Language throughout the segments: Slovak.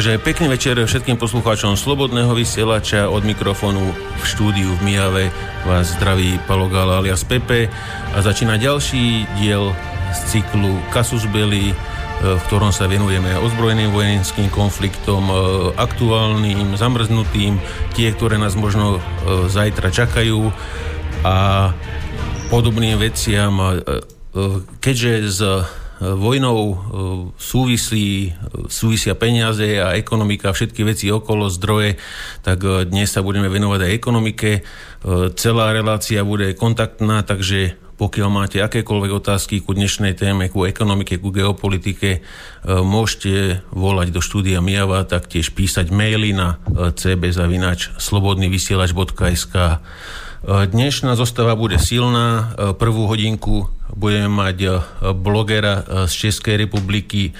Takže pekný večer všetkým poslucháčom Slobodného vysielača od mikrofónu v štúdiu v Mijave vás zdraví Palo Gala alias Pepe a začína ďalší diel z cyklu Casus Belli, eh, v ktorom sa venujeme ozbrojeným vojenským konfliktom, eh, aktuálnym, zamrznutým, tie, ktoré nás možno eh, zajtra čakajú a podobným veciam. Keďže z vojnou e, súvislí, súvisia peniaze a ekonomika, všetky veci okolo zdroje, tak e, dnes sa budeme venovať aj ekonomike. E, celá relácia bude kontaktná, takže pokiaľ máte akékoľvek otázky ku dnešnej téme, ku ekonomike, ku geopolitike, môžete volať do štúdia Miava, taktiež písať maily na cbzavinač Dnešná zostava bude silná. Prvú hodinku budeme mať e, blogera e, z Českej republiky e,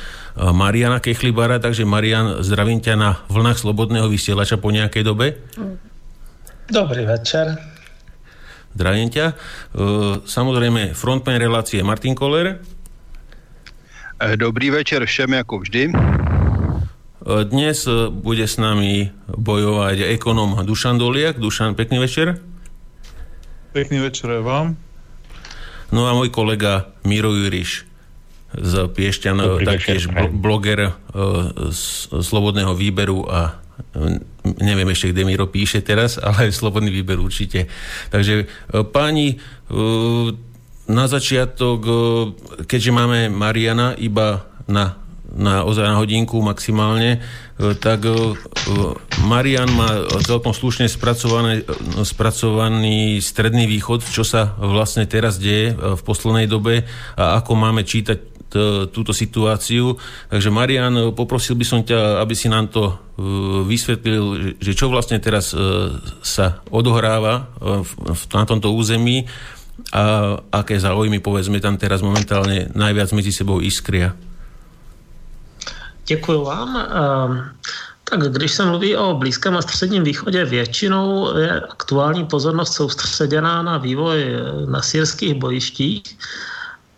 Mariana Kechlibara, takže Marian, zdravím ťa na vlnách Slobodného vysielača po nejakej dobe. Dobrý večer. Zdravím ťa. Samozrejme, frontman relácie Martin Koller. Dobrý večer všem, ako vždy. Dnes bude s nami bojovať ekonom Dušan Doliak. Dušan, pekný večer. Pekný večer aj vám. No a môj kolega Miro Juriš z Piešťan, Dobrý taktiež večer, bloger uh, z Slobodného výberu a uh, neviem ešte, kde Miro píše teraz, ale Slobodný výber určite. Takže uh, páni, na začiatok, keďže máme Mariana iba na na, ozaj na hodinku maximálne, e, tak e, e, Marian má celkom slušne spracovaný, spracovaný stredný východ, čo sa vlastne teraz deje v poslednej dobe a ako máme čítať túto situáciu. Takže Marian, poprosil by som ťa, aby si nám to vysvetlil, že čo vlastne teraz sa odohráva na tomto území a aké záujmy, povedzme, tam teraz momentálne najviac medzi sebou iskria. Děkuji vám. Ehm, tak když se mluví o Blízkém a středním východě, většinou je aktuální pozornost soustředěná na vývoj na syrských bojištích,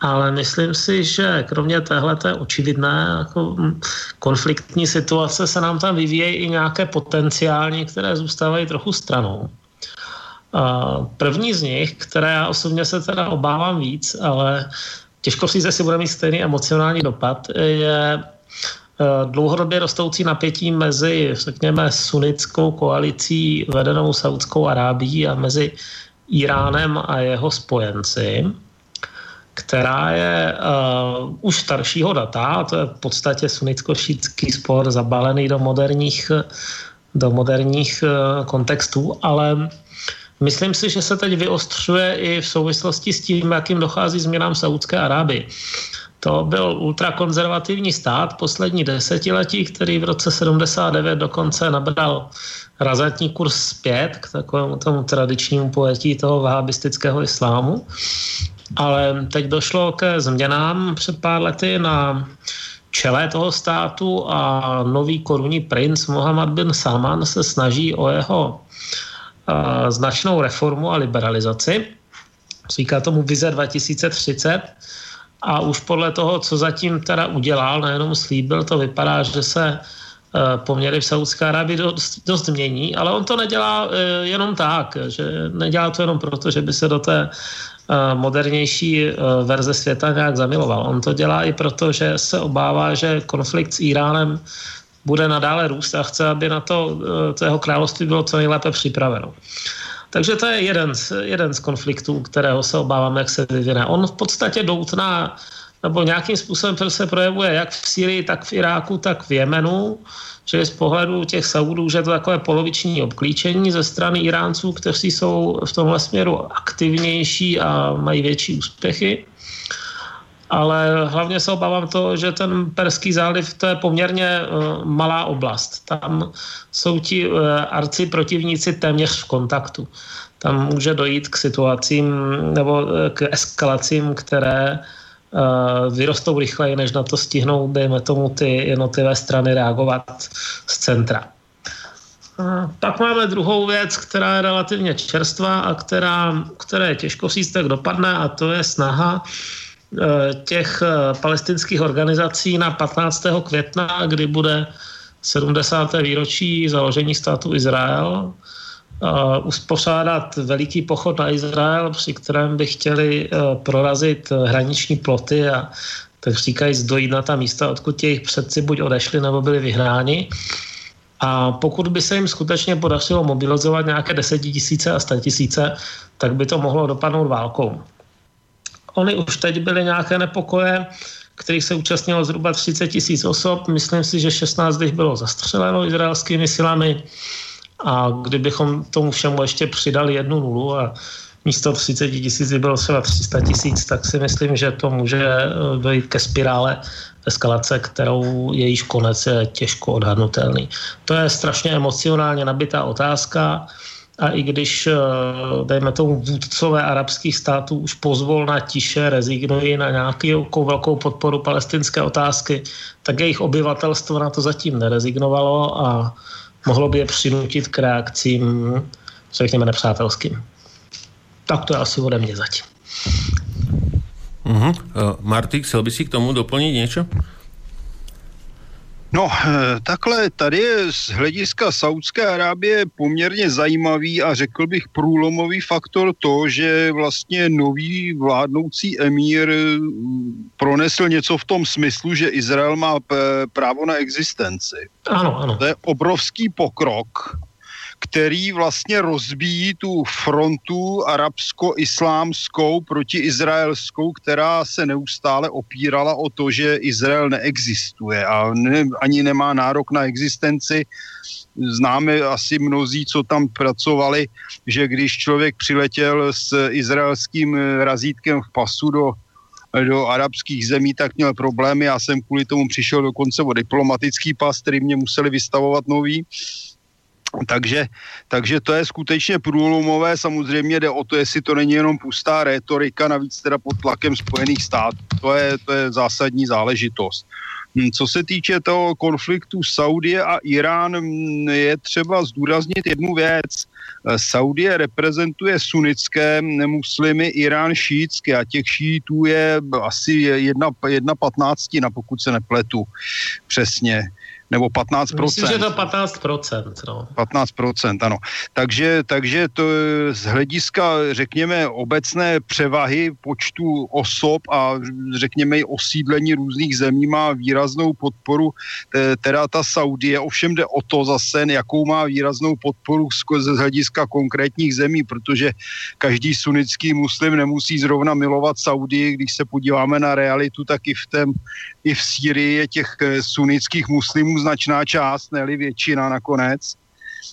ale myslím si, že kromě téhle očividné jako konfliktní situace se nám tam vyvíjejí i nějaké potenciální, které zůstávají trochu stranou. První z nich, které já osobně se teda obávám víc, ale těžko si jestli bude mít stejný emocionální dopad, je Eh, dlouhodobě rostoucí napětí mezi, řekněme, sunickou koalicí vedenou Saudskou Arábií a mezi Iránem a jeho spojenci, která je uh, už staršího data, to je v podstatě sunicko-šítský spor zabalený do moderních, do moderních uh, kontextů, ale myslím si, že se teď vyostřuje i v souvislosti s tím, jakým dochází změnám Saudské Arábii. To byl ultrakonzervativní stát poslední desetiletí, který v roce 79 dokonce nabral razantní kurz zpět k takovému tomu tradičnímu pojetí toho vahabistického islámu. Ale teď došlo ke změnám před pár lety na čele toho státu a nový korunní princ Mohammed bin Salman se snaží o jeho značnou reformu a liberalizaci. Říká tomu Vize 2030 a už podle toho, co zatím teda udělal, nejenom slíbil, to vypadá, že se eh, poměry v Saudské Arábii dost, dost mění, ale on to nedělá eh, jenom tak, že nedělá to jenom proto, že by se do té eh, modernější verze světa nějak zamiloval. On to dělá i proto, že se obává, že konflikt s Iránem bude nadále růst a chce, aby na to, to jeho království bylo co nejlépe připraveno. Takže to je jeden z, jeden z konfliktů, kterého se obávám, jak se vyvine. On v podstatě doutná nebo nějakým způsobem se projevuje jak v Syrii, tak v Iráku, tak v Jemenu, že z pohledu těch Saudů, že je to takové poloviční obklíčení ze strany Iránců, kteří jsou v tomhle směru aktivnější a mají větší úspěchy ale hlavně se obávám to, že ten Perský záliv to je poměrně uh, malá oblast. Tam jsou ti uh, arci protivníci téměř v kontaktu. Tam může dojít k situacím nebo uh, k eskalacím, které uh, vyrostou rychleji, než na to stihnou, dejme tomu, ty jednotlivé strany reagovat z centra. Pak máme druhou věc, která je relativně čerstvá a která, které je těžko říct, jak dopadne, a to je snaha Eh, těch eh, palestinských organizací na 15. května, kdy bude 70. výročí založení státu Izrael uspořádat veliký pochod na Izrael, při kterém by chtěli prorazit hraniční ploty a tak říkají zdojit na ta místa, odkud jejich předci buď odešli nebo byli vyhráni. A pokud by se jim skutečně podařilo mobilizovat nějaké desetitisíce a tisíce, tak by to mohlo dopadnout válkou. Oni už teď byly nějaké nepokoje, kterých se účastnilo zhruba 30 tisíc osob. Myslím si, že 16 jich bylo zastřeleno izraelskými silami. A kdybychom tomu všemu ještě přidali jednu nulu a místo 30 tisíc by bylo třeba 300 tisíc, tak si myslím, že to může eh, dojít ke spirále eskalace, kterou jejíž konec je těžko odhadnutelný. To je strašně emocionálně nabitá otázka a i když, eh, dejme tomu, vůdcové arabských států už pozvolna tiše rezignují na nějakou velkou podporu palestinské otázky, tak jejich obyvatelstvo na to zatím nerezignovalo a mohlo by je přinutit k reakcím, řekněme, nepřátelským. Tak to je asi ode mě zatím. Uh-huh. Uh, Marty, chcel by si k tomu doplniť niečo? No, eh, takhle tady je z hlediska Saudské Arábie poměrně zajímavý a řekl bych průlomový faktor to, že vlastně nový vládnoucí emír eh, pronesl něco v tom smyslu, že Izrael má právo na existenci. Ano, ano. To je obrovský pokrok který vlastně rozbíjí tu frontu arabsko-islámskou proti izraelskou, která se neustále opírala o to, že Izrael neexistuje a ne, ani nemá nárok na existenci. Známe asi mnozí, co tam pracovali, že když člověk přiletěl s izraelským razítkem v pasu do do arabských zemí, tak měl problémy. Já jsem kvůli tomu přišel dokonce o diplomatický pas, který mě museli vystavovat nový. Takže, takže to je skutečně průlomové, samozřejmě jde o to, jestli to není jenom pustá retorika, navíc teda pod tlakem Spojených států. To je, to je zásadní záležitost. Hm, co se týče toho konfliktu Saudie a Irán, hm, je třeba zdůraznit jednu věc. Saudie reprezentuje sunnické muslimy, Irán šítské a těch šítů je asi jedna, jedna patnáctina, pokud se nepletu přesně nebo 15%. Myslím, že to 15%. No. 15%, ano. Takže, takže to z hlediska, řekněme, obecné převahy počtu osob a řekněme i osídlení různých zemí má výraznou podporu teda ta Saudie. Ovšem jde o to zase, jakou má výraznou podporu z hlediska konkrétních zemí, protože každý sunnický muslim nemusí zrovna milovat Saudii. Když se podíváme na realitu, tak i v, tém, i v Sýrii je těch eh, sunnických muslimů značná část, ne většina nakonec,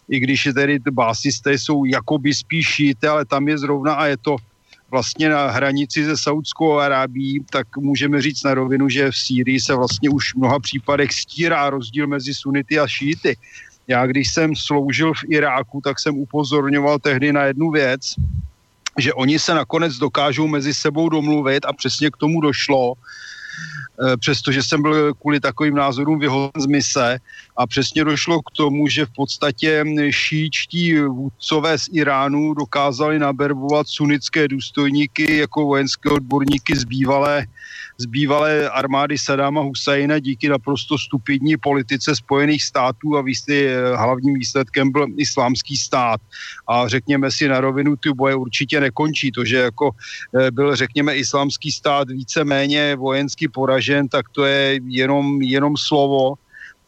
i když tedy básisté jsou jakoby spíš šíte, ale tam je zrovna a je to vlastně na hranici se Saudskou Arábí, tak můžeme říct na rovinu, že v Sýrii se vlastně už v mnoha případech stírá rozdíl mezi sunity a šíty. Já když jsem sloužil v Iráku, tak jsem upozorňoval tehdy na jednu věc, že oni se nakonec dokážou mezi sebou domluvit a přesně k tomu došlo, přestože jsem byl kvůli takovým názorům vyhozen z mise a přesně došlo k tomu, že v podstatě šíčtí vůdcové z Iránu dokázali naberbovat sunnické důstojníky jako vojenské odborníky z bývalé z bývalé armády Sadáma Husajna díky naprosto stupidní politice Spojených států a výsty, eh, hlavním výsledkem byl islámský stát. A řekněme si na rovinu, ty boje určitě nekončí. To, že jako eh, byl, řekněme, islámský stát víceméně vojensky poražen, tak to je jenom, jenom slovo,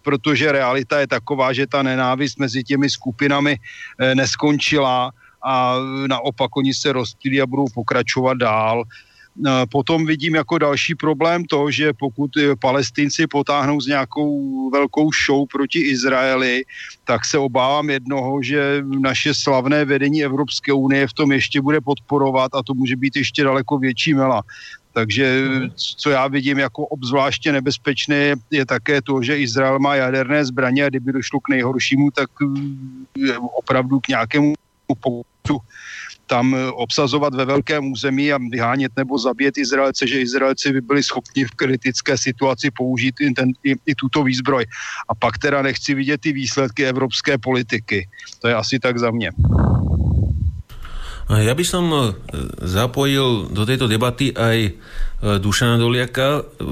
protože realita je taková, že ta nenávist mezi těmi skupinami eh, neskončila a naopak oni se rozptýlí a budou pokračovat dál. Eh, potom vidím jako další problém to, že pokud eh, palestinci potáhnou s nějakou velkou show proti Izraeli, tak se obávám jednoho, že naše slavné vedení Evropské unie v tom ještě bude podporovat a to může být ještě daleko větší mela. Takže mhm. co já vidím jako obzvláště nebezpečné je také to, že Izrael má jaderné zbraně a kdyby došlo k nejhoršímu, tak eh, opravdu k nějakému pokutu tam eh, obsazovat ve velkém území a vyhánět nebo zabít Izraelce, že Izraelci by byli schopni v kritické situaci použít i, ten, i, i tuto výzbroj. A pak teda nechci vidět ty výsledky evropské politiky. To je asi tak za mě. Ja by som e, zapojil do tejto debaty aj e, Dušana Doliaka e,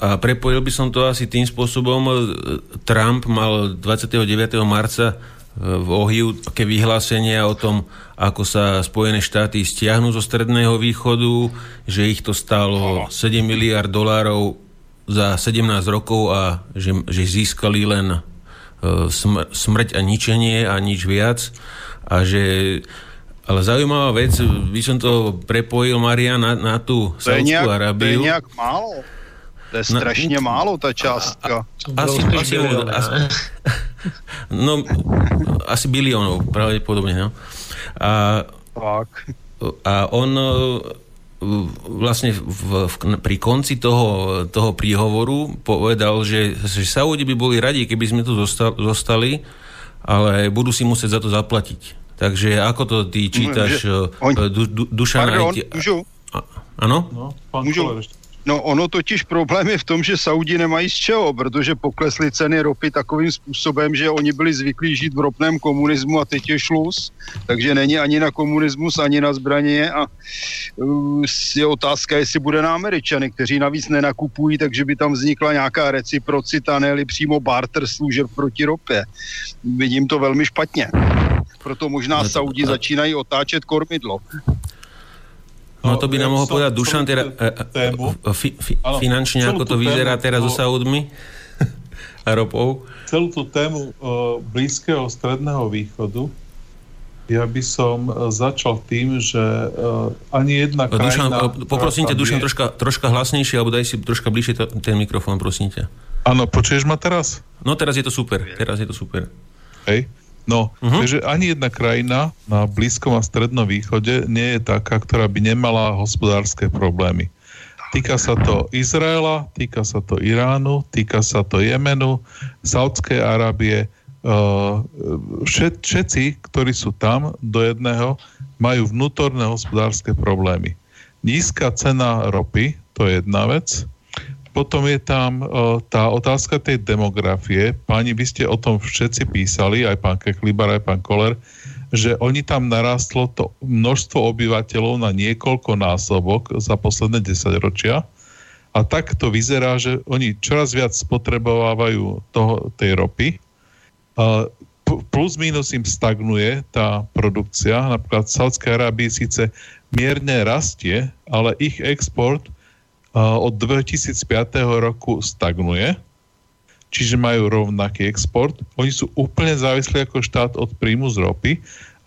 a prepojil by som to asi tým spôsobom. Trump mal 29. marca v Ohiu také vyhlásenia o tom, ako sa Spojené štáty stiahnu zo Stredného východu, že ich to stálo 7 miliard dolárov za 17 rokov a že, že získali len smr- smrť a ničenie a nič viac a že ale zaujímavá vec, by som to prepojil, Maria, na, na tú Saudskú Arabiu. To je nejak málo. To je strašne no, málo, tá částka. A, a, asi, asi, asi, no, asi biliónov, pravdepodobne. No. A, tak. a on e, vlastne v, v, pri konci toho, toho príhovoru povedal, že, že Saudi by boli radi, keby sme tu zostali, ale budú si musieť za to zaplatiť. Takže ako to ty čítaš, no, du, du, Dušan? Pardon, ti... môžu? Ano? No, pán Můžu? No ono totiž problém je v tom, že Saudi nemají z čeho, protože poklesly ceny ropy takovým způsobem, že oni byli zvyklí žít v ropném komunismu a teď je šluz, takže není ani na komunismus, ani na zbraně a uh, je otázka, jestli bude na Američany, kteří navíc nenakupují, takže by tam vznikla nějaká reciprocita, ne přímo barter služeb proti ropě. Vidím to velmi špatně. Proto možná Saudi začínají otáčet kormidlo. No to by nám mohol povedať Dušan teda, tému, fi, fi, áno, finančne, ako to vyzerá teraz so Saudmi a ropou. Celú tú tému Blízkeho stredného východu ja by som začal tým, že ani jedna Dušan, krajina... Poprosím ťa, Dušan, troška, troška hlasnejšie, alebo daj si troška bližšie ten mikrofón, prosím ťa. Áno, počuješ ma teraz? No teraz je to super, teraz je to super. Hej. No, uh-huh. takže ani jedna krajina na Blízkom a Strednom východe nie je taká, ktorá by nemala hospodárske problémy. Týka sa to Izraela, týka sa to Iránu, týka sa to Jemenu, Saudskej Arábie. Všet, všetci, ktorí sú tam do jedného, majú vnútorné hospodárske problémy. Nízka cena ropy, to je jedna vec potom je tam uh, tá otázka tej demografie. Páni, vy ste o tom všetci písali, aj pán Kechlibar, aj pán Koller, že oni tam narastlo to množstvo obyvateľov na niekoľko násobok za posledné 10 ročia. A tak to vyzerá, že oni čoraz viac spotrebovávajú toho, tej ropy. Uh, plus minus im stagnuje tá produkcia. Napríklad v Saudskej Arábii síce mierne rastie, ale ich export od 2005 roku stagnuje, čiže majú rovnaký export. Oni sú úplne závislí ako štát od príjmu z ropy,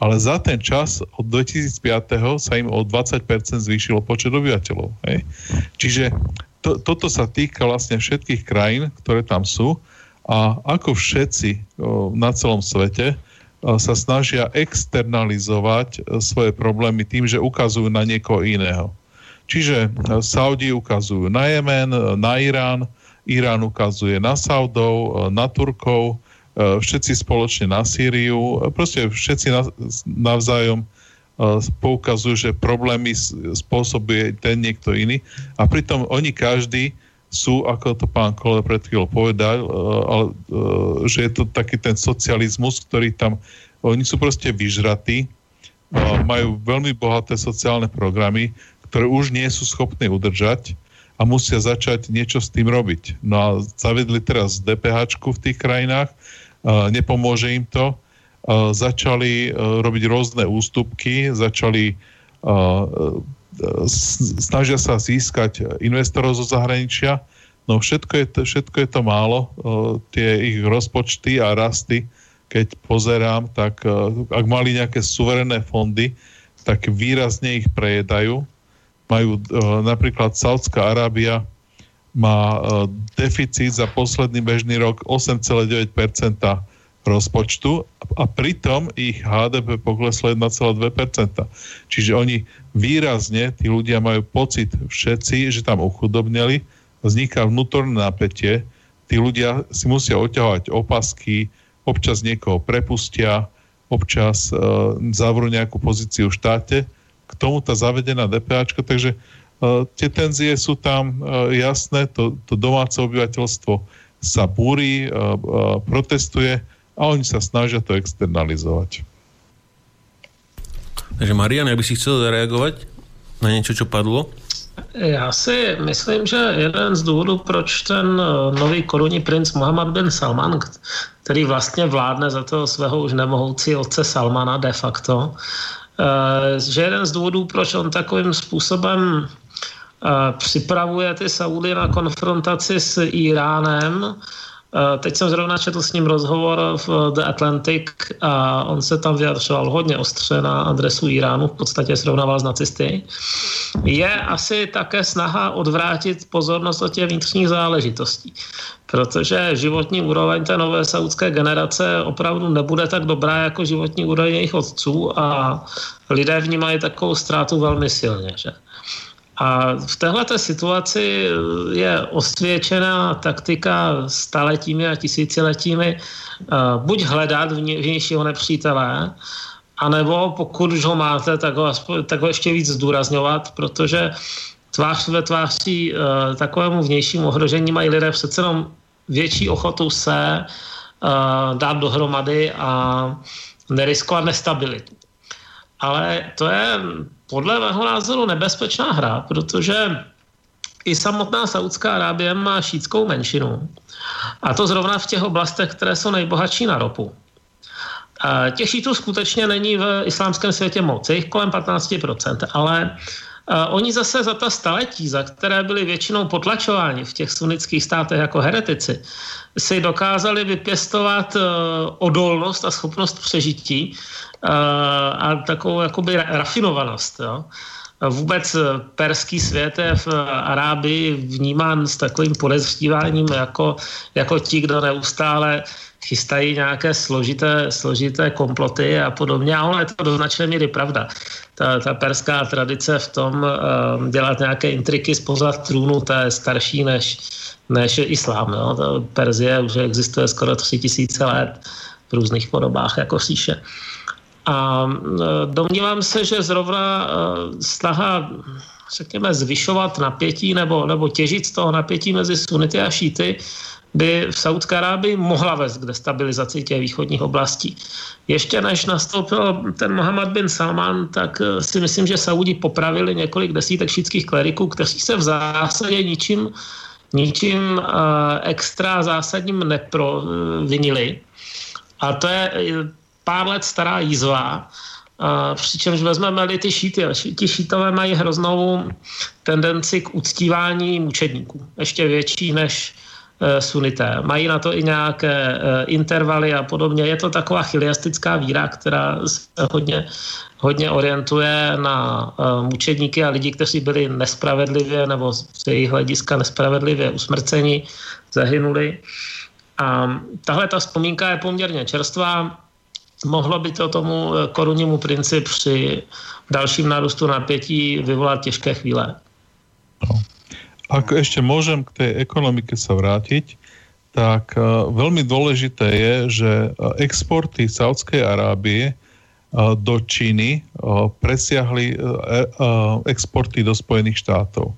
ale za ten čas od 2005 sa im o 20% zvýšilo počet obyvateľov. Hej. Čiže to, toto sa týka vlastne všetkých krajín, ktoré tam sú a ako všetci na celom svete sa snažia externalizovať svoje problémy tým, že ukazujú na niekoho iného. Čiže e, Saudi ukazujú na Jemen, e, na Irán, Irán ukazuje na Saudov, e, na Turkov, všetci spoločne na Sýriu, proste všetci navzájom poukazujú, že problémy spôsobuje ten niekto iný. A pritom oni každý sú, ako to pán Kole pred chvíľou povedal, ale, že je to taký ten socializmus, ktorý tam, oni sú proste vyžratí, majú veľmi bohaté sociálne programy, ktoré už nie sú schopné udržať a musia začať niečo s tým robiť. No a zavedli teraz DPH v tých krajinách, nepomôže im to, začali robiť rôzne ústupky, začali snažia sa získať investorov zo zahraničia, no všetko je to, všetko je to málo, tie ich rozpočty a rasty, keď pozerám, tak ak mali nejaké suverené fondy, tak výrazne ich prejedajú majú uh, napríklad Saudská Arábia má uh, deficit za posledný bežný rok 8,9% rozpočtu a pritom ich HDP pokleslo 1,2%. Čiže oni výrazne, tí ľudia majú pocit všetci, že tam uchudobneli, vzniká vnútorné napätie, tí ľudia si musia oťahovať opasky, občas niekoho prepustia, občas uh, zavrú nejakú pozíciu v štáte k tomu tá zavedená DPH, takže uh, tie tenzie sú tam uh, jasné, to, to domáce obyvateľstvo sa búri, uh, uh, protestuje a oni sa snažia to externalizovať. Takže Marian, ja by si chcel zareagovať na niečo, čo padlo? Já si myslím, že jeden z důvodů, proč ten nový korunní princ Mohammed bin Salman, který vlastně vládne za toho svého už nemohoucí otce Salmana de facto, že jeden z důvodů, proč on takovým způsobem eh, připravuje ty Saudy na konfrontaci s Iránem, Eh, teď jsem zrovna četl s ním rozhovor v The Atlantic a on se tam vyjadřoval hodně ostře na adresu Iránu, v podstatě srovnával s nacisty. Je asi také snaha odvrátit pozornost od těch vnitřních záležitostí, protože životní úroveň té nové saudské generace opravdu nebude tak dobrá jako životní úroveň jejich otců a lidé vnímají takovou ztrátu velmi silně. Že? A v této situaci je osvědčená taktika staletími a tisíciletími uh, buď hledat vnějšího nepřítele, anebo pokud už ho máte, tak ho, tak ho ještě víc zdůrazňovat, protože tvář ve tváří uh, takovému vnějšímu ohrožení mají lidé přece jenom větší ochotu se uh, dát dohromady a neriskovat nestabilitu. Ale to je podle mého názoru nebezpečná hra, protože i samotná Saudská Arábie má šítskou menšinu. A to zrovna v těch oblastech, které jsou nejbohatší na ropu. Těch šítů skutečně není v islámském světě moc, je jich kolem 15%, ale oni zase za ta staletí, za které byli většinou potlačováni v těch sunnických státech jako heretici, si dokázali vypěstovat e, odolnost a schopnost přežití a takovou jakoby rafinovanost. Jo. Vůbec perský svět je v Arábii vnímán s takovým podezříváním jako, jako ti, kdo neustále chystají nějaké složité, složité komploty a podobně. A ono je to do značné míry pravda. Ta, ta perská tradice v tom um, dělat nějaké intriky spoza trůnu, ta je starší než, než islám. Jo. Ta Perzie už existuje skoro tři tisíce let v různých podobách jako říše. A e, domnívám se, že zrovna e, snaha řekněme, zvyšovat napětí nebo, nebo těžit z toho napětí mezi sunity a šíty by v Saudské Arábii mohla vést k destabilizaci těch východních oblastí. Ještě než nastoupil ten Mohammed bin Salman, tak e, si myslím, že Saudi popravili několik desítek šítských kleriků, kteří se v zásadě ničím, ničím extra zásadním neprovinili. A to je pár let stará jízva, přičemž vezmeme-li ty šíty, ti šítové mají hroznou tendenci k uctívání mučedníků, ještě větší než e, sunité. Mají na to i nějaké e, intervaly a podobně. Je to taková chiliastická víra, která se hodně, hodně orientuje na e, mučedníky a lidi, kteří byli nespravedlivě nebo z jejich hlediska nespravedlivě usmrceni, zahynuli. A tahle ta vzpomínka je poměrně čerstvá mohlo by to tomu eh, korunnímu princi při dalším nárůstu napětí vyvolat těžké chvíle. No. Ak ešte môžem k tej ekonomike sa vrátiť, tak uh, veľmi dôležité je, že uh, exporty Saudskej Arábie do Číny uh, presiahli exporty do Spojených štátov.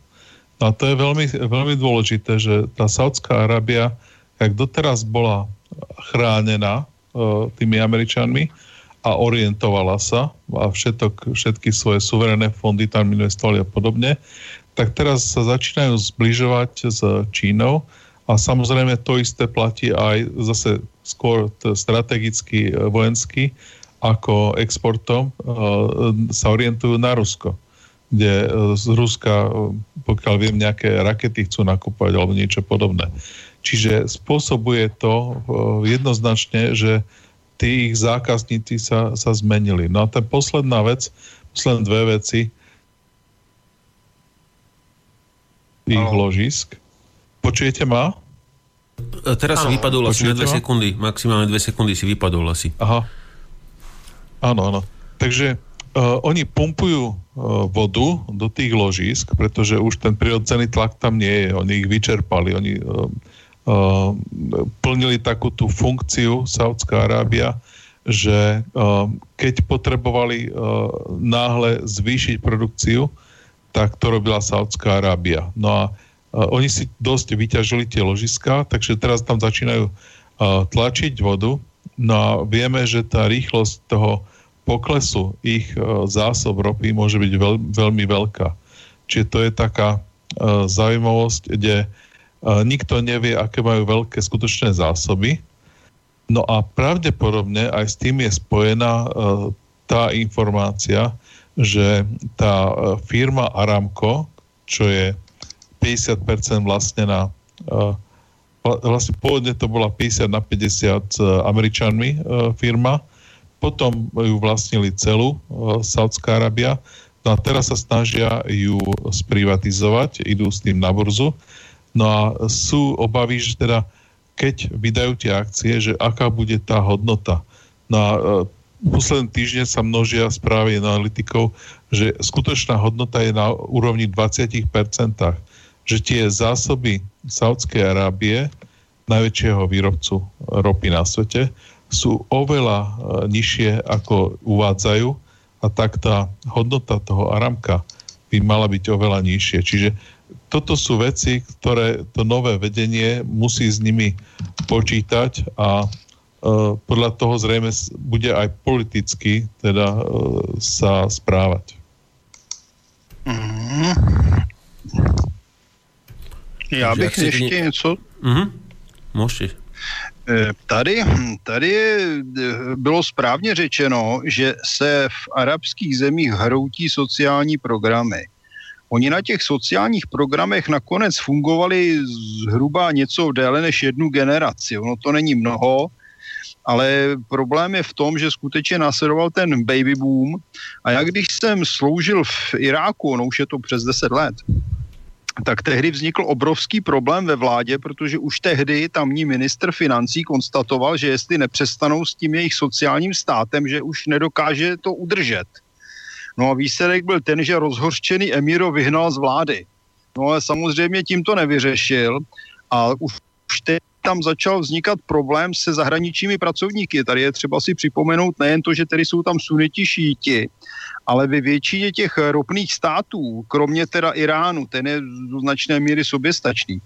No a to je veľmi, veľmi dôležité, že tá Saudská Arábia, jak doteraz bola chránená tými Američanmi a orientovala sa a všetok, všetky svoje suverénne fondy tam investovali a podobne, tak teraz sa začínajú zbližovať s Čínou a samozrejme to isté platí aj zase skôr strategicky e, vojensky, ako exportom e, sa orientujú na Rusko, kde e, z Ruska, pokiaľ viem, nejaké rakety chcú nakúpať alebo niečo podobné. Čiže spôsobuje to eh, jednoznačne, že tí ich zákazníci sa, sa zmenili. No a tá posledná vec, posledné dve veci ich no. ložisk. Počujete ma? Eh, teraz si vypadol asi na dve sekundy, maximálne dve sekundy si vypadol asi. Aha. Áno, áno. Takže uh, oni pumpujú uh, vodu do tých ložisk, pretože už ten prirodzený tlak tam nie je. Oni ich vyčerpali. Oni uh, plnili takú tú funkciu Saudská Arábia, že eh, keď potrebovali eh, náhle zvýšiť produkciu, tak to robila Saudská Arábia. No a oni si dosť vyťažili tie ložiska, takže teraz tam začínajú tlačiť vodu. No a vieme, že tá rýchlosť toho poklesu ich zásob ropy môže byť veľ, veľmi veľká. Čiže to je taká zaujímavosť, kde nikto nevie, aké majú veľké skutočné zásoby. No a pravdepodobne aj s tým je spojená tá informácia, že tá firma Aramco, čo je 50% vlastne vlastne pôvodne to bola 50 na 50 s e, Američanmi e, firma, potom ju vlastnili celú e, Saudská Arábia, no a teraz sa snažia ju sprivatizovať, idú s tým na burzu, no a sú obavy, že teda keď vydajú tie akcie, že aká bude tá hodnota. No a posledné týždne sa množia správy analytikov, že skutočná hodnota je na úrovni 20% že tie zásoby Saudskej Arábie, najväčšieho výrobcu ropy na svete, sú oveľa e, nižšie, ako uvádzajú a tak tá hodnota toho Aramka by mala byť oveľa nižšie. Čiže toto sú veci, ktoré to nové vedenie musí s nimi počítať a e, podľa toho zrejme bude aj politicky teda e, sa správať. Mm-hmm. Já bych ještě něco... Mhm. Můžeš. Eh, tady, tady eh, bylo správně řečeno, že se v arabských zemích hroutí sociální programy. Oni na těch sociálních programech nakonec fungovali zhruba něco déle než jednu generaci. Ono to není mnoho, ale problém je v tom, že skutečně následoval ten baby boom. A já když jsem sloužil v Iráku, no už je to přes 10 let, tak tehdy vznikl obrovský problém ve vládě, protože už tehdy tamní ministr financí konstatoval, že jestli nepřestanou s tím jejich sociálním státem, že už nedokáže to udržet. No a výsledek byl ten, že rozhorčený Emiro vyhnal z vlády. No ale samozřejmě tím to nevyřešil a už teď tam začal vznikat problém se zahraničními pracovníky. Tady je třeba si připomenout nejen to, že tady jsou tam suniti šíti, ale ve většině těch ropných států, kromě teda Iránu, ten je do značné míry soběstačný.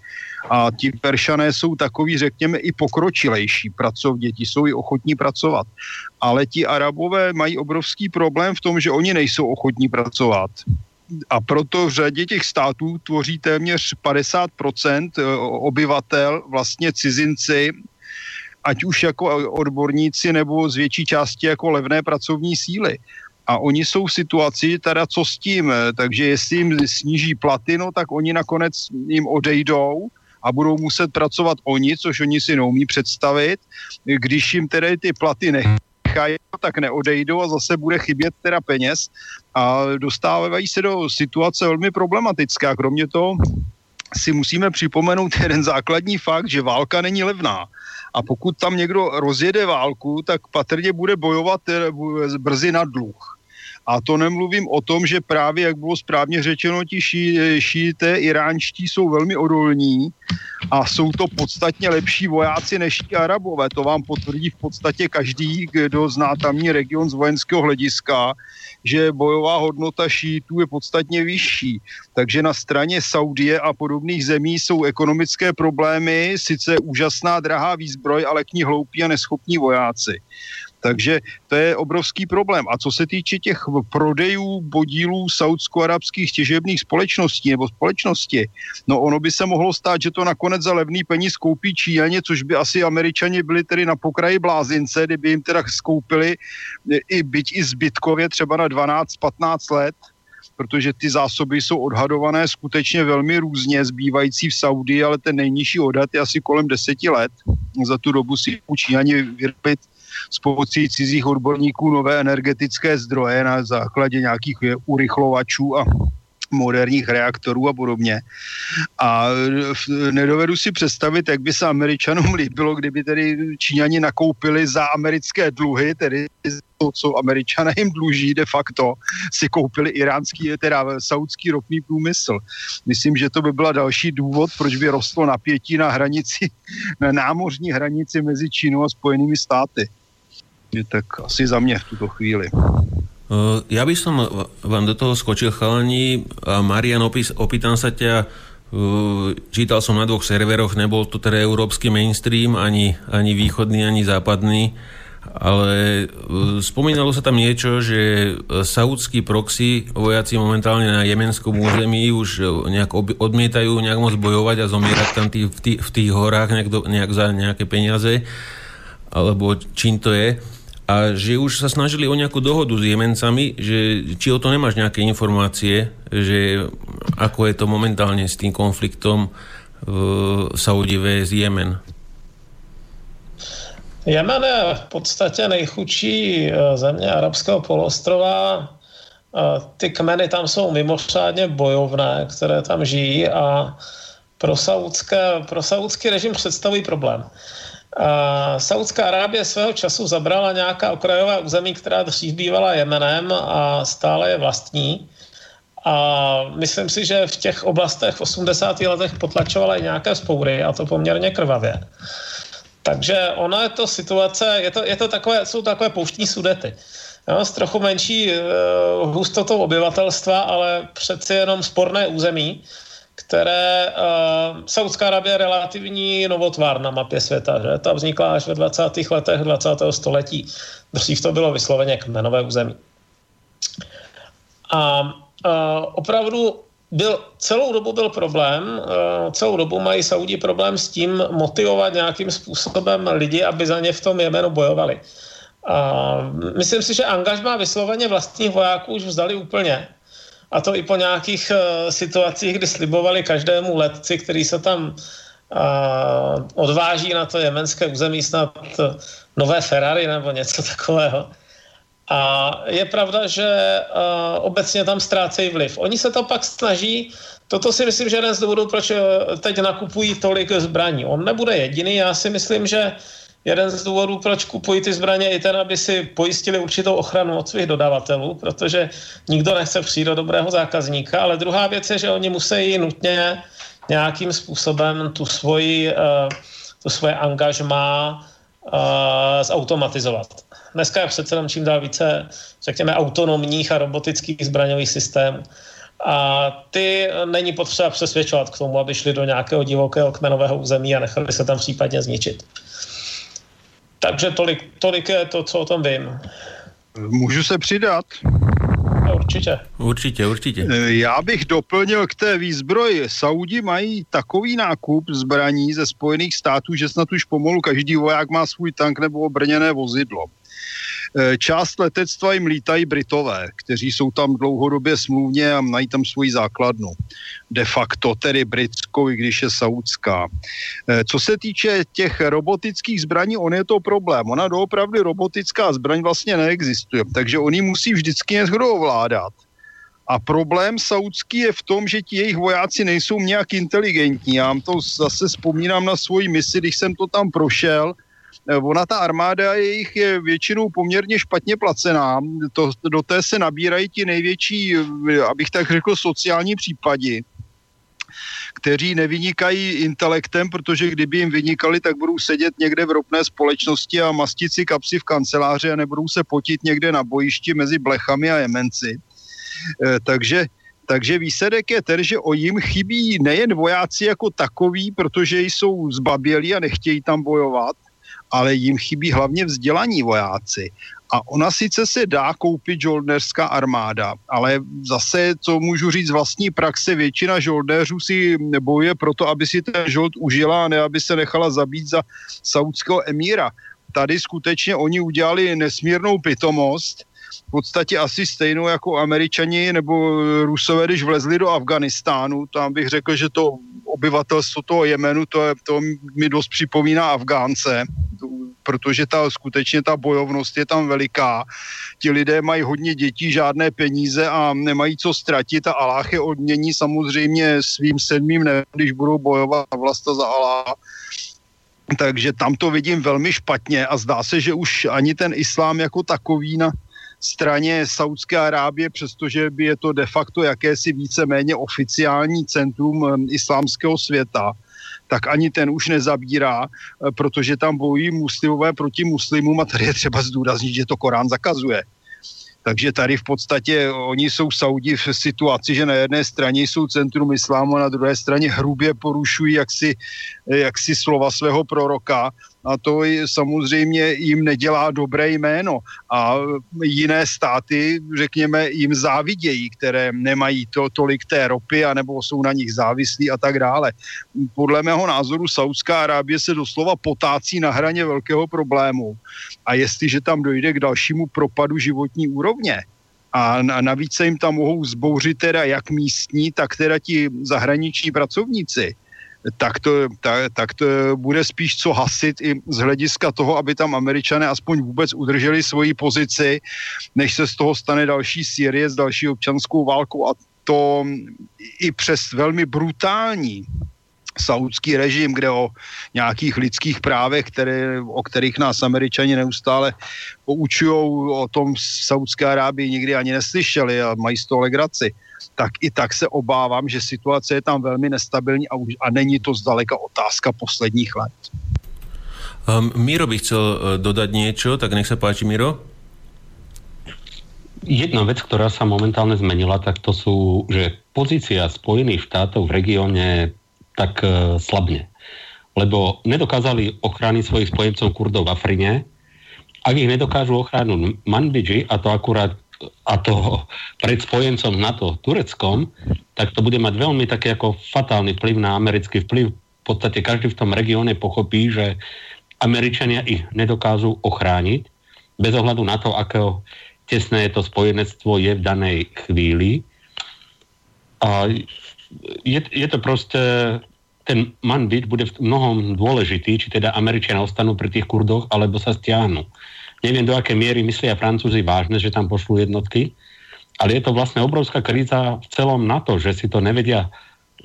A ti peršané jsou takový, řekněme, i pokročilejší děti, jsou i ochotní pracovat. Ale ti arabové mají obrovský problém v tom, že oni nejsou ochotní pracovat a proto v řadě těch států tvoří téměř 50% eh, obyvatel vlastně cizinci, ať už jako odborníci nebo z větší části jako levné pracovní síly. A oni jsou v situaci, teda co s tím, takže jestli jim sníží platy, no tak oni nakonec jim odejdou a budou muset pracovat oni, což oni si neumí představit. Když jim tedy ty platy nechají, tak neodejdou a zase bude chybět teda peněz a dostávají se do situace velmi problematické. A kromě toho si musíme připomenout jeden základní fakt, že válka není levná. A pokud tam někdo rozjede válku, tak patrně bude bojovat eh, brzy na dluh. A to nemluvím o tom, že právě, jak bylo správně řečeno, ti ší, šíité iránští jsou velmi odolní a jsou to podstatně lepší vojáci než ti arabové. To vám potvrdí v podstatě každý, kdo zná tamní region z vojenského hlediska, že bojová hodnota šítů je podstatně vyšší. Takže na straně Saudie a podobných zemí jsou ekonomické problémy, sice úžasná drahá výzbroj, ale k ní hloupí a neschopní vojáci. Takže to je obrovský problém. A co se týče těch prodejů podílů saudsko-arabských těžebných společností nebo společnosti, no ono by se mohlo stát, že to nakonec za levný peníz koupí Číňaně, což by asi američani byli tedy na pokraji blázince, kdyby jim teda skoupili i byť i zbytkově třeba na 12-15 let, protože ty zásoby jsou odhadované skutečně velmi různě, zbývající v Saudii, ale ten nejnižší odhad je asi kolem deseti let. Za tu dobu si Číňani vyrobit s pomocí cizích odborníků nové energetické zdroje na základě nějakých urychlovačů a moderních reaktorů a podobně. A nedovedu si představit, jak by se Američanům líbilo, kdyby tedy Číňani nakoupili za americké dluhy, tedy to, co Američané jim dluží de facto, si koupili iránský, teda saudský ropný průmysl. Myslím, že to by byla další důvod, proč by rostlo napětí na hranici, na námořní hranici mezi Čínou a Spojenými státy tak asi za mňa v túto chvíli. Uh, ja by som vám do toho skočil, chalani. Marian, opis, opýtam sa ťa, čítal som na dvoch serveroch, nebol to teda európsky mainstream, ani, ani východný, ani západný, ale spomínalo sa tam niečo, že saudský proxy vojaci momentálne na jemenskom území už nejak odmietajú nejak moc bojovať a zomierať tam tý, v, tý, v tých horách nejak, do, nejak za nejaké peniaze, alebo čím to je. A že už sa snažili o nejakú dohodu s Jemencami, že či o to nemáš nejaké informácie, že ako je to momentálne s tým konfliktom v Saudi vs Jemen. Jemen je v podstatě nejchudší eh, země arabského polostrova. Eh, ty kmeny tam jsou mimořádně bojovné, které tam žijí a pro, saudské, pro saudský režim představují problém. A Saudská Arábie svého času zabrala nějaká okrajová území, která dřív bývala Jemenem a stále je vlastní. A myslím si, že v těch oblastech v 80. letech potlačovala i nějaké spoury a to poměrně krvavě. Takže ona je to situace, je to, je to takové, jsou takové pouštní sudety. Jo, s trochu menší uh, hustotou obyvatelstva, ale přeci jenom sporné území, které uh, Saudská Arabie je relativní novotvár na mapě světa. Že? Ta vznikla až ve 20. letech 20. století. Dřív to bylo vysloveně kmenové území. A uh, opravdu byl, celou dobu byl problém, uh, celou dobu mají Saudi problém s tím motivovat nějakým způsobem lidi, aby za ně v tom Jemenu bojovali. Uh, myslím si, že angažma vysloveně vlastních vojáků už vzdali úplně. A to i po nějakých uh, situacích, kdy slibovali každému letci, který se tam uh, odváží na to jemenské území snad uh, nové Ferrari nebo něco takového. A je pravda, že uh, obecně tam ztrácejí vliv. Oni se to pak snaží, toto si myslím, že jeden z důvodů, proč teď nakupují tolik zbraní. On nebude jediný, já si myslím, že jeden z důvodů, proč kupují ty zbraně, je ten, aby si pojistili určitou ochranu od svých dodavatelů, protože nikdo nechce přijít do dobrého zákazníka, ale druhá věc je, že oni musí nutně nějakým způsobem tu svoji, uh, tu svoje angažmá uh, zautomatizovat. Dneska je přece čím dál více, řekněme, autonomních a robotických zbraňových systémů. A ty není potřeba přesvědčovat k tomu, aby šli do nějakého divokého kmenového území a nechali se tam případně zničit. Takže tolik, tolik je to, co o tom vím. Můžu se přidat? Určitě. Určitě, určitě. Já bych doplnil k té výzbroji. Saudi mají takový nákup zbraní ze Spojených států, že snad už pomalu každý voják má svůj tank nebo obrněné vozidlo. Eh, část letectva jim lítají Britové, kteří jsou tam dlouhodobě smluvně a mají tam svoji základnu. De facto tedy britskou, i když je saudská. Eh, co se týče těch robotických zbraní, on je to problém. Ona doopravdy robotická zbraň vlastně neexistuje, takže oni musí vždycky něco ovládat. A problém saudský je v tom, že ti jejich vojáci nejsou nějak inteligentní. Já to zase vzpomínám na svoji misi, když jsem to tam prošel, ona ta armáda jejich je většinou poměrně špatně placená. To, do té se nabírají ti největší, eh, abych tak řekl, sociální případy kteří nevynikají intelektem, protože kdyby jim vynikali, tak budou sedět někde v ropné společnosti a mastit si kapsy v kanceláři a nebudou se potit někde na bojišti mezi blechami a jemenci. E, takže takže výsledek je ten, že o jim chybí nejen vojáci jako takový, protože jsou zbabělí a nechtějí tam bojovat, ale jim chybí hlavně vzdělaní vojáci. A ona sice se dá koupit žoldnerská armáda, ale zase, co můžu říct vlastní praxe, většina žoldnéřů si bojuje proto, aby si ten žold užila a ne aby se nechala zabít za saudského emíra. Tady skutečně oni udělali nesmírnou pitomost, v podstatě asi stejnou jako američani nebo rusové, když vlezli do Afganistánu. Tam bych řekl, že to obyvatelstvo toho Jemenu, to, je, to mi dost připomíná Afgánce, protože ta skutečně ta bojovnost je tam veliká. Ti lidé mají hodně dětí, žádné peníze a nemají co ztratit a Aláh je odmění samozřejmě svým sedmým ne, když budou bojovat vlasta za Aláh takže tam to vidím velmi špatně a zdá se, že už ani ten islám jako takový na, straně Saudské Arábie, přestože by je to de facto jakési víceméně oficiální centrum islámského světa, tak ani ten už nezabírá, eh, protože tam bojují muslimové proti muslimům a tady je třeba zdůraznit, že to Korán zakazuje. Takže tady v podstatě oni jsou Saudi v situaci, že na jedné straně jsou centrum islámu a na druhé straně hrubě porušují jaksi, jaksi slova svého proroka a to samozřejmě jim nedělá dobré jméno. A jiné státy, řekněme, jim závidějí, které nemají to, tolik té ropy, anebo jsou na nich závislí a tak dále. Podle mého názoru Saudská Arábie se doslova potácí na hraně velkého problému. A jestliže tam dojde k dalšímu propadu životní úrovně, a navíc se jim tam mohou zbouřit teda jak místní, tak teda ti zahraniční pracovníci, tak to, tak, tak to bude spíš co hasit i z hlediska toho, aby tam američané aspoň vůbec udrželi svoji pozici, než se z toho stane další Sýrie s další občanskou válkou. A to i přes velmi brutální saudský režim, kde o nějakých lidských právech, které, o kterých nás američani neustále poučují, o tom Saudské Arábii nikdy ani neslyšeli a mají z toho legraci tak i tak se obávám, že situace je tam velmi nestabilní a, už, a není to zdaleka otázka posledních let. Um, Miro by chcel uh, dodať niečo, tak nech sa páči, Miro. Jedna vec, ktorá sa momentálne zmenila, tak to sú, že pozícia Spojených štátov v regióne tak uh, slabne. Lebo nedokázali ochrániť svojich spojencov Kurdov v Afrine. Ak ich nedokážu ochrániť Manbidži, a to akurát a to pred spojencom NATO Tureckom, tak to bude mať veľmi taký ako fatálny vplyv na americký vplyv. V podstate každý v tom regióne pochopí, že Američania ich nedokážu ochrániť bez ohľadu na to, akého tesné to spojenectvo je v danej chvíli. A je, je to proste ten manbit bude v mnohom dôležitý, či teda Američania ostanú pri tých kurdoch, alebo sa stiahnu. Neviem, do aké miery myslia Francúzi vážne, že tam pošlú jednotky, ale je to vlastne obrovská kríza v celom NATO, že si to nevedia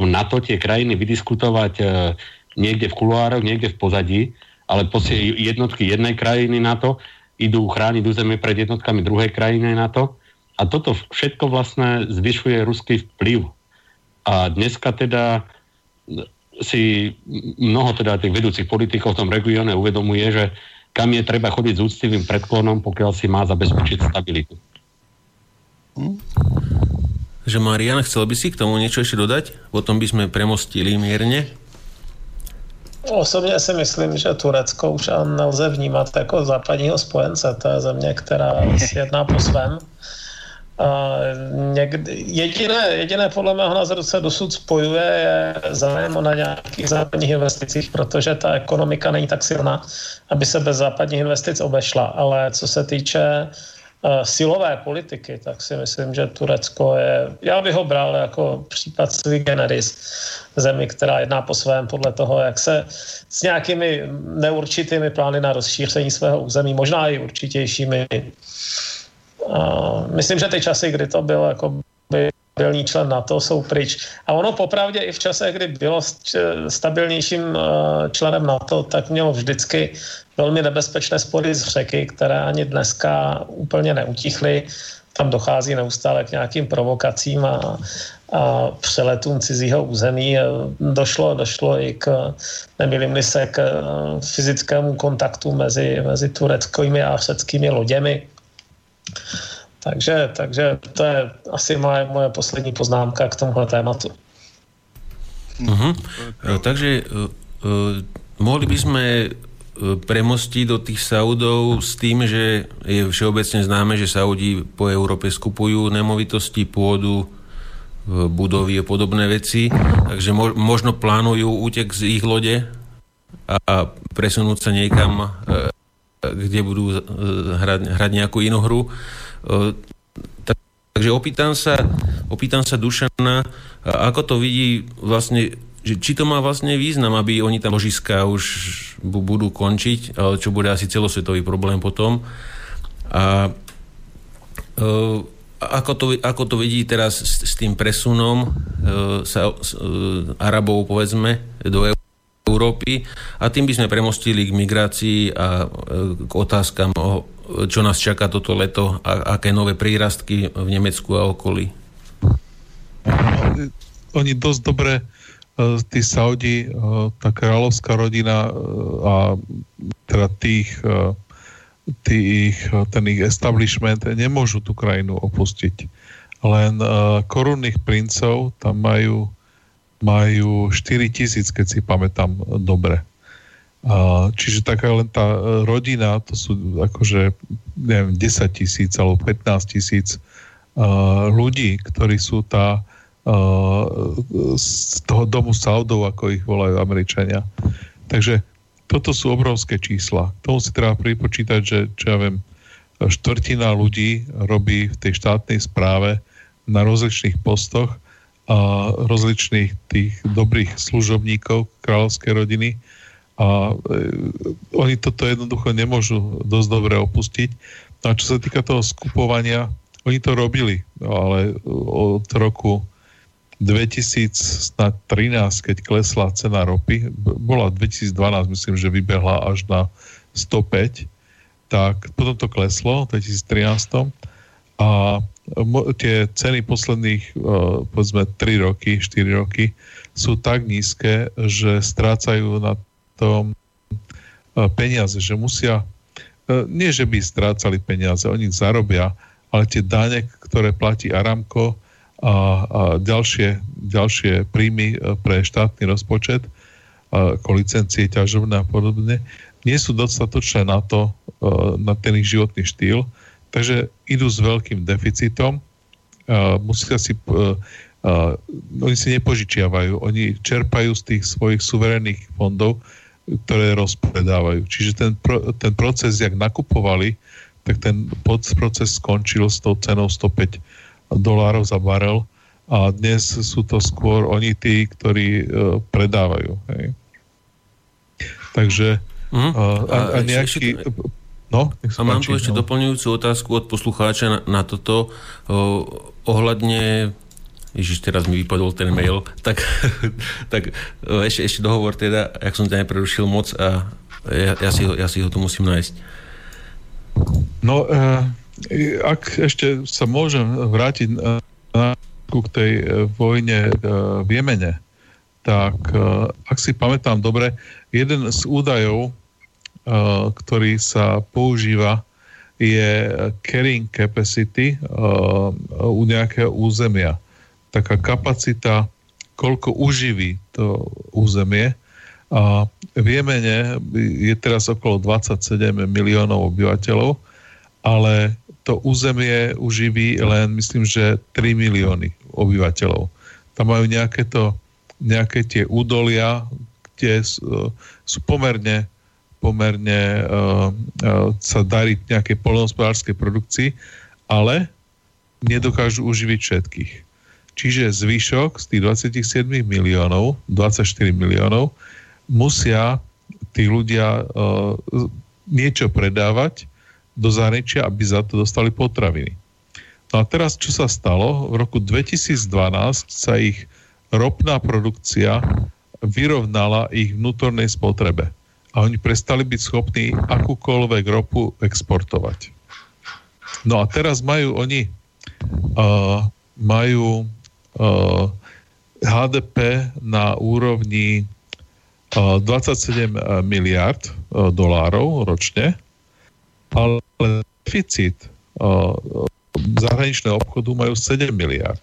v NATO tie krajiny vydiskutovať e, niekde v kuloároch, niekde v pozadí, ale posie jednotky jednej krajiny NATO idú chrániť územie pred jednotkami druhej krajiny NATO a toto všetko vlastne zvyšuje ruský vplyv. A dneska teda si mnoho teda tých vedúcich politikov v tom regióne uvedomuje, že kam je treba chodiť s úctivým predklonom, pokiaľ si má zabezpečiť stabilitu. Hm? Že Marian, chcel by si k tomu niečo ešte dodať? Potom by sme premostili mierne. Osobně si myslím, že Turecko už nelze vnímat jako západního spojence. To je země, která jedná po svém někdy, jediné, jediné podle mého názoru se dosud spojuje je zájem na nějakých západních investicích, protože ta ekonomika není tak silná, aby se bez západních investic obešla. Ale co se týče uh, silové politiky, tak si myslím, že Turecko je, já bych ho bral jako případ sui generis, zemi, která jedná po svém podle toho, jak se s nějakými neurčitými plány na rozšíření svého území, možná i určitějšími, myslím, že ty časy, kdy to bylo jako stabilní člen NATO, jsou pryč. A ono popravdě i v čase, kdy bylo stabilnějším eh, členem NATO, tak mělo vždycky velmi nebezpečné spory z řeky, které ani dneska úplně neutichly. Tam dochází neustále k nějakým provokacím a, a přeletům cizího území. Došlo, došlo i k, nemýlim se, k eh, fyzickému kontaktu mezi, mezi tureckými a řeckými loděmi takže, takže to je asi moje, moje poslední poznámka k tomuhle tématu. Uh-huh. Takže uh, uh, mohli by sme premostiť do tých Saudov s tým, že je všeobecne známe, že Saudi po Európe skupujú nemovitosti, pôdu, budovy a podobné veci, takže mo- možno plánujú útek z ich lode a presunúť sa niekam kde budú e, hrať, hrať nejakú inú hru. E, takže opýtam sa, opýtam sa Dušana, ako to vidí vlastne, že či to má vlastne význam, aby oni tam ložiska už budú končiť, čo bude asi celosvetový problém potom. A e, ako to, ako to vidí teraz s, s tým presunom sa, Arabov, povedzme, do EU? Európy a tým by sme premostili k migrácii a e, k otázkam, o, čo nás čaká toto leto a aké nové prírastky v Nemecku a okolí. Oni dosť dobre, e, tí Saudi, e, tá kráľovská rodina a teda tých, tých, ten ich establishment nemôžu tú krajinu opustiť. Len korunných princov tam majú majú 4 tisíc, keď si pamätám dobre. čiže taká len tá rodina, to sú akože neviem, 10 tisíc alebo 15 tisíc ľudí, ktorí sú tá z toho domu Saudov, ako ich volajú Američania. Takže toto sú obrovské čísla. K tomu si treba pripočítať, že čo ja viem, štvrtina ľudí robí v tej štátnej správe na rozličných postoch rozličných tých dobrých služobníkov kráľovskej rodiny a e, oni toto jednoducho nemôžu dosť dobre opustiť. No a čo sa týka toho skupovania, oni to robili, ale od roku 2013, keď klesla cena ropy, bola 2012, myslím, že vybehla až na 105, tak potom to kleslo v 2013 a tie ceny posledných, povedzme, 3 roky, 4 roky sú tak nízke, že strácajú na tom peniaze, že musia, nie že by strácali peniaze, oni zarobia, ale tie dane, ktoré platí Aramko a, a ďalšie, ďalšie príjmy pre štátny rozpočet, ako licencie ťažobné a podobne, nie sú dostatočné na to, na ten ich životný štýl, Takže idú s veľkým deficitom, uh, musia si, uh, uh, oni si nepožičiavajú, oni čerpajú z tých svojich suverénnych fondov, ktoré rozpredávajú. Čiže ten, pro, ten proces, jak nakupovali, tak ten proces skončil s tou cenou 105 dolárov za barel a dnes sú to skôr oni tí, ktorí uh, predávajú. Hej. Takže uh, a, a nejaký... No, a mám tu ešte no. doplňujúcu otázku od poslucháča na, na toto o, ohľadne Ježiš, teraz mi vypadol ten mail, tak, tak ešte, ešte dohovor teda, ak som ťa neprerušil moc a ja, ja, si ho, ja si ho tu musím nájsť. No, e, ak ešte sa môžem vrátiť na, na k tej e, vojne e, v Jemene, tak e, ak si pamätám dobre, jeden z údajov, ktorý sa používa, je carrying capacity uh, u nejakého územia. Taká kapacita, koľko uživí to územie. A v Jemene je teraz okolo 27 miliónov obyvateľov, ale to územie uživí len, myslím, že 3 milióny obyvateľov. Tam majú nejaké, to, nejaké tie údolia, kde sú, sú pomerne pomerne uh, uh, sa darí nejakej polnohospodárskej produkcii, ale nedokážu uživiť všetkých. Čiže zvyšok z tých 27 miliónov, 24 miliónov, musia tí ľudia uh, niečo predávať do zahraničia, aby za to dostali potraviny. No a teraz, čo sa stalo? V roku 2012 sa ich ropná produkcia vyrovnala ich vnútornej spotrebe a oni prestali byť schopní akúkoľvek ropu exportovať. No a teraz majú oni uh, majú uh, HDP na úrovni uh, 27 miliard uh, dolárov ročne, ale deficit uh, zahraničného obchodu majú 7 miliard.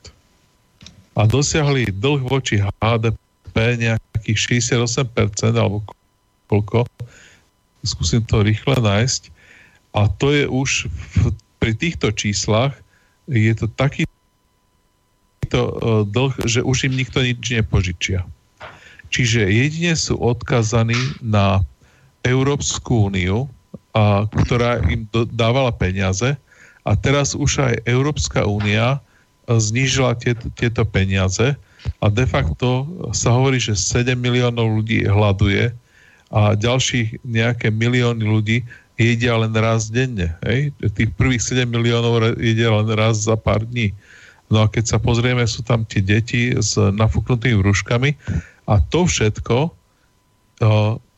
A dosiahli dlh voči HDP nejakých 68% alebo koľko. Skúsim to rýchle nájsť. A to je už v, pri týchto číslach je to taký to, uh, dlh, že už im nikto nič nepožičia. Čiže jedine sú odkazaní na Európsku úniu, a, ktorá im do, dávala peniaze a teraz už aj Európska únia znížila tieto, tieto peniaze a de facto sa hovorí, že 7 miliónov ľudí hľaduje a ďalších nejaké milióny ľudí jedia len raz denne. Hej? Tých prvých 7 miliónov jedia len raz za pár dní. No a keď sa pozrieme, sú tam tie deti s nafúknutými vrúškami a to všetko,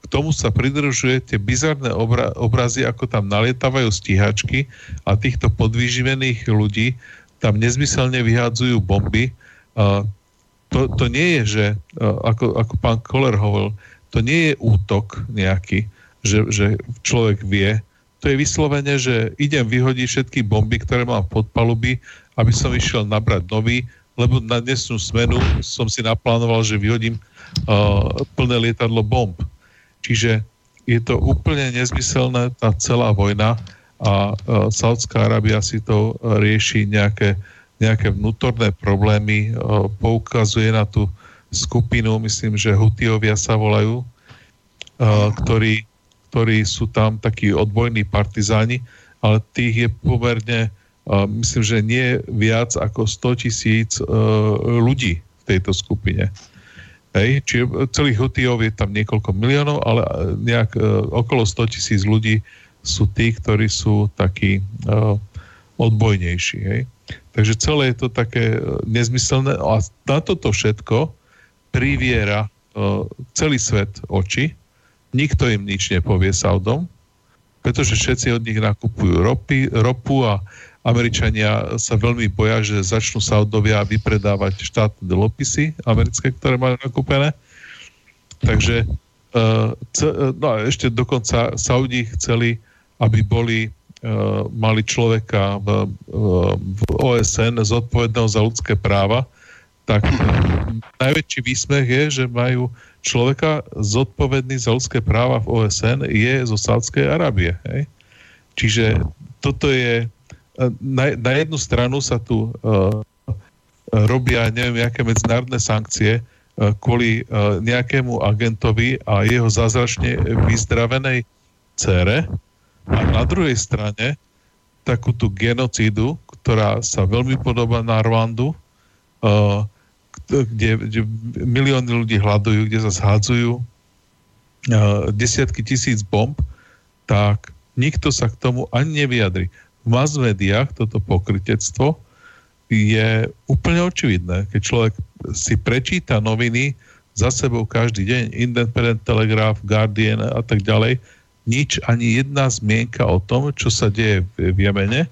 k tomu sa pridržuje tie bizarné obra- obrazy, ako tam nalietavajú stíhačky a týchto podvyživených ľudí tam nezmyselne vyhádzujú bomby. To, to nie je, že ako, ako pán Koller hovoril, to nie je útok nejaký, že, že človek vie. To je vyslovene, že idem vyhodiť všetky bomby, ktoré mám pod paluby, aby som išiel nabrať nový, lebo na dnesnú smenu som si naplánoval, že vyhodím uh, plné lietadlo bomb. Čiže je to úplne nezmyselné, tá celá vojna a uh, Saudská Arábia si to rieši nejaké, nejaké vnútorné problémy, uh, poukazuje na tú skupinu, myslím, že Hutiovia sa volajú, uh, ktorí, ktorí sú tam takí odbojní partizáni, ale tých je pomerne, uh, myslím, že nie viac ako 100 tisíc uh, ľudí v tejto skupine. Hej, čiže celých Hutiov je tam niekoľko miliónov, ale nejak okolo 100 tisíc ľudí sú tí, ktorí sú takí odbojnejší. Hej. Takže celé je to také nezmyselné a na toto všetko priviera uh, celý svet oči, nikto im nič nepovie Saudom, pretože všetci od nich nakupujú ropy, ropu a Američania sa veľmi boja, že začnú Saudovia vypredávať štátne dlhopisy americké, ktoré majú nakúpené. Takže uh, ce, no a ešte dokonca Saudi chceli, aby boli mali človeka v, v OSN zodpovedného za ľudské práva, tak uh, najväčší výsmech je, že majú človeka zodpovedný za ľudské práva v OSN je zo Sádskej Arábie. Hej? Čiže toto je na, na jednu stranu sa tu uh, robia neviem, nejaké medzinárodné sankcie uh, kvôli uh, nejakému agentovi a jeho zázračne vyzdravenej cére a na druhej strane takú tú genocídu, ktorá sa veľmi podobá na Rwandu, kde, kde milióny ľudí hľadujú, kde sa zhádzujú desiatky tisíc bomb, tak nikto sa k tomu ani nevyjadri v mass médiách toto pokrytectvo je úplne očividné. Keď človek si prečíta noviny za sebou každý deň, Independent Telegraph, Guardian a tak ďalej, nič, ani jedna zmienka o tom, čo sa deje v Jemene,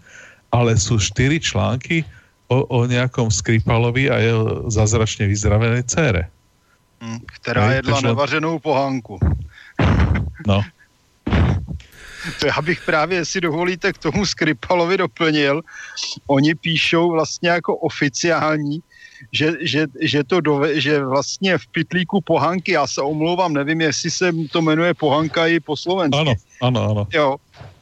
ale sú štyri články o, o nejakom Skripalovi a jeho zázračne vyzdravenej cére. Hm, ktorá jedla nevařenou pohánku. No. To já bych právě, jestli dovolíte, k tomu Skripalovi doplnil. Oni píšou vlastně jako oficiální, že, že, že, to dove, že vlastně v pitlíku pohanky, já se omlouvám, nevím, jestli se to jmenuje pohanka i po slovensku. Ano, ano, ano. Jo,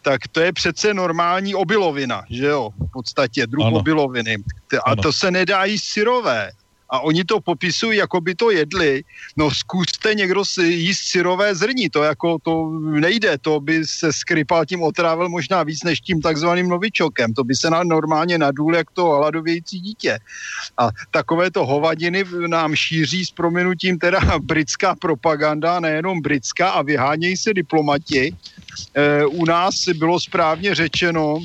tak to je přece normální obilovina, že jo, v podstatě, druh ano. obiloviny. A ano. to se nedá jíst syrové a oni to popisují, jako by to jedli. No zkuste někdo si jíst syrové zrní, to jako to nejde, to by se skrypal tím otrávil možná víc než tím takzvaným novičokem, to by se nám normálně nadůl jak to hladovějící dítě. A takovéto hovadiny nám šíří s prominutím teda britská propaganda, nejenom britská a vyhánějí se diplomati. E, u nás bylo správně řečeno,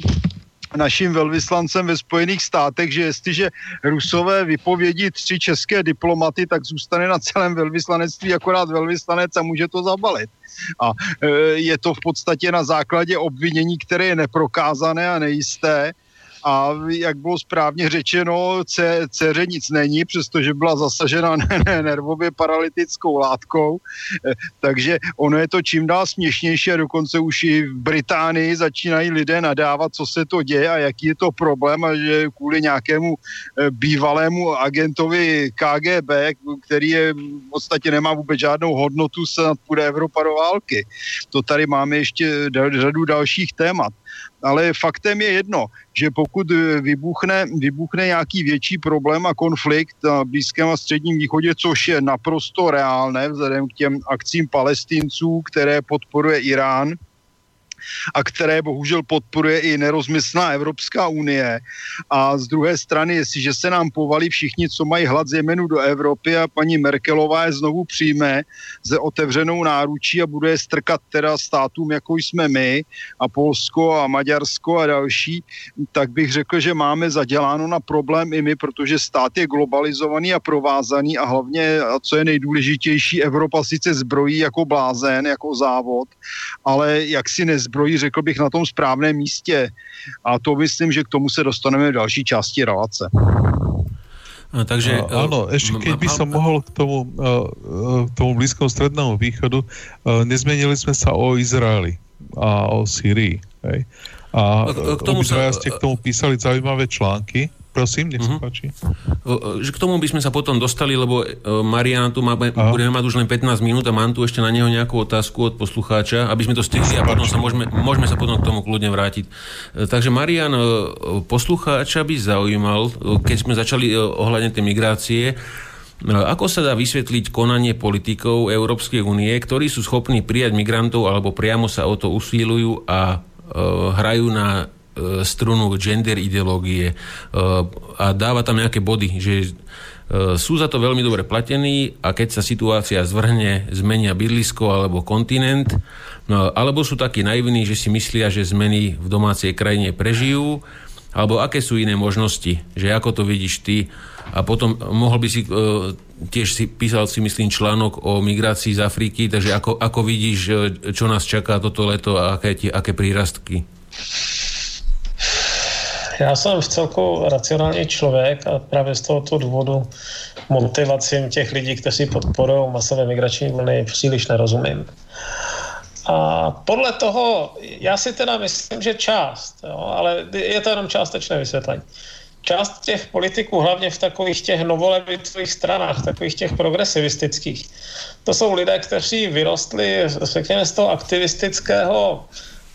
naším velvyslancem ve Spojených státech, že jestliže Rusové vypovědí tři české diplomaty, tak zůstane na celém velvyslanectví akorát velvyslanec a může to zabalit. A e, je to v podstatě na základě obvinění, které je neprokázané a nejisté a jak bylo správně řečeno, dceře nic není, přestože byla zasažena nervově paralytickou látkou, eh, takže ono je to čím dál směšnější a dokonce už i v Británii začínají lidé nadávat, co se to děje a jaký je to problém a že kvůli nějakému eh, bývalému agentovi KGB, který je v podstatě nemá vůbec žádnou hodnotu, se půjde Evropa do války. To tady máme ještě řadu dalších témat ale faktem je jedno, že pokud eh, vybuchne, vybuchne nějaký větší problém a konflikt na Blízkém a Středním východě, což je naprosto reálné vzhledem k těm akcím palestinců, které podporuje Irán, a které bohužel podporuje i nerozmyslná Evropská unie. A z druhé strany, jestliže se nám povalí všichni, co mají hlad zejménu do Evropy a paní Merkelová je znovu přijme ze otevřenou náručí a bude je strkat teda státům, jako jsme my a Polsko a Maďarsko a další, tak bych řekl, že máme zaděláno na problém i my, protože stát je globalizovaný a provázaný a hlavně, a co je nejdůležitější, Evropa sice zbrojí jako blázen, jako závod, ale jak si nezbrojí zbrojí, řekl bych, na tom správném místě. A to myslím, že k tomu se dostaneme v další části relace. No, takže, uh, áno, ešte keď by som mohol k tomu, uh, k tomu blízkom strednému východu, uh, nezmenili sme sa o Izraeli a o Syrii. Hej? A k tomu sa... ste k tomu písali zaujímavé články. Prosím, nech sa uh-huh. páči. K tomu by sme sa potom dostali, lebo Mariana tu má, budeme mať už len 15 minút a mám tu ešte na neho nejakú otázku od poslucháča, aby sme to stihli a potom sa môžeme, môžeme sa potom k tomu kľudne vrátiť. Takže Marian, poslucháča by zaujímal, keď sme začali ohľadne tej migrácie, ako sa dá vysvetliť konanie politikov Európskej únie, ktorí sú schopní prijať migrantov alebo priamo sa o to usílujú a e, hrajú na e, strunu gender ideológie e, a dáva tam nejaké body, že e, sú za to veľmi dobre platení a keď sa situácia zvrhne, zmenia bydlisko alebo kontinent, no, alebo sú takí naivní, že si myslia, že zmeny v domácej krajine prežijú, alebo aké sú iné možnosti, že ako to vidíš ty, a potom mohol by si, e, tiež si písal si myslím článok o migrácii z Afriky, takže ako, ako vidíš, e, čo nás čaká toto leto a aké, aké prírastky? Já jsem v celku racionální člověk a právě z tohoto důvodu motivacím těch lidí, kteří podporují masové migrační vlny, příliš nerozumím. A podle toho, já si teda myslím, že část, jo, ale je to jenom částečné vysvětlení část těch politiků, hlavně v takových těch novolevicových stranách, takových těch progresivistických, to jsou lidé, kteří vyrostli, řekněme, z toho aktivistického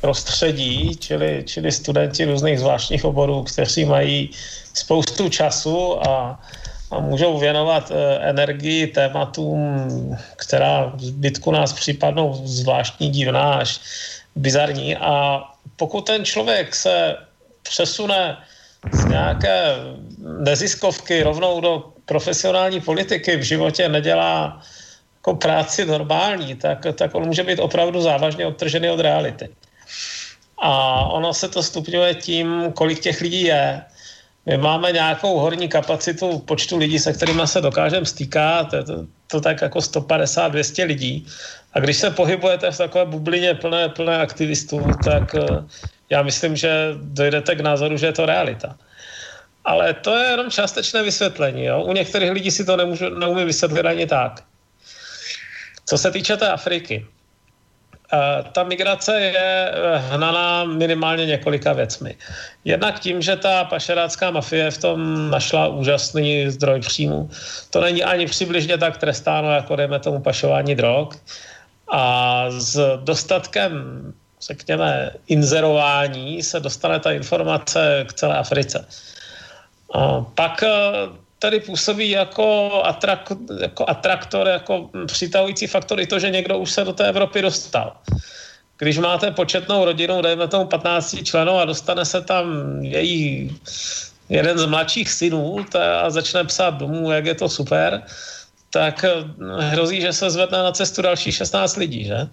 prostředí, čili, čili studenti různých zvláštních oborů, kteří mají spoustu času a, a můžou věnovat e, energii tématům, která zbytku nás připadnou zvláštní, divná až bizarní. A pokud ten člověk se přesune z nějaké neziskovky rovnou do profesionální politiky v životě nedělá jako práci normální, tak, tak on může být opravdu závažně odtržený od reality. A ono se to stupňuje tím, kolik těch lidí je. My máme nějakou horní kapacitu počtu lidí, se kterými se dokážeme stýkat, to, to, tak jako 150-200 lidí. A když se pohybujete v takové bublině plné, plné aktivistů, tak já myslím, že dojdete k názoru, že je to realita. Ale to je jenom částečné vysvětlení. Jo? U některých lidí si to nemůžu, neumí vysvětlit ani tak. Co se týče té Afriky, ta migrace je eh, hnaná minimálně několika věcmi. Jednak tím, že ta pašerácká mafie v tom našla úžasný zdroj příjmu. To není ani přibližně tak trestáno, jako dejme tomu pašování drog. A s dostatkem řekněme, inzerování se dostane ta informace k celé Africe. A pak eh, tady působí jako, atrak, jako atraktor, jako přitahující faktor i to, že někdo už se do té Evropy dostal. Když máte početnou rodinu, dejme tomu 15 členů a dostane se tam její jeden z mladších synů a začne psát domů, jak je to super, tak eh, hrozí, že se zvedne na cestu další 16 lidí, že?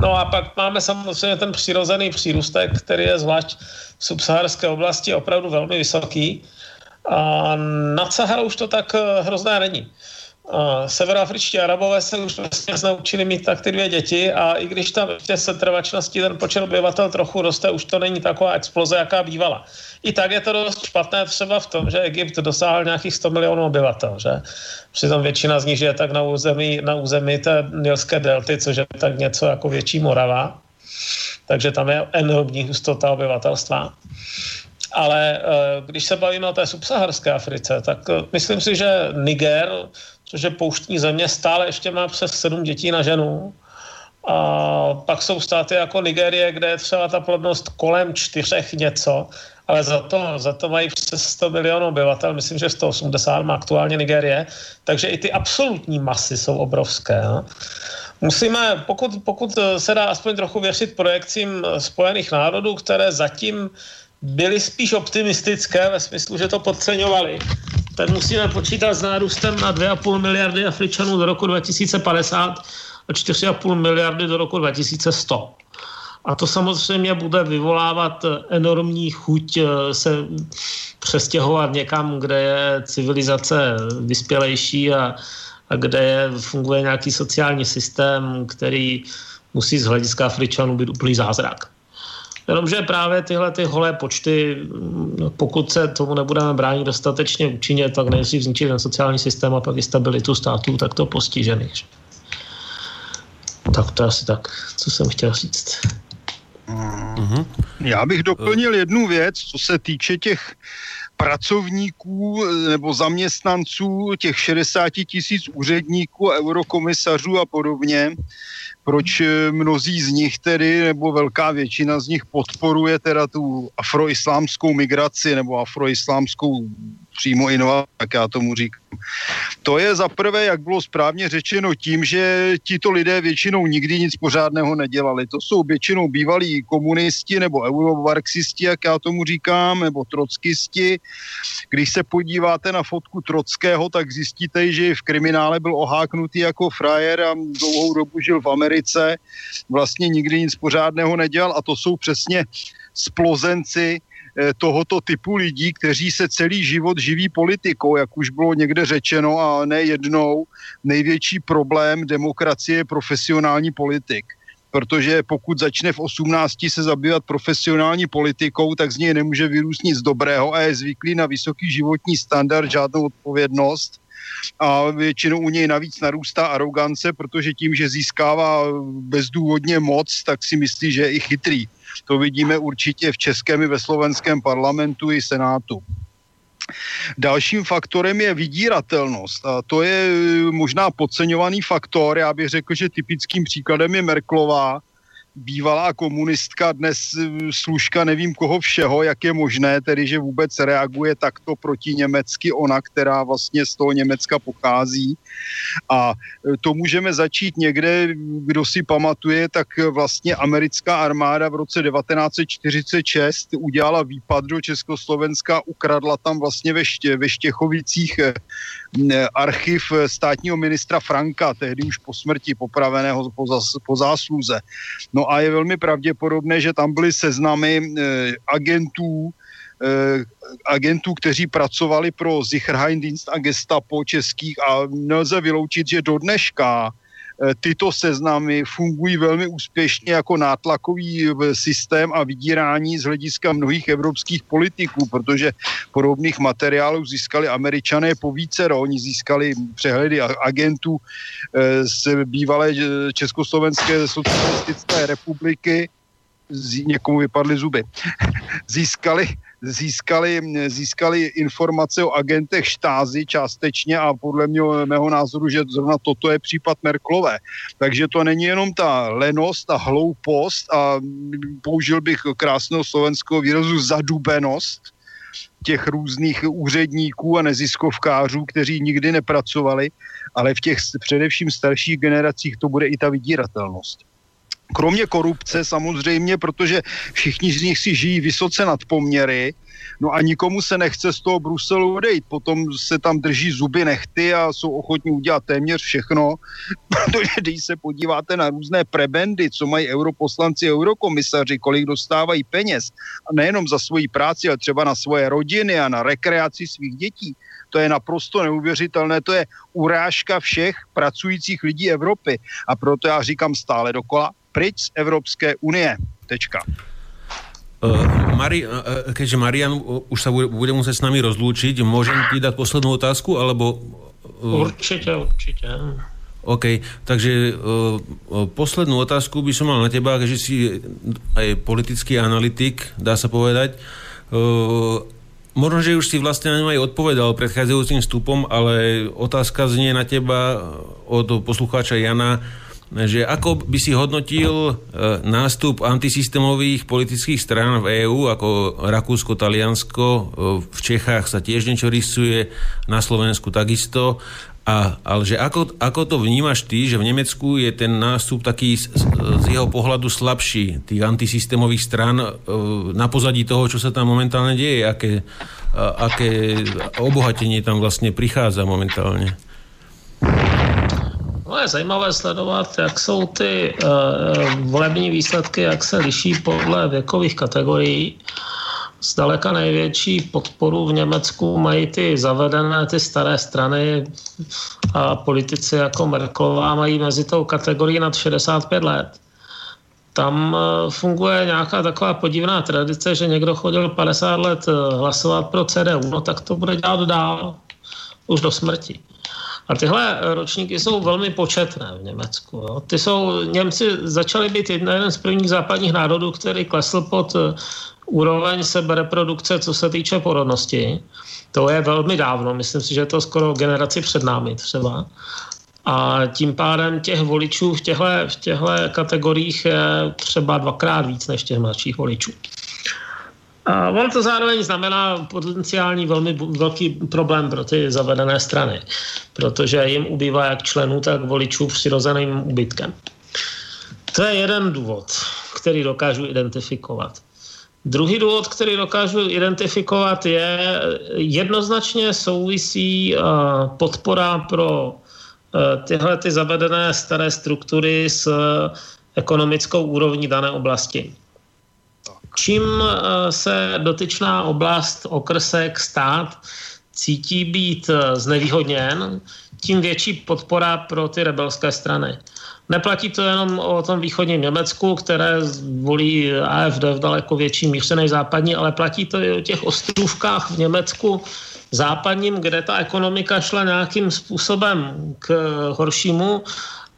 No a pak máme samozřejmě ten přirozený přírůstek, který je zvlášť v subsaharské oblasti opravdu velmi vysoký. A nad Saharou už to tak eh, hrozné není. Severoafričtí arabové se už vlastně naučili mít tak ty dvě děti a i když tam v té setrvačnosti ten počet obyvatel trochu roste, už to není taková exploze, jaká bývala. I tak je to dost špatné třeba v tom, že Egypt dosáhl nějakých 100 milionů obyvatel, že? Přitom většina z nich je tak na území, na území té Nilské delty, což je tak něco jako větší Morava. Takže tam je enormní hustota obyvatelstva. Ale eh, když se bavíme o té subsaharské Africe, tak eh, myslím si, že Niger což je pouštní země, stále ještě má přes sedm dětí na ženu. A pak jsou státy jako Nigérie, kde je třeba ta plodnost kolem čtyřech něco, ale za to, za to mají přes 100 milionů obyvatel, myslím, že 180 má aktuálně Nigérie, takže i ty absolutní masy jsou obrovské. No. Musíme, pokud, pokud se dá aspoň trochu věřit projekcím Spojených národů, které zatím byly spíš optimistické ve smyslu, že to podceňovali, tak musíme počítat s nárůstem na 2,5 miliardy Afričanů do roku 2050 a 4,5 miliardy do roku 2100. A to samozřejmě bude vyvolávat enormní chuť eh, se přestěhovat někam, kde je civilizace vyspělejší a, a kde je, funguje nějaký sociální systém, který musí z hlediska Afričanů být úplný zázrak. Jenomže právě tyhle ty holé počty, mm, pokud se tomu nebudeme bránit dostatečně účinně, tak nejdřív zničí ten sociální systém a pak i stabilitu států to postižených. Tak to asi tak, co jsem chtěl říct. Uh-huh. Já bych doplnil jednu věc, co se týče těch pracovníků nebo zaměstnanců, těch 60 tisíc úředníků, eurokomisařů a podobně, proč mnozí z nich tedy, nebo velká většina z nich podporuje teda tu afroislámskou migraci nebo afroislámskou přímo inovace, jak já tomu říkám. To je za prvé, jak bylo správně řečeno, tím, že tito lidé většinou nikdy nic pořádného nedělali. To jsou většinou bývalí komunisti nebo euromarxisti, jak já tomu říkám, nebo trockisti. Když se podíváte na fotku Trockého, tak zjistíte, že v kriminále byl oháknutý jako frajer a dlouhou dobu žil v Americe. Vlastně nikdy nic pořádného nedělal a to jsou přesně splozenci tohoto typu lidí, kteří se celý život živí politikou, jak už bylo někde řečeno a ne jednou, největší problém demokracie je profesionální politik protože pokud začne v 18 se zabývat profesionální politikou, tak z něj nemůže vyrůst nic dobrého a je zvyklý na vysoký životní standard, žádnou odpovědnost a většinou u něj navíc narůstá arogance, protože tím, že získává bezdůvodně moc, tak si myslí, že je i chytrý. To vidíme určitě v českém i ve slovenském parlamentu i senátu. Dalším faktorem je vydíratelnost a to je možná podceňovaný faktor. Já bych řekl, že typickým příkladem je Merklová, bývalá komunistka, dnes eh, služka nevím koho všeho, jak je možné, tedy že vůbec reaguje takto proti německy ona, která vlastně z toho Německa pochází. A eh, to můžeme začít někde, kdo si pamatuje, tak vlastně americká armáda v roce 1946 udělala výpad do Československa, ukradla tam vlastně ve, ště, ve Štěchovicích eh, archiv státního ministra Franka, tehdy už po smrti popraveného po, zas, po zásluze. No a je velmi pravděpodobné, že tam byly seznamy e, agentů, e, agentů, kteří pracovali pro Sicherheitsdienst a gestapo českých a nelze vyloučit, že do dneška Eh, tyto seznamy fungují velmi úspěšně jako nátlakový eh, systém a vydírání z hlediska mnohých evropských politiků, protože podobných materiálů získali američané po více Oni získali přehledy agentů eh, z bývalé Československé socialistické republiky, někomu vypadly zuby, získali získali, získali informace o agentech štázy částečně a podle mě, mého názoru, že zrovna toto je případ Merklové. Takže to není jenom ta lenost a hloupost a použil bych krásného slovenského výrazu zadubenost, těch různých úředníků a neziskovkářů, kteří nikdy nepracovali, ale v těch především starších generacích to bude i ta vydíratelnost. Kromě korupce samozřejmě, protože všichni z nich si žijí vysoce nad poměry, no a nikomu se nechce z toho Bruselu odejít. Potom se tam drží zuby nechty a jsou ochotní udělat téměř všechno, protože když se podíváte na různé prebendy, co mají europoslanci, eurokomisaři, kolik dostávají peněz, a nejenom za svoji práci, ale třeba na svoje rodiny a na rekreaci svých dětí, to je naprosto neuvěřitelné, to je urážka všech pracujících lidí Evropy. A proto já říkám stále dokola, pryč z Európskej únie. Tečka. Uh, Mari, uh, keďže Marian už sa bude, bude musieť s nami rozlúčiť, môžem ti dať poslednú otázku, alebo... Určite, určite. OK, takže poslednú otázku by som mal na teba, keďže si aj politický analytik, dá sa povedať. Možno, že už si vlastne na ňu aj odpovedal predchádzajúcim vstupom, ale otázka znie na teba od poslucháča Jana. Že ako by si hodnotil e, nástup antisystémových politických strán v EÚ, ako Rakúsko, Taliansko, e, v Čechách sa tiež niečo rysuje, na Slovensku takisto. A, ale že ako, ako to vnímaš ty, že v Nemecku je ten nástup taký z, z jeho pohľadu slabší, tých antisystémových strán e, na pozadí toho, čo sa tam momentálne deje, aké, aké obohatenie tam vlastne prichádza momentálne? No je zajímavé sledovat, jak jsou ty uh, volební výsledky, jak se liší podle věkových kategorií. Zdaleka největší podporu v Německu mají ty zavedené, ty staré strany a politici jako Merklová mají mezi tou kategorií nad 65 let. Tam eh, funguje nějaká taková podivná tradice, že někdo chodil 50 let hlasovat pro CDU, no tak to bude dělat dál, už do smrti. A tyhle ročníky jsou velmi početné v Německu. Jo. Ty jsou, Němci začali být jeden z prvních západních národů, který klesl pod eh, úroveň sebereprodukce, co se týče porodnosti. To je velmi dávno, myslím si, že je to skoro generaci před námi třeba. A tím pádem těch voličů v těchto, v těchto kategoriích je třeba dvakrát víc než těch mladších voličů. A on to zároveň znamená potenciální velmi velký problém pro ty zavedené strany, protože jim ubývá jak členů, tak voličů přirozeným ubytkem. To je jeden důvod, který dokážu identifikovat. Druhý důvod, který dokážu identifikovat, je jednoznačně souvisí podpora pro tyhle ty zavedené staré struktury s ekonomickou úrovní dané oblasti. Čím se dotyčná oblast, okrsek, stát cítí být znevýhodněn, tím větší podpora pro ty rebelské strany. Neplatí to jenom o tom východním Německu, které volí AFD v daleko větší míře než západní, ale platí to i o těch ostrůvkách v Německu západním, kde ta ekonomika šla nějakým způsobem k horšímu,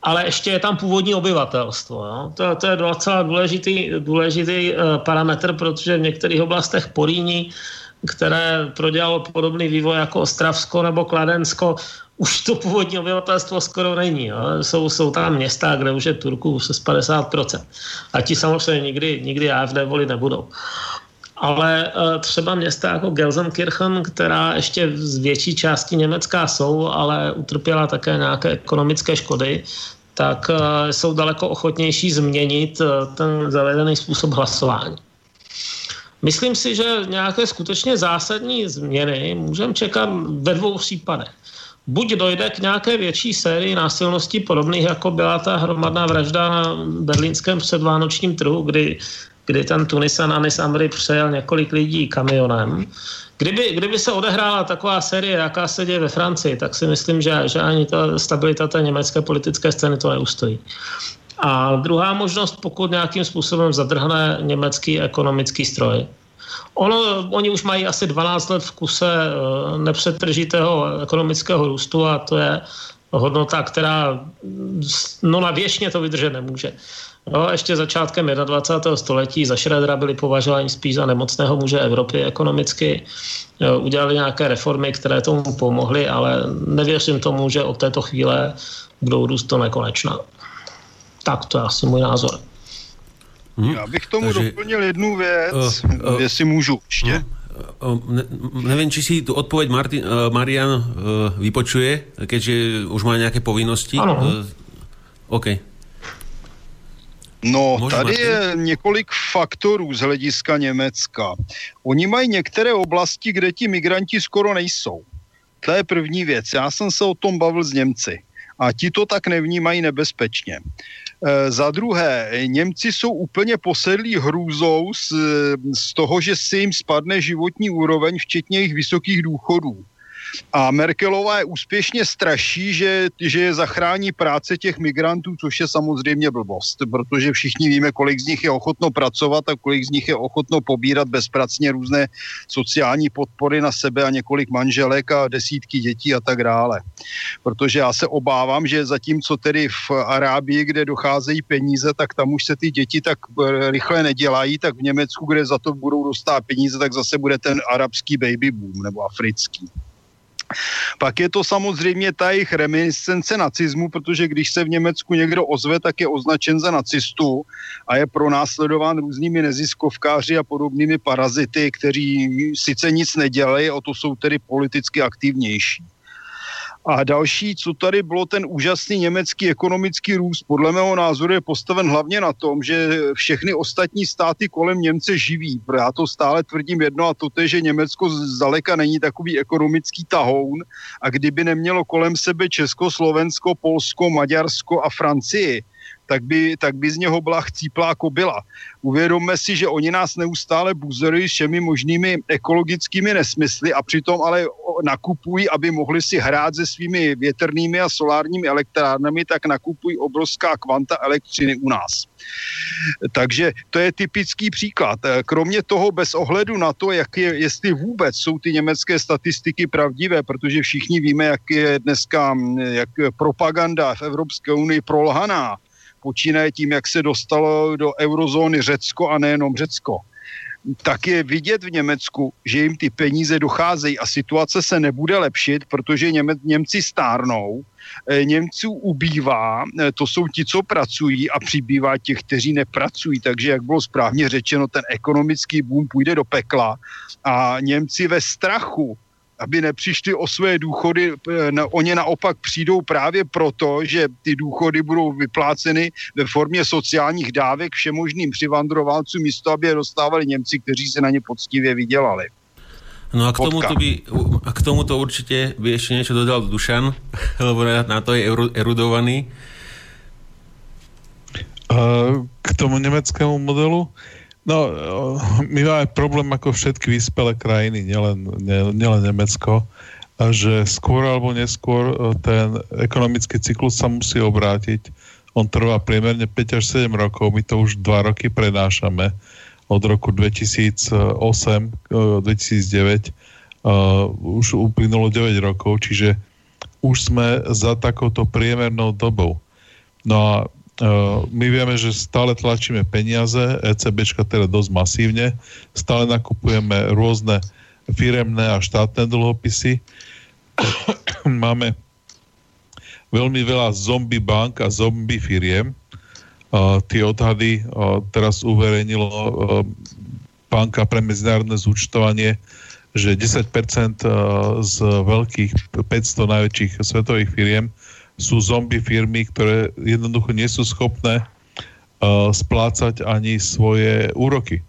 ale ještě je tam původní obyvatelstvo. Jo? To, to je docela důležitý, důležitý uh, parametr, protože v některých oblastech Poríní, které prodělalo podobný vývoj jako Ostravsko nebo Kladensko, už to původní obyvatelstvo skoro není. Jo. Jsou, jsou tam města, kde už je Turků přes 50%. A ti samozřejmě nikdy, nikdy AFD volit nebudou. Ale e, třeba města jako Gelsenkirchen, která ještě z větší části Německa jsou, ale utrpěla také nějaké ekonomické škody, tak e, jsou daleko ochotnější změnit e, ten zavedený způsob hlasování. Myslím si, že nějaké skutečně zásadní změny můžeme čekat ve dvou případech buď dojde k nějaké větší sérii násilností podobných, jako byla ta hromadná vražda na berlínském předvánočním trhu, kdy, kdy ten Tunisan Anis Amri přejel několik lidí kamionem. Kdyby, kdyby se odehrála taková série, jaká se děje ve Francii, tak si myslím, že, že ani ta stabilita té německé politické scény to neustojí. A druhá možnost, pokud nějakým způsobem zadrhne německý ekonomický stroj, Ono, oni už mají asi 12 let v kuse eh, nepřetržitého ekonomického růstu a to je hodnota, která no na věčně to vydržet nemůže. No, ještě začátkem 21. století za Schrödera byli považováni spíš za nemocného muže Evropy ekonomicky. Udělali nějaké reformy, které tomu pomohly, ale nevěřím tomu, že od této chvíle budou růst to nekonečná. Tak to je asi můj názor. Hmm. Já bych tomu Takže, doplnil jednu věc, uh, uh, jestli můžu ještě. Uh, ne, nevím, či si tu odpověď Martin, Marian vypočuje, keďže už má nějaké povinnosti. Ano. OK. No, Můžu, tady je několik faktorů z hlediska Německa. Oni mají některé oblasti, kde ti migranti skoro nejsou. To je první věc. Já jsem se o tom bavil s Němci. A ti to tak nevnímají nebezpečně. E, za druhé, Němci jsou úplně posedlí hrůzou z, z toho, že si jim spadne životní úroveň, včetně jejich vysokých důchodů. A Merkelová je úspěšně straší, že, že je zachrání práce těch migrantů, což je samozřejmě blbost, protože všichni víme, kolik z nich je ochotno pracovat a kolik z nich je ochotno pobírat bezpracně různé sociální podpory na sebe a několik manželek a desítky dětí a tak dále. Protože já se obávám, že zatímco tedy v Arábii, kde docházejí peníze, tak tam už se ty děti tak eh, rychle nedělají, tak v Německu, kde za to budou dostat peníze, tak zase bude ten arabský baby boom nebo africký. Pak je to samozřejmě ta jejich reminiscence nacismu, protože když se v Německu někdo ozve, tak je označen za nacistu a je pronásledován různými neziskovkáři a podobnými parazity, kteří sice nic nedělají, o to jsou tedy politicky aktivnější. A další, co tady bylo, ten úžasný německý ekonomický růst, podle mého názoru je postaven hlavně na tom, že všechny ostatní státy kolem Němce živí. Já to stále tvrdím jedno a to je, že Německo zdaleka není takový ekonomický tahoun a kdyby nemělo kolem sebe Česko, Slovensko, Polsko, Maďarsko a Francii, tak by, tak by z něho byla chcíplá kobila. Uvědomme si, že oni nás neustále buzerují všemi možnými ekologickými nesmysly a přitom ale nakupují, aby mohli si hrát se svými větrnými a solárními elektrárnami, tak nakupují obrovská kvanta elektřiny u nás. Takže to je typický příklad. Kromě toho, bez ohledu na to, jak je, jestli vůbec jsou ty německé statistiky pravdivé, protože všichni víme, jak je dneska jak propaganda v Evropské unii prolhaná, počínaje tím, jak se dostalo do eurozóny Řecko a nejenom Řecko, tak je vidět v Německu, že jim ty peníze docházejí a situace se nebude lepšit, protože Něme, Němci stárnou, eh, Němců ubývá, eh, to jsou ti, co pracují a přibývá těch, kteří nepracují. Takže, jak bylo správně řečeno, ten ekonomický boom půjde do pekla a Němci ve strachu aby nepřišli o své důchody, eh, oni naopak přijdou právě proto, že ty důchody budou vypláceny ve formě sociálních dávek všemožným přivandrovalcům, místo aby je dostávali Němci, kteří se na ně poctivě vydělali. No a k tomuto, by, a k tomuto určite by ešte niečo dodal Dušan, lebo na to je erudovaný. K tomu nemeckému modelu? No, my máme problém ako všetky vyspelé krajiny, nielen, nielen Nemecko, že skôr alebo neskôr e, ten ekonomický cyklus sa musí obrátiť. On trvá priemerne 5 až 7 rokov, my to už 2 roky prenášame od roku 2008, 2009, uh, už uplynulo 9 rokov, čiže už sme za takouto priemernou dobou. No a Eh, my vieme, že stále tlačíme peniaze, ECBčka teda dosť masívne, stále nakupujeme rôzne firemné a štátne dlhopisy. Máme veľmi veľa zombie bank a zombie firiem. Uh, tie odhady uh, teraz uverejnilo Banka pre medzinárodné zúčtovanie, že 10% z veľkých 500 najväčších svetových firiem sú zombie firmy, ktoré jednoducho nie sú schopné uh, splácať ani svoje úroky.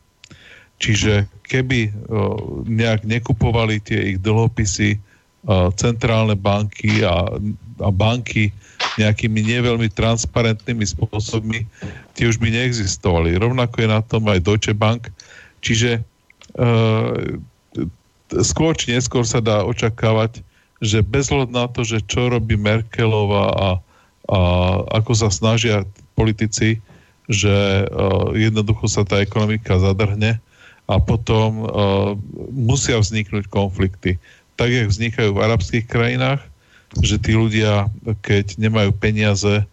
Čiže keby uh, nejak nekupovali tie ich dlhopisy uh, centrálne banky a, a banky nejakými neveľmi transparentnými spôsobmi, tie už by neexistovali. Rovnako je na tom aj Deutsche Bank. Čiže uh, skôr či neskôr sa dá očakávať že bez na to, že čo robí Merkelová a, a ako sa snažia politici, že uh, jednoducho sa tá ekonomika zadrhne a potom uh, musia vzniknúť konflikty. Tak, jak vznikajú v arabských krajinách, že tí ľudia, keď nemajú peniaze,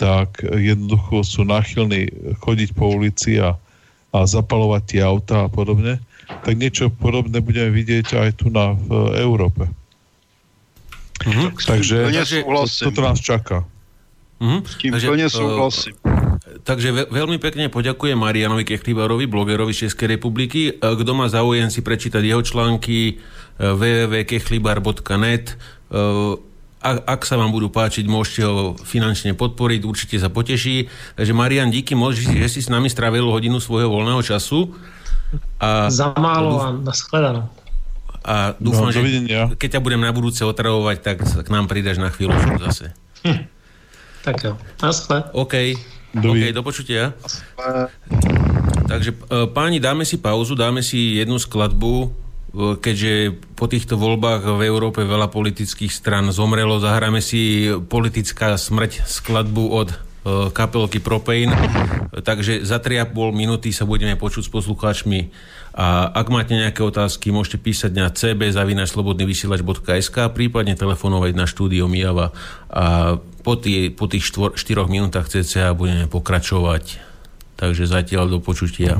tak jednoducho sú náchylní chodiť po ulici a, a zapalovať tie auta a podobne, tak niečo podobné budeme vidieť aj tu na, v Európe. Mm-hmm. Takže toto nás čaká. Mm-hmm. S tím takže, plne súhlasím. Takže ve, veľmi pekne poďakujem Marianovi Kechlibarovi, blogerovi Českej republiky. Kto má záujem si prečítať jeho články www.kechlibar.net ak, ak sa vám budú páčiť, môžete ho finančne podporiť, určite sa poteší. Takže Marian, díky moc, že si s nami strávil hodinu svojho voľného času. A, Za málo a nashledanou a dúfam, no, že keď ťa budem na budúce otravovať, tak k nám pridaš na chvíľu zase. Hm. Tak jo, naschle. OK, OK, do počutia. Takže e, páni, dáme si pauzu, dáme si jednu skladbu, e, keďže po týchto voľbách v Európe veľa politických stran zomrelo, zahráme si politická smrť skladbu od e, kapelky Propane. Takže za 3,5 minúty sa budeme počuť s poslucháčmi a ak máte nejaké otázky, môžete písať na cb.slobodnyvysielač.sk prípadne telefonovať na štúdio Mijava a po, tý, po tých 4 minútach cca budeme pokračovať. Takže zatiaľ do počutia.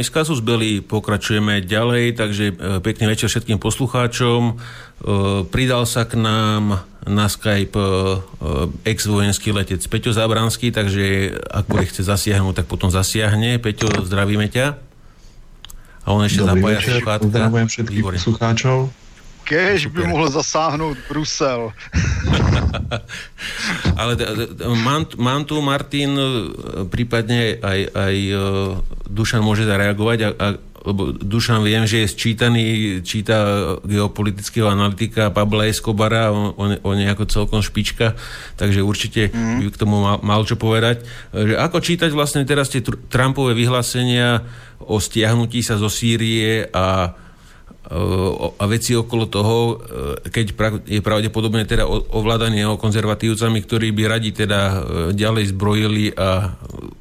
My z Kasus Belli pokračujeme ďalej, takže e, pekný večer všetkým poslucháčom. E, pridal sa k nám na Skype e, ex-vojenský letec Peťo Zábranský, takže ak bude chce zasiahnuť, tak potom zasiahne. Peťo, zdravíme ťa. A on ešte zapája sluchátka. Zdravujem všetkých poslucháčov. Kež by mohl zasáhnout Brusel. Ale mám tu Martin, e, prípadne aj, aj Dušan môže zareagovať, a, a, lebo Dušan viem, že je sčítaný, číta geopolitického analytika Pabla Escobara, on, on, on je ako celkom špička, takže určite mm. by k tomu mal, mal čo povedať. Že ako čítať vlastne teraz tie Trumpové vyhlásenia o stiahnutí sa zo Sýrie a a veci okolo toho, e, keď je pravdepodobne teda ovládanie konzervatívcami, ktorí by radi teda e, ďalej zbrojili a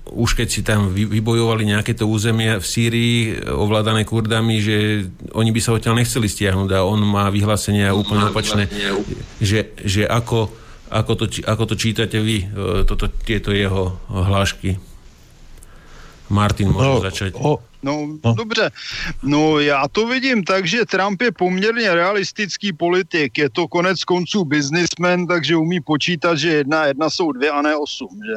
už keď si tam vybojovali nejaké to územie v Sýrii ovládané Kurdami, že oni by sa odtiaľ nechceli stiahnuť a on má vyhlásenia úplne opačné, že, že ako, ako, to, ako to čítate vy, e, toto, tieto jeho hlášky. Martin môže no, začať. O, No, no, dobře. No, já to vidím tak, že Trump je poměrně realistický politik. Je to konec konců biznismen, takže umí počítat, že jedna jedna jsou dvě a ne osm. Že?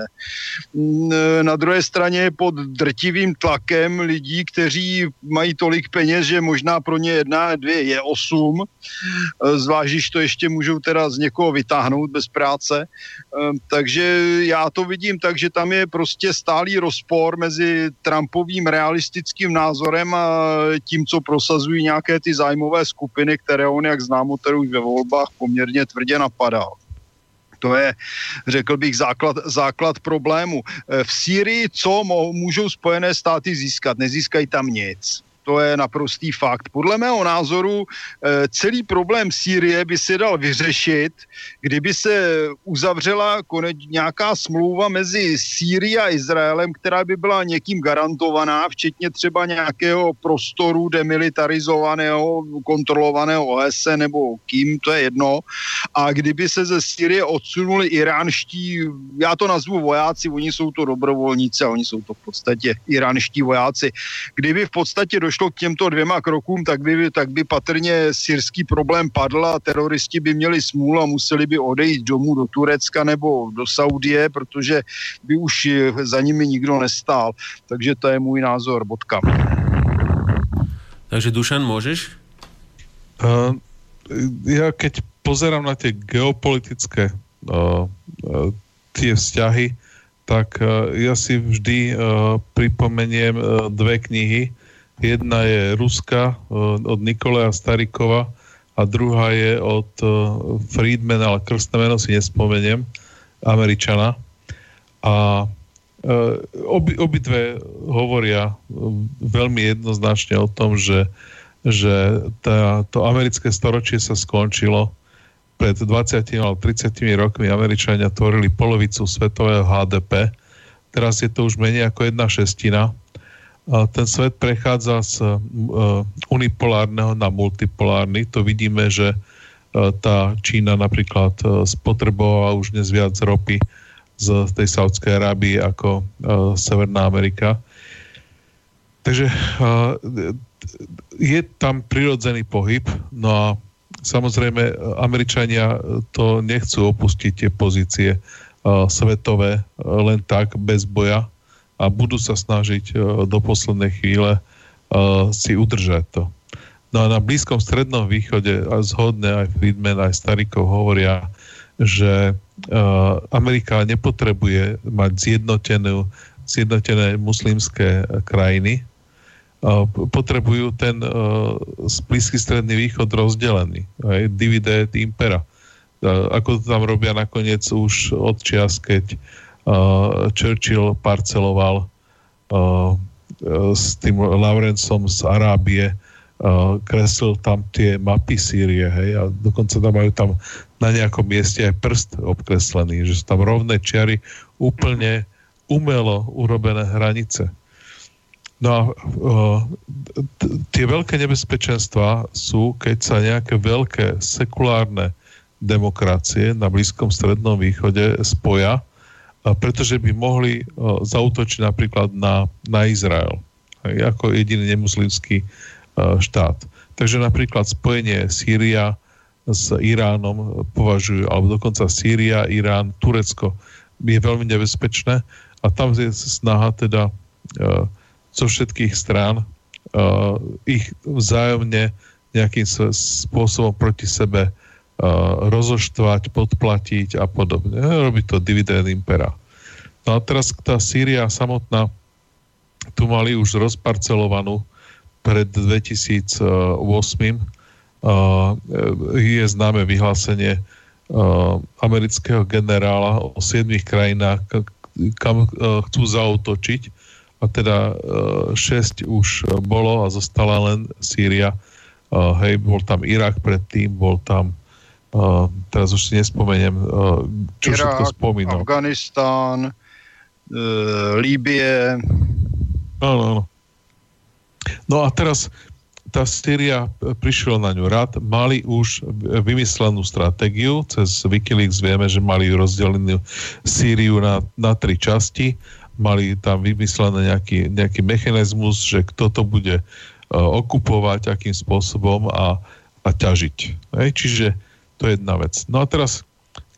Mm, na druhé straně je pod drtivým tlakem lidí, kteří mají tolik peněz, že možná pro ně jedna a dvě je osm. Zvlášť, když to ještě můžou teda z někoho vytáhnout bez práce. Ehm, takže já to vidím tak, že tam je prostě stálý rozpor mezi Trumpovým realistickým názorem a tím, co prosazují nějaké ty zájmové skupiny, které on, jak známo, tedy už ve volbách poměrně tvrdě napadal. To je, řekl bych, základ, základ problému. E, v Sýrii co můžou Spojené státy získat? Nezískají tam nic to je naprostý fakt. Podle mého názoru eh, celý problém Sýrie by se dal vyřešit, kdyby se uzavřela koneč, nějaká smlouva mezi Sýrií a Izraelem, která by byla někým garantovaná, včetně třeba nějakého prostoru demilitarizovaného, kontrolovaného OSN nebo kým, to je jedno. A kdyby se ze Sýrie odsunuli iránští, já to nazvu vojáci, oni jsou to dobrovolníci a oni jsou to v podstatě iránští vojáci. Kdyby v podstatě do došlo k těmto dvěma krokům, tak by, tak by patrně syrský problém padl a teroristi by měli smůlu a museli by odejít domů do Turecka nebo do Saudie, protože by už za nimi nikdo nestál. Takže to je můj názor, bodka. Takže Dušan, môžeš? Uh, ja keď pozerám na tie geopolitické uh, uh, tie vzťahy, tak uh, ja si vždy uh, pripomeniem uh, dve knihy. Jedna je Ruska eh, od Nikolea Starikova a druhá je od eh, Friedmana, ale krstné meno si nespomeniem, Američana. A eh, obi, obidve hovoria veľmi jednoznačne o tom, že, že tá, to americké storočie sa skončilo. Pred 20 alebo 30 rokmi Američania tvorili polovicu svetového HDP. Teraz je to už menej ako jedna šestina ten svet prechádza z e, unipolárneho na multipolárny. To vidíme, že e, tá Čína napríklad e, spotrebovala už dnes viac ropy z tej Saudskej Arábie ako Severná Amerika. Takže je tam prirodzený pohyb, no a samozrejme Američania to nechcú opustiť tie pozície svetové len tak bez boja, a budú sa snažiť e, do poslednej chvíle e, si udržať to. No a na Blízkom strednom východe a zhodne aj Friedman, aj Starikov hovoria, že e, Amerika nepotrebuje mať zjednotenú, zjednotené muslimské krajiny, potrebujú ten Blízky stredný východ rozdelený, aj divide impera. Ako to tam robia nakoniec už od čias, keď uh, Churchill parceloval uh, s tým Laurencom z Arábie, uh, kreslil tam tie mapy Sýrie, hej, a dokonca tam majú tam na nejakom mieste aj prst obkreslený, že sú tam rovné čiary úplne umelo urobené hranice. No a uh, tie veľké nebezpečenstvá sú, keď sa nejaké veľké sekulárne demokracie na Blízkom strednom východe spoja, pretože by mohli uh, zautočiť napríklad na, na Izrael ako jediný nemuslimský štát. Takže napríklad spojenie Sýria s Iránom považujú, alebo dokonca Sýria, Irán, Turecko je veľmi nebezpečné a tam je snaha teda uh, zo všetkých strán ich vzájomne nejakým spôsobom proti sebe rozoštvať, podplatiť a podobne. Robí to dividend impera. No a teraz tá Sýria samotná tu mali už rozparcelovanú pred 2008. Uh, je známe vyhlásenie amerického generála o siedmých krajinách, kam chcú zautočiť a teda uh, 6 už bolo a zostala len Sýria. Hej, bol tam Irak predtým, bol tam uh, teraz už si nespomeniem, uh, čo Irak, všetko spomínal. Afganistán, uh, Líbie. Áno, áno. No a teraz tá Syria prišiel na ňu rad, mali už vymyslenú stratégiu, cez Wikileaks vieme, že mali rozdelenú Sýriu na, na tri časti, mali tam vymyslený nejaký, nejaký mechanizmus, že kto to bude uh, okupovať, akým spôsobom a, a ťažiť. Hej? Čiže to je jedna vec. No a teraz,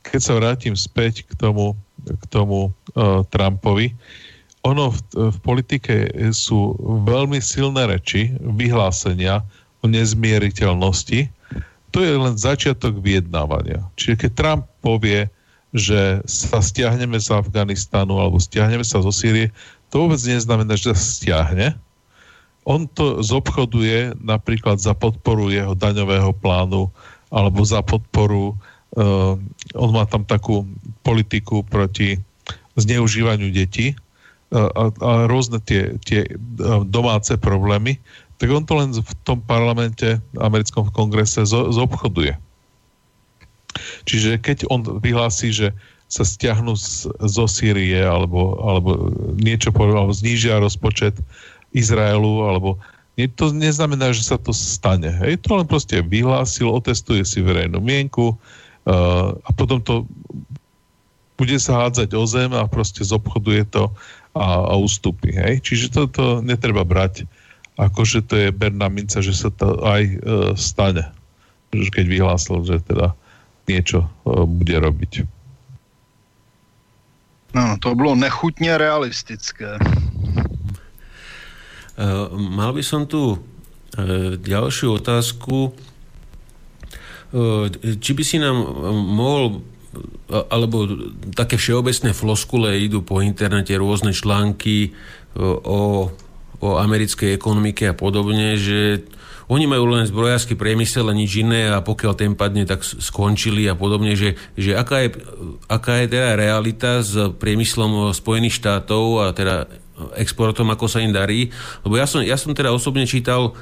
keď sa vrátim späť k tomu, k tomu uh, Trumpovi, ono v, v politike sú veľmi silné reči, vyhlásenia o nezmieriteľnosti. To je len začiatok vyjednávania. Čiže keď Trump povie, že sa stiahneme z Afganistanu alebo stiahneme sa zo Sýrie, to vôbec neznamená, že sa stiahne. On to zobchoduje napríklad za podporu jeho daňového plánu alebo za podporu, uh, on má tam takú politiku proti zneužívaniu detí uh, a, a rôzne tie, tie uh, domáce problémy, tak on to len v tom parlamente, americkom kongrese zo, zobchoduje. Čiže keď on vyhlási, že sa stiahnu z, zo Sýrie alebo, alebo niečo povedal, alebo znížia rozpočet Izraelu, alebo to neznamená, že sa to stane. Hej, to len proste vyhlásil, otestuje si verejnú mienku uh, a potom to bude sa hádzať o zem a proste zobchoduje to a, a ustúpi. Hej? Čiže toto to netreba brať ako, že to je berná minca, že sa to aj uh, stane. Keď vyhlásil, že teda niečo uh, bude robiť. No, to bylo nechutně realistické. Uh, mal by som tu uh, ďalšiu otázku. Uh, či by si nám mohol alebo také všeobecné floskule idú po internete rôzne články o, o americkej ekonomike a podobne, že oni majú len zbrojársky priemysel a nič iné a pokiaľ ten padne, tak skončili a podobne, že, že aká, je, aká je teda realita s priemyslom Spojených štátov a teda exportom, ako sa im darí. Lebo ja som, ja som teda osobne čítal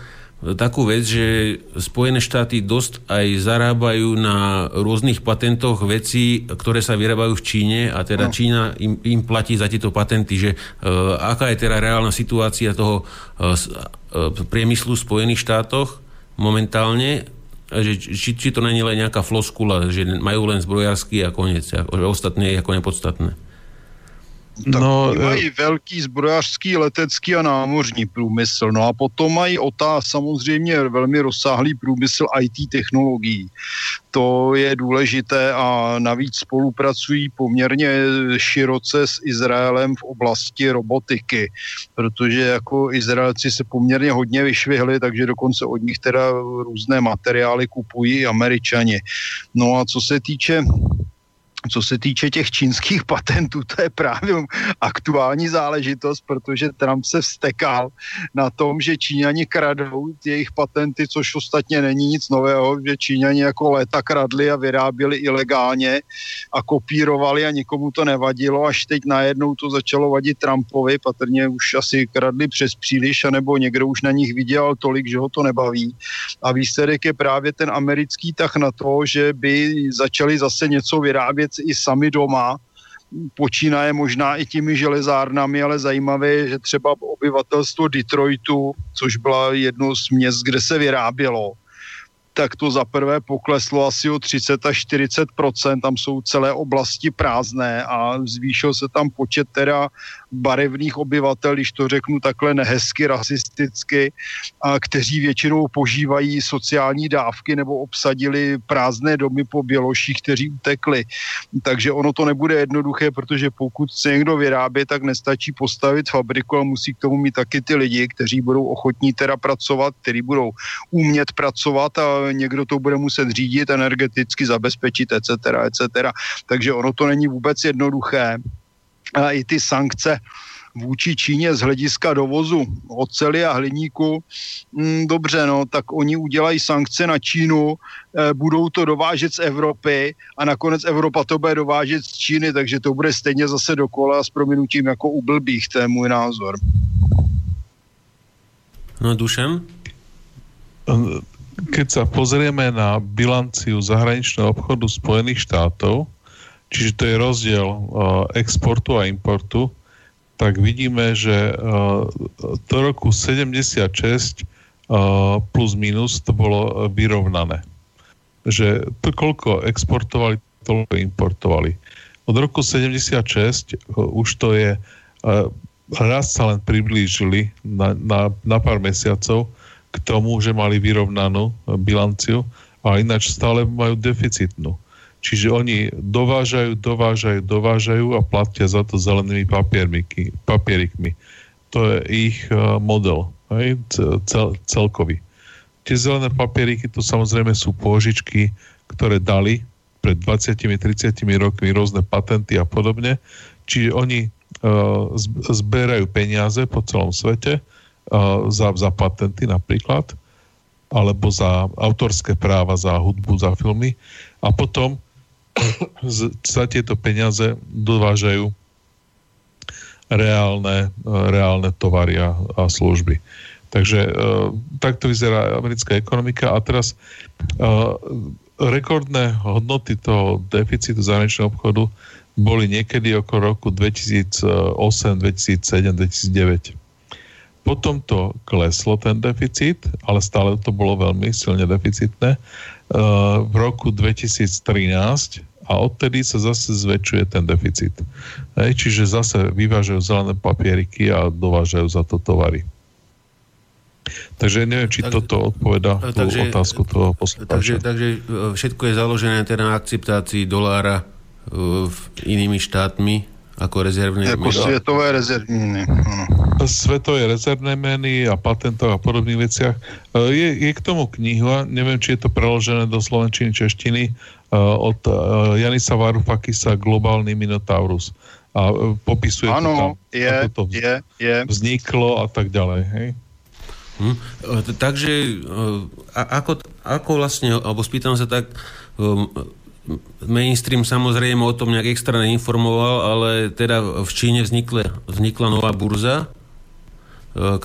takú vec, že Spojené štáty dosť aj zarábajú na rôznych patentoch vecí, ktoré sa vyrábajú v Číne a teda no. Čína im, im platí za tieto patenty, že uh, aká je teda reálna situácia toho uh, priemyslu v Spojených štátoch momentálne, že či, či to není len nejaká floskula, že majú len zbrojársky a koniec, a ostatné je ako nepodstatné. Tak no, mají e- velký zbrojařský, letecký a námořní průmysl. No a potom mají OTA samozřejmě velmi rozsáhlý průmysl IT technologií. To je důležité a navíc spolupracují poměrně široce s Izraelem v oblasti robotiky, protože jako Izraelci se poměrně hodně vyšvihli, takže dokonce od nich teda různé materiály kupují američani. No a co se týče co se týče těch čínských patentů, to je právě aktuální záležitost, protože Trump se vstekal na tom, že Číňani kradou jejich patenty, což ostatně není nic nového, že Číňani jako léta kradli a vyráběli ilegálně a kopírovali a nikomu to nevadilo, až teď najednou to začalo vadit Trumpovi, patrně už asi kradli přes příliš, anebo někdo už na nich viděl tolik, že ho to nebaví. A výsledek je právě ten americký tah na to, že by začali zase něco vyrábět věc i sami doma. Počínaje možná i těmi železárnami, ale zajímavé je, že třeba obyvatelstvo Detroitu, což byla jedno z měst, kde se vyrábělo, tak to za prvé pokleslo asi o 30 až 40 tam jsou celé oblasti prázdné a zvýšil se tam počet teda barevných obyvatel, když to řeknu takhle nehezky, rasisticky, a kteří většinou požívají sociální dávky nebo obsadili prázdné domy po Běloších, kteří utekli. Takže ono to nebude jednoduché, protože pokud se někdo vyrábí, tak nestačí postavit fabriku a musí k tomu mít taky ty lidi, kteří budou ochotní teda pracovat, kteří budou umět pracovat a někdo to bude muset řídit, energeticky zabezpečit, etc., etc. Takže ono to není vůbec jednoduché i ty sankce vůči Číně z hlediska dovozu oceli a hliníku, mm, dobře, no, tak oni udělají sankce na Čínu, e, budou to dovážet z Evropy a nakonec Evropa to bude dovážet z Číny, takže to bude stejně zase dokola s prominutím jako u blbých, to je můj názor. No, Dušem? Keď sa pozrieme na bilanciu zahraničného obchodu Spojených štátov, čiže to je rozdiel uh, exportu a importu, tak vidíme, že uh, do roku 76 uh, plus minus to bolo vyrovnané. Že to, koľko exportovali, toľko importovali. Od roku 76 uh, už to je, raz sa len priblížili na, na, na pár mesiacov k tomu, že mali vyrovnanú bilanciu, a ináč stále majú deficitnú. Čiže oni dovážajú, dovážajú, dovážajú a platia za to zelenými papierikmi. To je ich uh, model, hej, cel, celkový. Tie zelené papieriky to samozrejme sú pôžičky, ktoré dali pred 20-30 rokmi rôzne patenty a podobne. Čiže oni uh, zberajú peniaze po celom svete uh, za, za patenty napríklad, alebo za autorské práva, za hudbu, za filmy. A potom za tieto peniaze dovážajú reálne, reálne tovary a, služby. Takže uh, takto vyzerá americká ekonomika a teraz uh, rekordné hodnoty toho deficitu zahraničného obchodu boli niekedy okolo roku 2008, 2007, 2009. Potom to kleslo ten deficit, ale stále to bolo veľmi silne deficitné. V roku 2013 a odtedy sa zase zväčšuje ten deficit. Hej, čiže zase vyvážajú zelené papieriky a dovážajú za to tovary. Takže neviem, či tak, toto odpoveda tú takže, otázku toho poslucháča. Takže, takže eh, všetko je založené teda na akceptácii dolára uh, inými štátmi ako rezervné Ako meny. svetové rezervné meny. Svetové rezervné meny a patentov a podobných veciach. E, je, je k tomu kniha, neviem, či je to preložené do slovenčiny, češtiny, e, od e, Janisa Varufakisa Globálny Minotaurus. A popisuje ano, to tam, je, ako to je, je. vzniklo a tak ďalej. Hej? Hm. Takže ako, ako vlastne, alebo spýtam sa tak, mainstream samozrejme o tom nejak extra neinformoval, ale teda v Číne vznikla, vznikla nová burza e,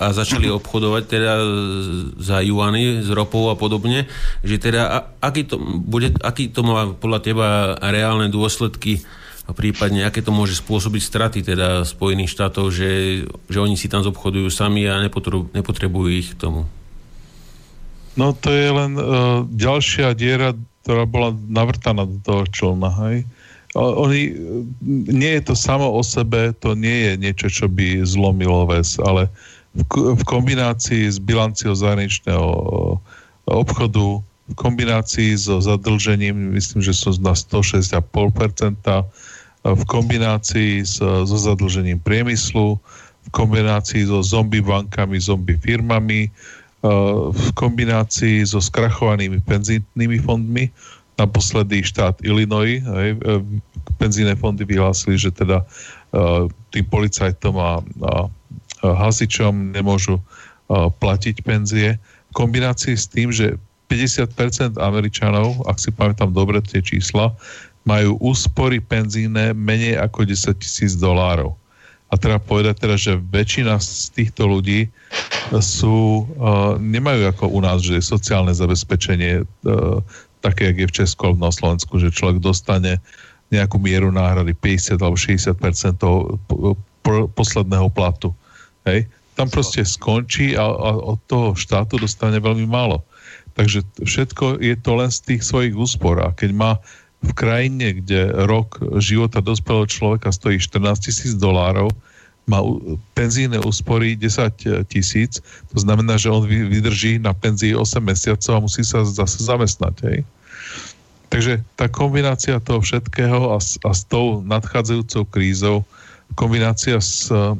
a začali obchodovať teda za juany s ropou a podobne, že teda aký to, bude, aký to má podľa teba reálne dôsledky a prípadne aké to môže spôsobiť straty teda Spojených štátov, že, že oni si tam zobchodujú sami a nepotrebujú, nepotrebujú ich k tomu. No to je len uh, ďalšia diera ktorá bola navrtaná do toho člna. Hej? Oni, nie je to samo o sebe, to nie je niečo, čo by zlomilo väz, ale v, v kombinácii s bilanciou zahraničného obchodu, v kombinácii so zadlžením, myslím, že sú na 106,5%, v kombinácii so, so zadlžením priemyslu, v kombinácii so zombie bankami, zombie firmami, v kombinácii so skrachovanými penzijnými fondmi. Naposledy štát Illinois, hej, penzíne fondy vyhlásili, že teda tým policajtom a, a, hasičom nemôžu platiť penzie. V kombinácii s tým, že 50% Američanov, ak si pamätám dobre tie čísla, majú úspory penzíne menej ako 10 tisíc dolárov. A treba povedať teda, že väčšina z týchto ľudí sú, uh, nemajú ako u nás, že sociálne zabezpečenie uh, také, jak je v Česku alebo na Slovensku, že človek dostane nejakú mieru náhrady, 50 alebo 60 toho posledného platu. Hej? Tam proste skončí a, a od toho štátu dostane veľmi málo. Takže všetko je to len z tých svojich úspor. A keď má v krajine, kde rok života dospelého človeka stojí 14 tisíc dolárov, má penzíne úspory 10 tisíc, to znamená, že on vydrží na penzii 8 mesiacov a musí sa zase zamestnať. Hej? Takže tá kombinácia toho všetkého a, a s tou nadchádzajúcou krízou, kombinácia s uh,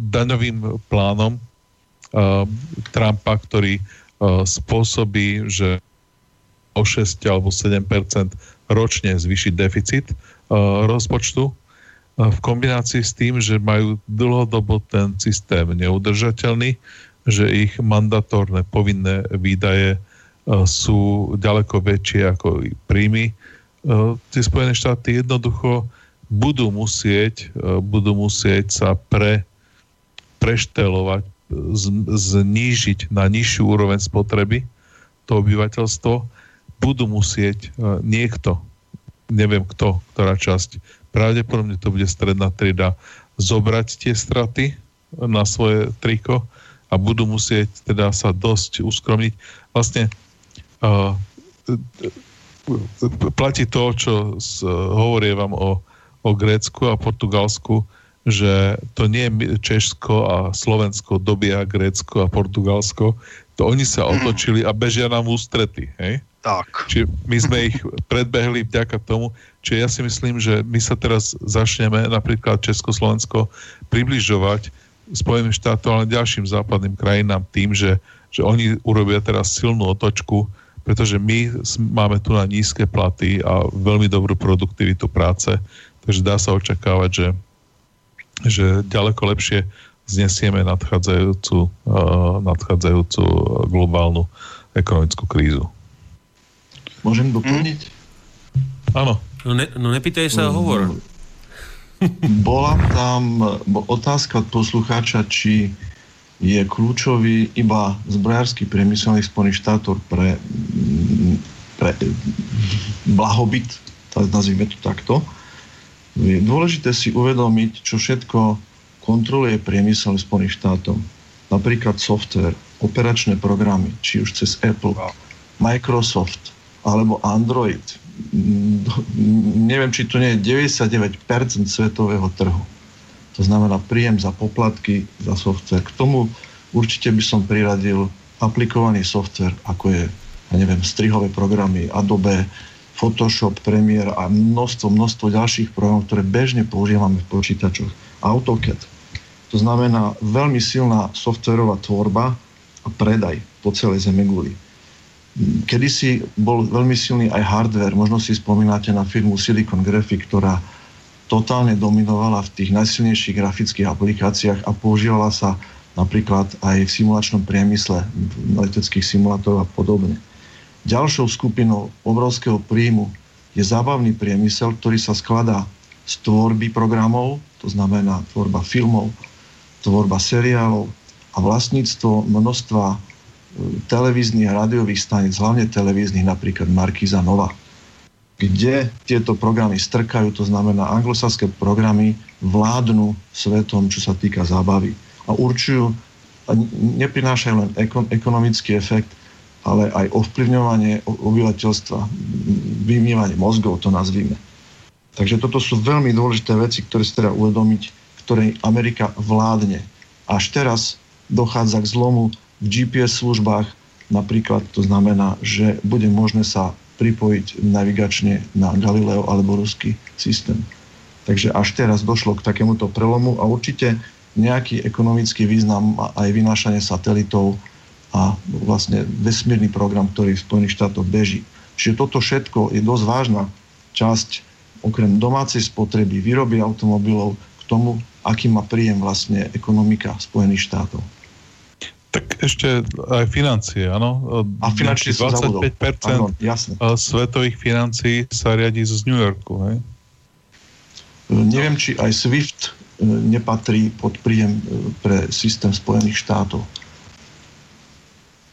daňovým plánom uh, Trumpa, ktorý uh, spôsobí, že o 6 alebo 7 ročne zvýšiť deficit uh, rozpočtu, uh, v kombinácii s tým, že majú dlhodobo ten systém neudržateľný, že ich mandatórne povinné výdaje uh, sú ďaleko väčšie ako príjmy. Tie Spojené štáty jednoducho budú musieť, budú musieť sa pre, preštelovať, znížiť na nižšiu úroveň spotreby to obyvateľstvo budú musieť uh, niekto, neviem kto, ktorá časť, pravdepodobne to bude stredná trieda, zobrať tie straty na svoje triko a budú musieť teda sa dosť uskromniť. Vlastne uh, platí to, čo uh, hovorí vám o, o Grécku a Portugalsku, že to nie je Češsko a Slovensko dobia Grécko a Portugalsko, to oni sa otočili a bežia nám v ústrety, hej? Tak. Čiže my sme ich predbehli vďaka tomu, čiže ja si myslím, že my sa teraz začneme napríklad Československo približovať Spojeným štátom, ale ďalším západným krajinám tým, že, že oni urobia teraz silnú otočku, pretože my máme tu na nízke platy a veľmi dobrú produktivitu práce, takže dá sa očakávať, že, že ďaleko lepšie znesieme nadchádzajúcu, uh, nadchádzajúcu globálnu ekonomickú krízu. Môžem doplniť? Áno. No, ne, no nepýtaj sa, hovor. Bola tam otázka od poslucháča, či je kľúčový iba zbrojársky priemyselných Spojených štátov pre, pre blahobyt, nazvime to takto. Je dôležité si uvedomiť, čo všetko kontroluje priemysel Spojených štátov. Napríklad software, operačné programy, či už cez Apple, Microsoft, alebo Android. Neviem, či to nie je 99% svetového trhu. To znamená príjem za poplatky, za software. K tomu určite by som priradil aplikovaný software, ako je, ja neviem, strihové programy, Adobe, Photoshop, Premiere a množstvo, množstvo ďalších programov, ktoré bežne používame v počítačoch. AutoCAD. To znamená veľmi silná softverová tvorba a predaj po celej Zemeguli kedysi bol veľmi silný aj hardware. Možno si spomínate na firmu Silicon Graphic, ktorá totálne dominovala v tých najsilnejších grafických aplikáciách a používala sa napríklad aj v simulačnom priemysle, v leteckých simulátoroch a podobne. Ďalšou skupinou obrovského príjmu je zábavný priemysel, ktorý sa skladá z tvorby programov, to znamená tvorba filmov, tvorba seriálov a vlastníctvo množstva televíznych a rádiových staníc, hlavne televíznych, napríklad Markíza Nova, kde tieto programy strkajú, to znamená anglosaské programy vládnu svetom, čo sa týka zábavy a určujú, a neprinášajú len ekon, ekonomický efekt, ale aj ovplyvňovanie obyvateľstva, vymývanie mozgov, to nazvíme. Takže toto sú veľmi dôležité veci, ktoré si treba uvedomiť, ktorej Amerika vládne. Až teraz dochádza k zlomu v GPS službách napríklad to znamená, že bude možné sa pripojiť navigačne na Galileo alebo ruský systém. Takže až teraz došlo k takémuto prelomu a určite nejaký ekonomický význam a aj vynášanie satelitov a vlastne vesmírny program, ktorý v Spojených štátoch beží. Čiže toto všetko je dosť vážna časť okrem domácej spotreby, výroby automobilov k tomu, aký má príjem vlastne ekonomika Spojených štátov. Tak ešte aj financie, áno. A financie 25% Pardon, jasne. svetových financií sa riadi z New Yorku, hej? E, neviem, či aj SWIFT e, nepatrí pod príjem pre systém Spojených štátov.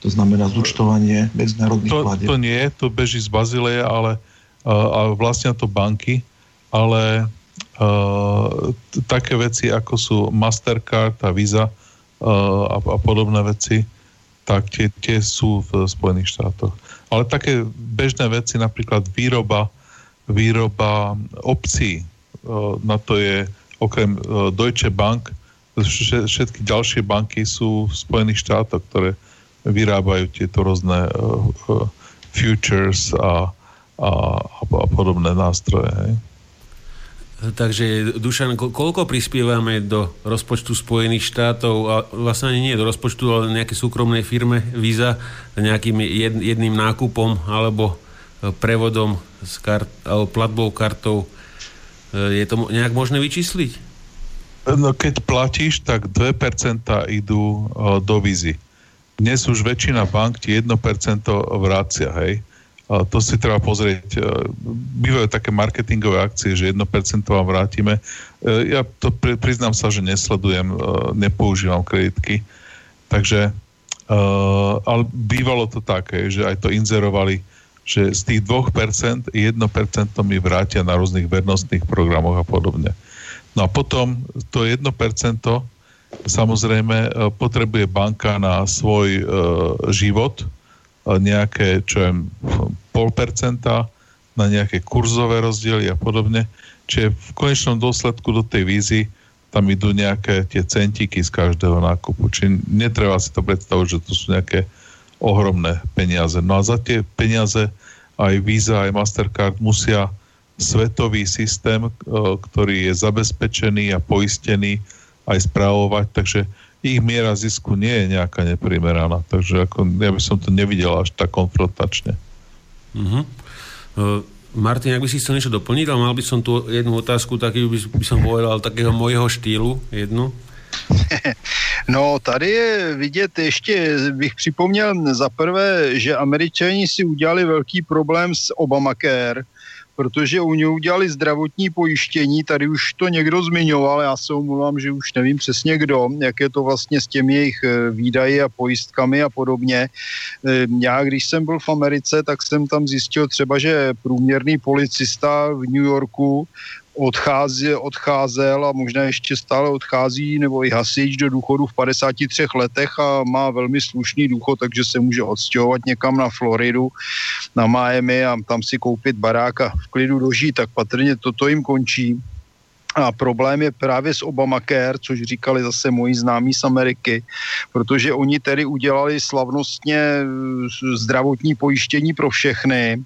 To znamená zúčtovanie medzinárodných to, platieb. To nie, to beží z Bazileje, ale a, a vlastne to banky ale uh, také veci ako sú Mastercard a Visa uh, a, a podobné veci, tak tie, tie sú v Spojených štátoch. Ale také bežné veci, napríklad výroba, výroba obcí, uh, na to je okrem Deutsche Bank, všetky ďalšie banky sú v Spojených štátoch, ktoré vyrábajú tieto rôzne uh, uh, futures a, a, a podobné nástroje. Hej. Takže, Dušan, koľko prispievame do rozpočtu Spojených štátov a vlastne nie do rozpočtu, ale nejaké súkromnej firme Visa nejakým jedným nákupom alebo e, prevodom s kart, alebo platbou kartou. Je to nejak možné vyčísliť? No keď platíš, tak 2% idú do Vizy. Dnes už väčšina bank ti 1% vrácia, hej to si treba pozrieť. E, bývajú také marketingové akcie, že 1% vám vrátime. E, ja to priznám sa, že nesledujem, e, nepoužívam kreditky, takže ale bývalo to také, že aj to inzerovali, že z tých 2% 1% mi vrátia na rôznych vernostných programoch a podobne. No a potom to 1% samozrejme potrebuje banka na svoj život, nejaké, čo je pol percenta na nejaké kurzové rozdiely a podobne. Čiže v konečnom dôsledku do tej vízy tam idú nejaké tie centiky z každého nákupu. Čiže netreba si to predstaviť, že to sú nejaké ohromné peniaze. No a za tie peniaze aj Visa, aj Mastercard musia svetový systém, ktorý je zabezpečený a poistený aj správovať, takže ich miera zisku nie je nejaká neprimeraná. Takže ako, ja by som to nevidel až tak konfrontačne. Uh-huh. Uh, Martin, ak by si chcel niečo doplniť, ale mal by som tu jednu otázku, taký by, by som povedal takého mojho štýlu, jednu. No, tady je vidět ještě, bych připomněl za prvé, že američani si udělali velký problém s Obamacare, protože u něj udělali zdravotní pojištění, tady už to někdo zmiňoval, já se omluvám, že už nevím přesně kdo, jak je to vlastně s těmi jejich eh, výdaji a pojistkami a podobně. Eh, já, když jsem byl v Americe, tak jsem tam zjistil třeba, že průměrný policista v New Yorku odchází, odcházel a možná ještě stále odchází, nebo i hasič do důchodu v 53 letech a má velmi slušný důchod, takže se může odstěhovat někam na Floridu, na Miami a tam si koupit barák a v klidu dožít, tak patrně toto jim končí. A problém je právě s Obamacare, což říkali zase moji známí z Ameriky, protože oni tedy udělali slavnostně zdravotní pojištění pro všechny,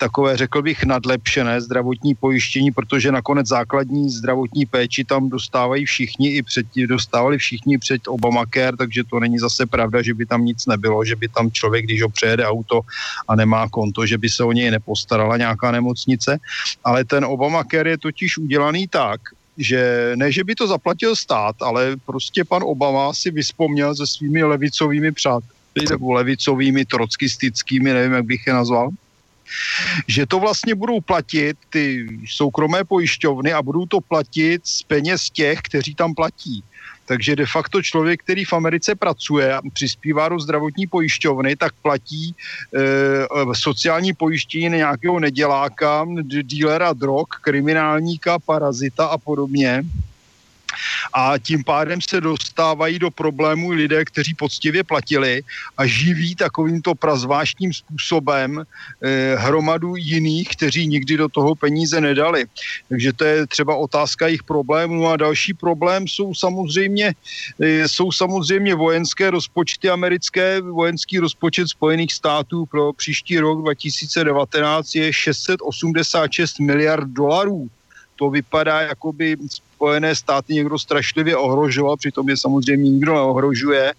takové, řekl bych, nadlepšené zdravotní pojištění, protože nakonec základní zdravotní péči tam dostávají všichni i před, dostávali všichni před Obamacare, takže to není zase pravda, že by tam nic nebylo, že by tam člověk, když ho přejede auto a nemá konto, že by se o něj nepostarala nějaká nemocnice. Ale ten Obamacare je totiž udělaný tak, že ne, že by to zaplatil stát, ale prostě pan Obama si vyspomněl se svými levicovými přáteli nebo levicovými, trockistickými, nevím, jak bych je nazval, že to vlastně budou platit ty soukromé pojišťovny a budou to platit z peněz těch, kteří tam platí. Takže de facto člověk, který v Americe pracuje a přispívá do zdravotní pojišťovny, tak platí e, sociální pojištění nějakého neděláka, dílera drog, kriminálníka, parazita a podobně a tím pádem se dostávají do problémů lidé, kteří poctivě platili a živí takovýmto prazvláštním způsobem eh, hromadu jiných, kteří nikdy do toho peníze nedali. Takže to je třeba otázka jejich problémů a další problém jsou samozřejmě, eh, jsou samozřejmě vojenské rozpočty americké. Vojenský rozpočet Spojených států pro příští rok 2019 je 686 miliard dolarů to vypadá, jako by Spojené státy někdo strašlivě ohrožoval, přitom je samozřejmě nikdo neohrožuje.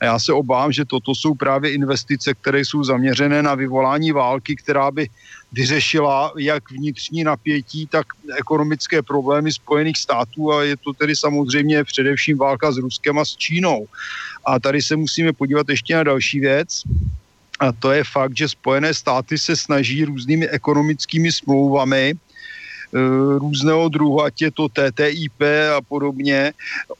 A já se obávám, že toto jsou právě investice, které jsou zaměřené na vyvolání války, která by vyřešila jak vnitřní napětí, tak ekonomické problémy Spojených států a je to tedy samozřejmě především válka s Ruskem a s Čínou. A tady se musíme podívat ještě na další věc. A to je fakt, že Spojené státy se snaží různými ekonomickými smlouvami různého druhu, ať je to TTIP a podobně,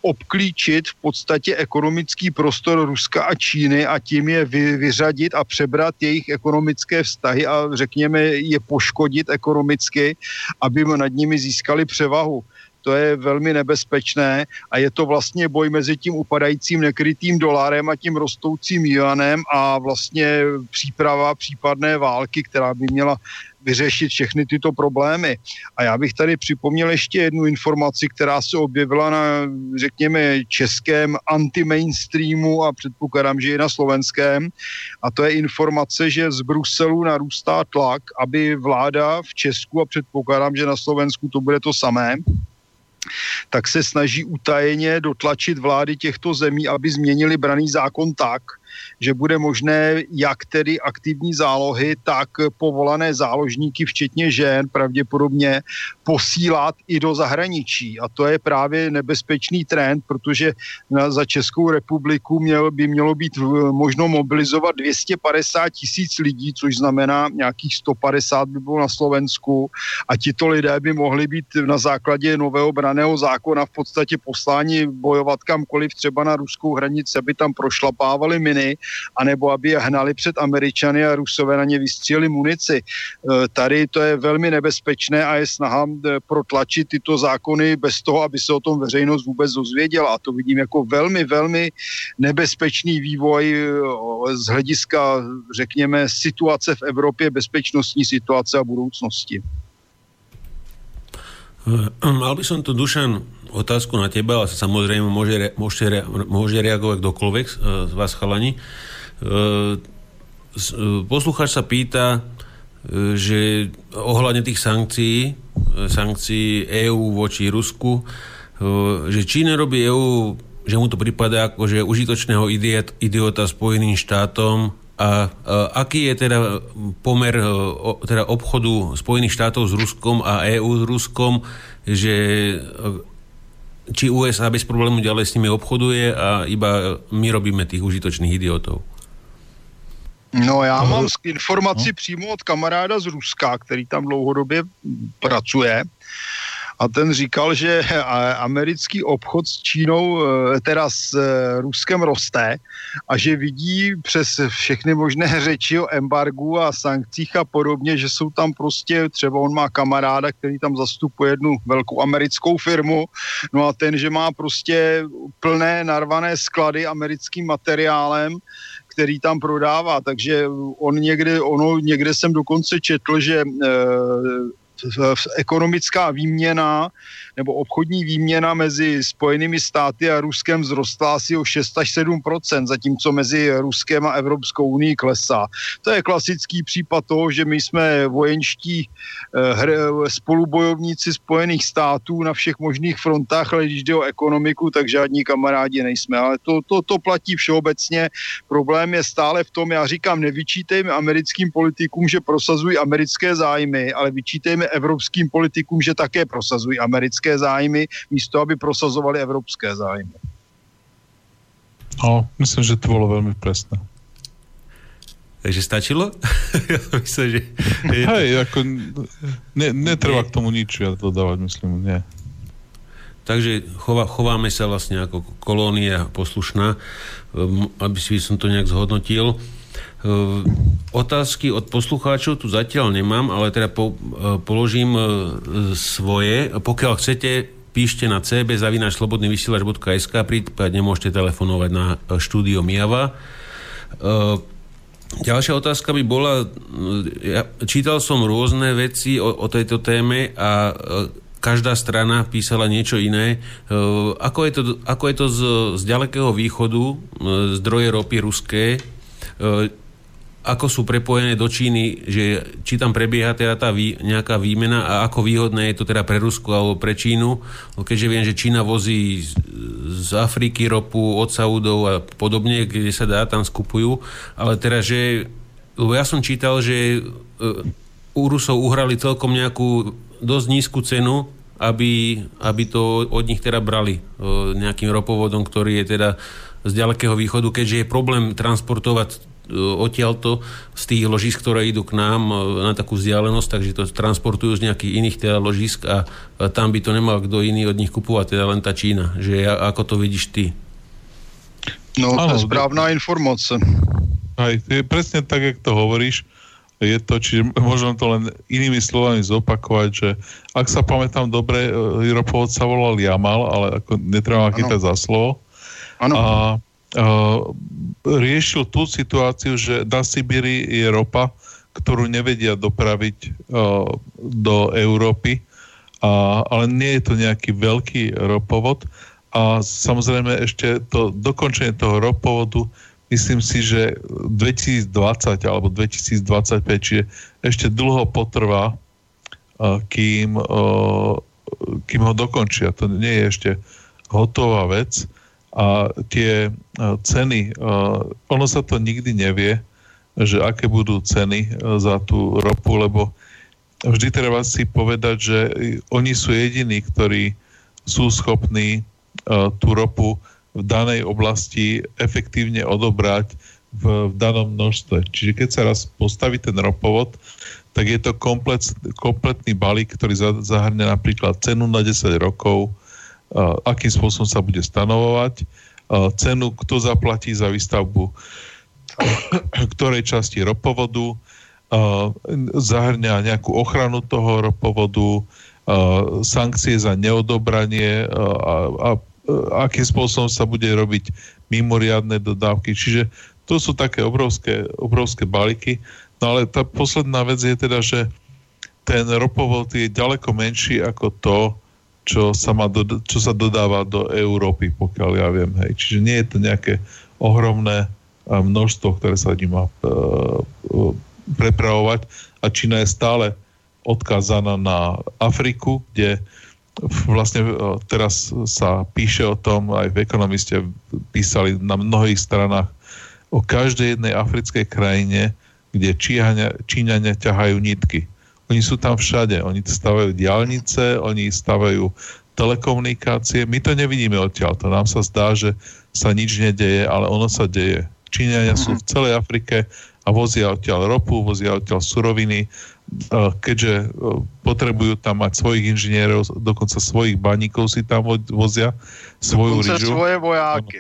obklíčit v podstatě ekonomický prostor Ruska a Číny a tím je vy, vyřadit a přebrat jejich ekonomické vztahy a řekněme je poškodit ekonomicky, aby nad nimi získali převahu. To je velmi nebezpečné a je to vlastně boj mezi tím upadajícím nekrytým dolárem a tím rostoucím juanem a vlastně příprava případné války, která by měla vyřešit všechny tyto problémy. A já bych tady připomněl ještě jednu informaci, která se objevila na, řekněme, českém anti-mainstreamu a předpokládám, že i na slovenském. A to je informace, že z Bruselu narůstá tlak, aby vláda v Česku a předpokládám, že na Slovensku to bude to samé, tak se snaží utajeně dotlačit vlády těchto zemí, aby změnili braný zákon tak, že bude možné jak tedy aktivní zálohy, tak povolané záložníky, včetně žen, pravděpodobně posílat i do zahraničí. A to je právě nebezpečný trend, protože na, za Českou republiku měl, by mělo být možno mobilizovat 250 tisíc lidí, což znamená nějakých 150 by bylo na Slovensku a tito lidé by mohli být na základě nového braného zákona v podstatě posláni bojovat kamkoliv třeba na ruskou hranici, aby tam prošlapávali miny anebo aby je hnali před Američany a Rusové na ně vystříleli munici. E, tady to je velmi nebezpečné a je snaha e, protlačit tyto zákony bez toho, aby se o tom veřejnost vůbec dozvěděla. A to vidím jako velmi, velmi nebezpečný vývoj e, z hlediska, řekněme, situace v Evropě, bezpečnostní situace a budoucnosti. Mal by som tu, Dušan, otázku na teba, ale samozrejme môže, môže, môže reagovať kdokoľvek z vás, chalani. Poslucháč sa pýta, že ohľadne tých sankcií, sankcií EÚ voči Rusku, že či nerobí EÚ, že mu to prípada ako že užitočného idiot, idiota Spojeným štátom a, a aký je teda pomer teda obchodu Spojených štátov s Ruskom a EÚ s Ruskom, že či USA bez problému ďalej s nimi obchoduje a iba my robíme tých užitočných idiotov? No já mám informaci no. přímo od kamaráda z Ruska, který tam dlouhodobě pracuje a ten říkal, že americký obchod s Čínou, e, teda s e, Ruskem roste a že vidí přes všechny možné řeči o embargu a sankcích a podobně, že jsou tam prostě, třeba on má kamaráda, který tam zastupuje jednu velkou americkou firmu, no a ten, že má prostě plné narvané sklady americkým materiálem, který tam prodává, takže on někde, ono, někde jsem dokonce četl, že e, ekonomická výměna nebo obchodní výměna mezi Spojenými státy a Ruskem vzrostla asi o 6 až 7% zatímco mezi Ruskem a Evropskou unii klesá. To je klasický případ toho, že my jsme vojenští eh, spolubojovníci Spojených států na všech možných frontách, ale když jde o ekonomiku, tak žádní kamarádi nejsme. Ale to, to, to platí všeobecně. Problém je stále v tom, já říkám, nevyčítejme americkým politikům, že prosazují americké zájmy, ale vyčítejme evropským politikům, že také prosazují americké zájmy, místo aby prosazovali evropské zájmy. No, myslím, že to bylo velmi presné. Takže stačilo? ja myslím, že... Hej, ako ne, netreba k tomu nič ja dodávať, myslím, nie. Takže chová, chováme sa vlastne ako kolónia poslušná, um, aby si som to nejak zhodnotil. Ehm, otázky od poslucháčov tu zatiaľ nemám, ale teda po, e, položím e, svoje. Pokiaľ chcete, píšte na cb.slobodnyvysielač.sk prípadne môžete telefonovať na e, štúdio Miava. Ďalšia otázka by bola, ja čítal som rôzne veci o, o tejto téme a každá strana písala niečo iné. Ako je to, ako je to z, z ďalekého východu, zdroje ropy ruské, ako sú prepojené do Číny, že či tam prebieha teda tá vý, nejaká výmena a ako výhodné je to teda pre Rusko alebo pre Čínu, no keďže viem, že Čína vozí z, z Afriky ropu od Saudov a podobne, kde sa dá, tam skupujú, ale teda, že lebo ja som čítal, že uh, u Rusov uhrali celkom nejakú dosť nízku cenu, aby, aby to od nich teda brali uh, nejakým ropovodom, ktorý je teda z ďalekého východu, keďže je problém transportovať odtiaľto z tých ložisk, ktoré idú k nám na takú vzdialenosť, takže to transportujú z nejakých iných teda ložisk a tam by to nemal kto iný od nich kupovať, teda len tá Čína. Že ako to vidíš ty? No, to je správna informácia. Aj, je presne tak, jak to hovoríš. Je to, čiže môžem to len inými slovami zopakovať, že ak sa pamätám dobre, e, ropovod sa volal Jamal, ale ako netreba ma chytať za slovo. Ano. A riešil tú situáciu, že na Sibíri je ropa, ktorú nevedia dopraviť do Európy, a, ale nie je to nejaký veľký ropovod. A samozrejme ešte to dokončenie toho ropovodu myslím si, že 2020 alebo 2025, čiže ešte dlho potrvá, kým, kým ho dokončia. To nie je ešte hotová vec a tie ceny, ono sa to nikdy nevie, že aké budú ceny za tú ropu, lebo vždy treba si povedať, že oni sú jediní, ktorí sú schopní tú ropu v danej oblasti efektívne odobrať v, v danom množstve. Čiže keď sa raz postaví ten ropovod, tak je to komplet, kompletný balík, ktorý zahrňa napríklad cenu na 10 rokov, akým spôsobom sa bude stanovovať, cenu, kto zaplatí za výstavbu ktorej časti ropovodu, zahrňa nejakú ochranu toho ropovodu, sankcie za neodobranie a, a akým spôsobom sa bude robiť mimoriadne dodávky. Čiže to sú také obrovské, obrovské balíky. No ale tá posledná vec je teda, že ten ropovod je ďaleko menší ako to, čo sa, má do, čo sa dodáva do Európy, pokiaľ ja viem. Hej. Čiže nie je to nejaké ohromné množstvo, ktoré sa ním má uh, prepravovať. A Čína je stále odkázaná na Afriku, kde vlastne e, teraz sa píše o tom, aj v ekonomiste písali na mnohých stranách o každej jednej africkej krajine, kde Číňania, Číňania ťahajú nitky. Oni sú tam všade. Oni stavajú diálnice, oni stavajú telekomunikácie. My to nevidíme odtiaľ. To nám sa zdá, že sa nič nedeje, ale ono sa deje. Číňania sú v celej Afrike a vozia odtiaľ ropu, vozia odtiaľ suroviny, keďže potrebujú tam mať svojich inžinierov, dokonca svojich baníkov si tam vozia, svoju dokonca ryžu. svoje vojáky.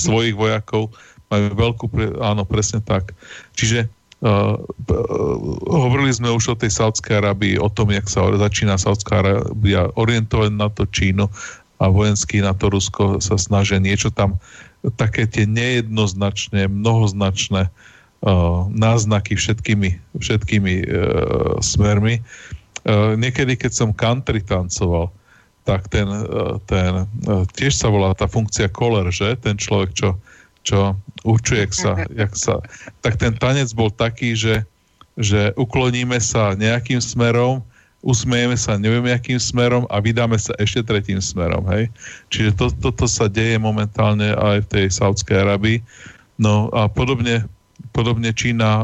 Svojich vojakov. Majú veľkú, áno, presne tak. Čiže Uh, uh, hovorili sme už o tej Saudskej Arabii, o tom, jak sa začína Saudská Arábia orientovať na to Čínu a vojenský na to Rusko sa snažia niečo tam také tie nejednoznačné, mnohoznačné náznaky všetkými, všetkými uh, smermi. Uh, niekedy, keď som country tancoval, tak ten, uh, ten uh, tiež sa volá tá funkcia color, že? Ten človek, čo, čo určuje, jak sa, jak sa... Tak ten tanec bol taký, že, že ukloníme sa nejakým smerom, usmejeme sa neviem akým smerom a vydáme sa ešte tretím smerom, hej. Čiže to, toto sa deje momentálne aj v tej Saudskej Arabii. No a podobne podobne Čína,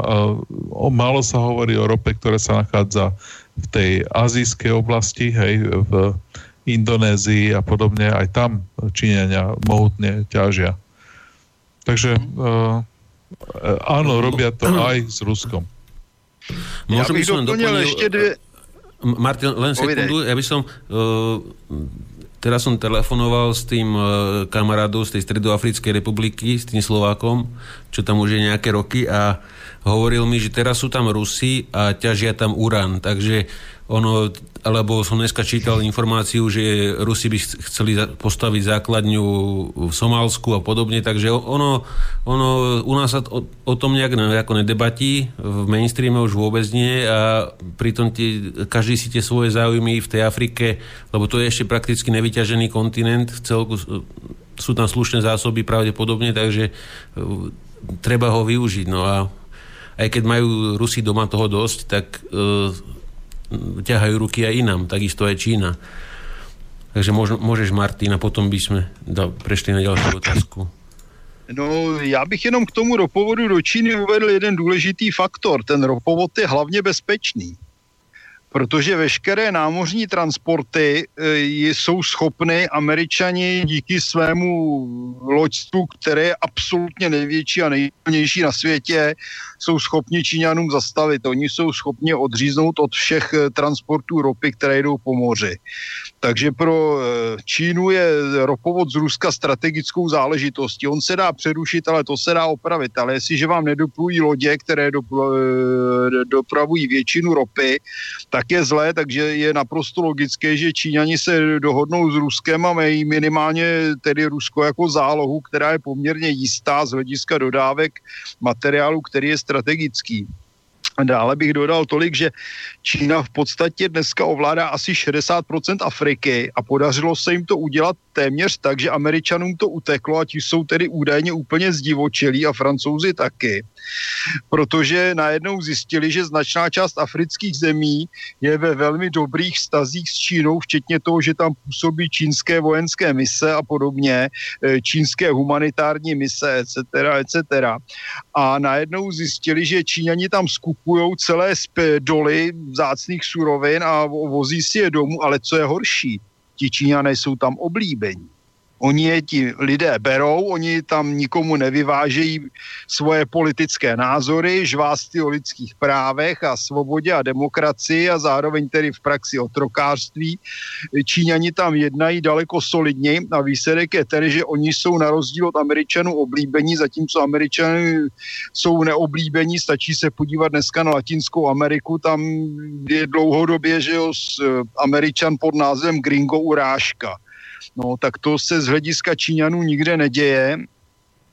málo sa hovorí o rope, ktorá sa nachádza v tej azijskej oblasti, hej, v Indonézii a podobne, aj tam Číňania mohutne ťažia. Takže uh, áno, robia to aj s Ruskom. Môžem ja by som doplnil ešte dve... Martin, len sekundu, ja by som uh, Teraz som telefonoval s tým e, kamarádom z tej Stredoafrickej republiky, s tým Slovákom, čo tam už je nejaké roky a hovoril mi, že teraz sú tam Rusi a ťažia tam urán. Takže ono, alebo som dneska čítal informáciu, že Rusi by chceli postaviť základňu v Somálsku a podobne, takže ono, ono u nás sa o, o tom nejak nejako nedebatí, v mainstreame už vôbec nie a pritom tie, každý si tie svoje záujmy v tej Afrike, lebo to je ešte prakticky nevyťažený kontinent, v celku sú tam slušné zásoby pravdepodobne, takže e, treba ho využiť. No a aj keď majú Rusi doma toho dosť, tak e, ťahajú ruky aj inám, takisto aj Čína. Takže môžeš, Martin, a potom by sme prešli na ďalšiu otázku. No, já bych jenom k tomu ropovodu do Číny uvedl jeden důležitý faktor. Ten ropovod je hlavně bezpečný. protože veškeré námořní transporty e, jsou schopny američani díky svému loďstvu, které je absolutně největší a nejsilnější na světě, jsou schopni Číňanům zastavit. Oni jsou schopni odříznout od všech e, transportů ropy, které jdou po moři. Takže pro e, Čínu je ropovod z Ruska strategickou záležitostí. On se dá přerušit, ale to se dá opravit. Ale jestliže vám nedoplují lodě, které dopravují většinu ropy, tak je zlé, takže je naprosto logické, že Číňani se dohodnou s Ruskem a mají minimálně tedy Rusko jako zálohu, která je poměrně jistá z hlediska dodávek materiálu, který je strategický. Dále bych dodal tolik, že Čína v podstatě dneska ovládá asi 60% Afriky a podařilo se jim to udělat téměř tak, že Američanům to uteklo a ti jsou tedy údajně úplně zdivočilí a Francouzi taky. Protože najednou zjistili, že značná část afrických zemí je ve velmi dobrých stazích s Čínou, včetně toho, že tam působí čínské vojenské mise a podobně, e, čínské humanitární mise, etc., etc. A najednou zjistili, že Číňani tam skupují celé doly vzácných surovin a vozí si je domů, ale co je horší, ti Číňané jsou tam oblíbení. Oni je ti lidé berou, oni tam nikomu nevyvážejí svoje politické názory, žvásty o lidských právech a svobodě a demokracii a zároveň tedy v praxi o trokářství. Číňani tam jednají daleko solidněji a výsledek je tedy, že oni jsou na rozdíl od Američanů oblíbení, zatímco Američany jsou neoblíbení, stačí se podívat dneska na Latinskou Ameriku, tam je dlouhodobě, že jo, Američan pod názvem Gringo urážka No tak to se z hlediska Číňanů nikde neděje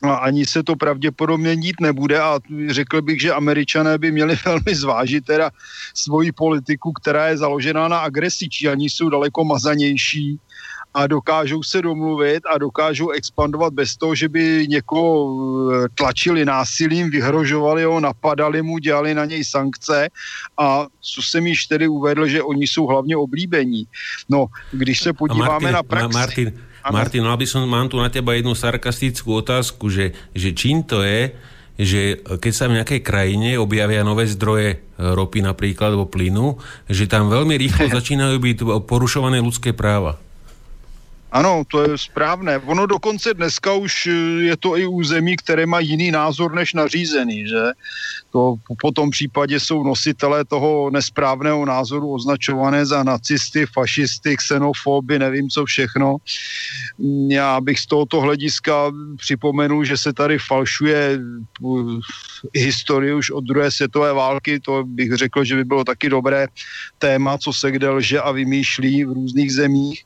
a ani se to pravděpodobně dít nebude a řekl bych, že američané by měli velmi zvážit teda svoji politiku, která je založená na agresi. Číňani jsou daleko mazanější a dokážou se domluvit a dokážou expandovat bez toho, že by někoho eh, tlačili násilím, vyhrožovali ho, napadali mu, dělali na něj sankce a co jsem již tedy uvedl, že oni jsou hlavně oblíbení. No, když se podíváme Martin, na praxi... Martin, Martin, no aby som, mám tu na teba jednu sarkastickú otázku, že, že čím to je, že keď sa v nejakej krajine objavia nové zdroje ropy napríklad, alebo plynu, že tam veľmi rýchlo začínajú byť porušované ľudské práva. Ano, to je správné. Ono dokonce dneska už eh, je to i u zemí, které mají jiný názor než nařízený, že? To po tom případě jsou nositelé toho nesprávného názoru označované za nacisty, fašisty, xenofoby, nevím co všechno. Já bych z tohoto hlediska připomenul, že se tady falšuje eh, historii už od druhé světové války, to bych řekl, že by bylo taky dobré téma, co se kde lže a vymýšlí v různých zemích,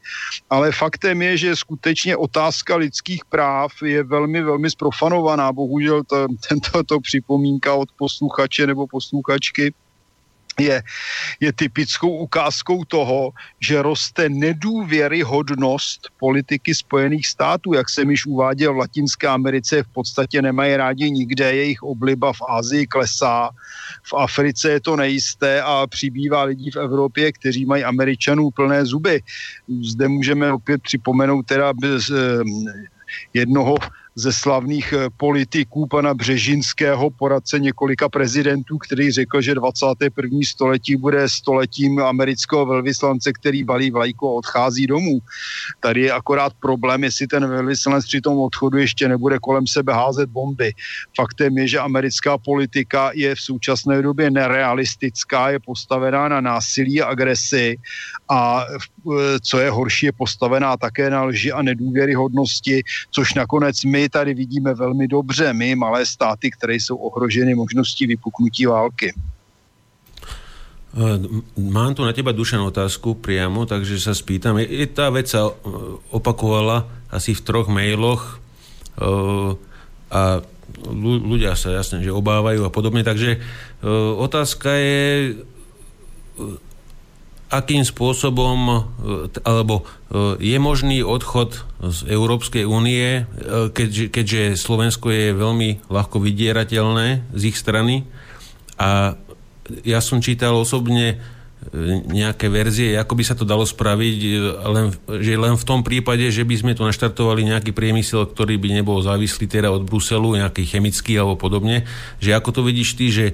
ale faktem je, že skutečně otázka lidských práv je velmi, velmi sprofanovaná. Bohužel to, to připomínka od posluchače nebo posluchačky je, je typickou ukázkou toho, že roste nedůvěryhodnost politiky Spojených států. Jak jsem již uváděl, v Latinské Americe v podstatě nemají rádi nikde, jejich obliba v Ázii klesá, v Africe je to nejisté a přibývá lidí v Evropě, kteří mají Američanů plné zuby. Zde můžeme opět připomenout teda bez, eh, jednoho ze slavných eh, politiků pana Břežinského, poradce několika prezidentů, který řekl, že 21. století bude stoletím amerického velvyslance, který balí vlajku a odchází domů. Tady je akorát problém, jestli ten velvyslanec při tom odchodu ještě nebude kolem sebe házet bomby. Faktem je, že americká politika je v současné době nerealistická, je postavená na násilí a agresi a eh, co je horší, je postavená také na lži a nedůvěryhodnosti, což nakonec my tady vidíme velmi dobře, my malé státy, které jsou ohroženy možností vypuknutí války. Eh, mám tu na teba dušenú otázku priamo, takže sa spýtam. I tá vec sa eh, opakovala asi v troch mailoch eh, a ľudia sa jasne, že obávajú a podobne. Takže otázka je, akým spôsobom, e, alebo e, je možný odchod z Európskej únie, e, keďže, keďže Slovensko je veľmi ľahko vydierateľné z ich strany. A ja som čítal osobne nejaké verzie, ako by sa to dalo spraviť, len, že len v tom prípade, že by sme tu naštartovali nejaký priemysel, ktorý by nebol závislý teda od Bruselu, nejaký chemický alebo podobne, že ako to vidíš ty, že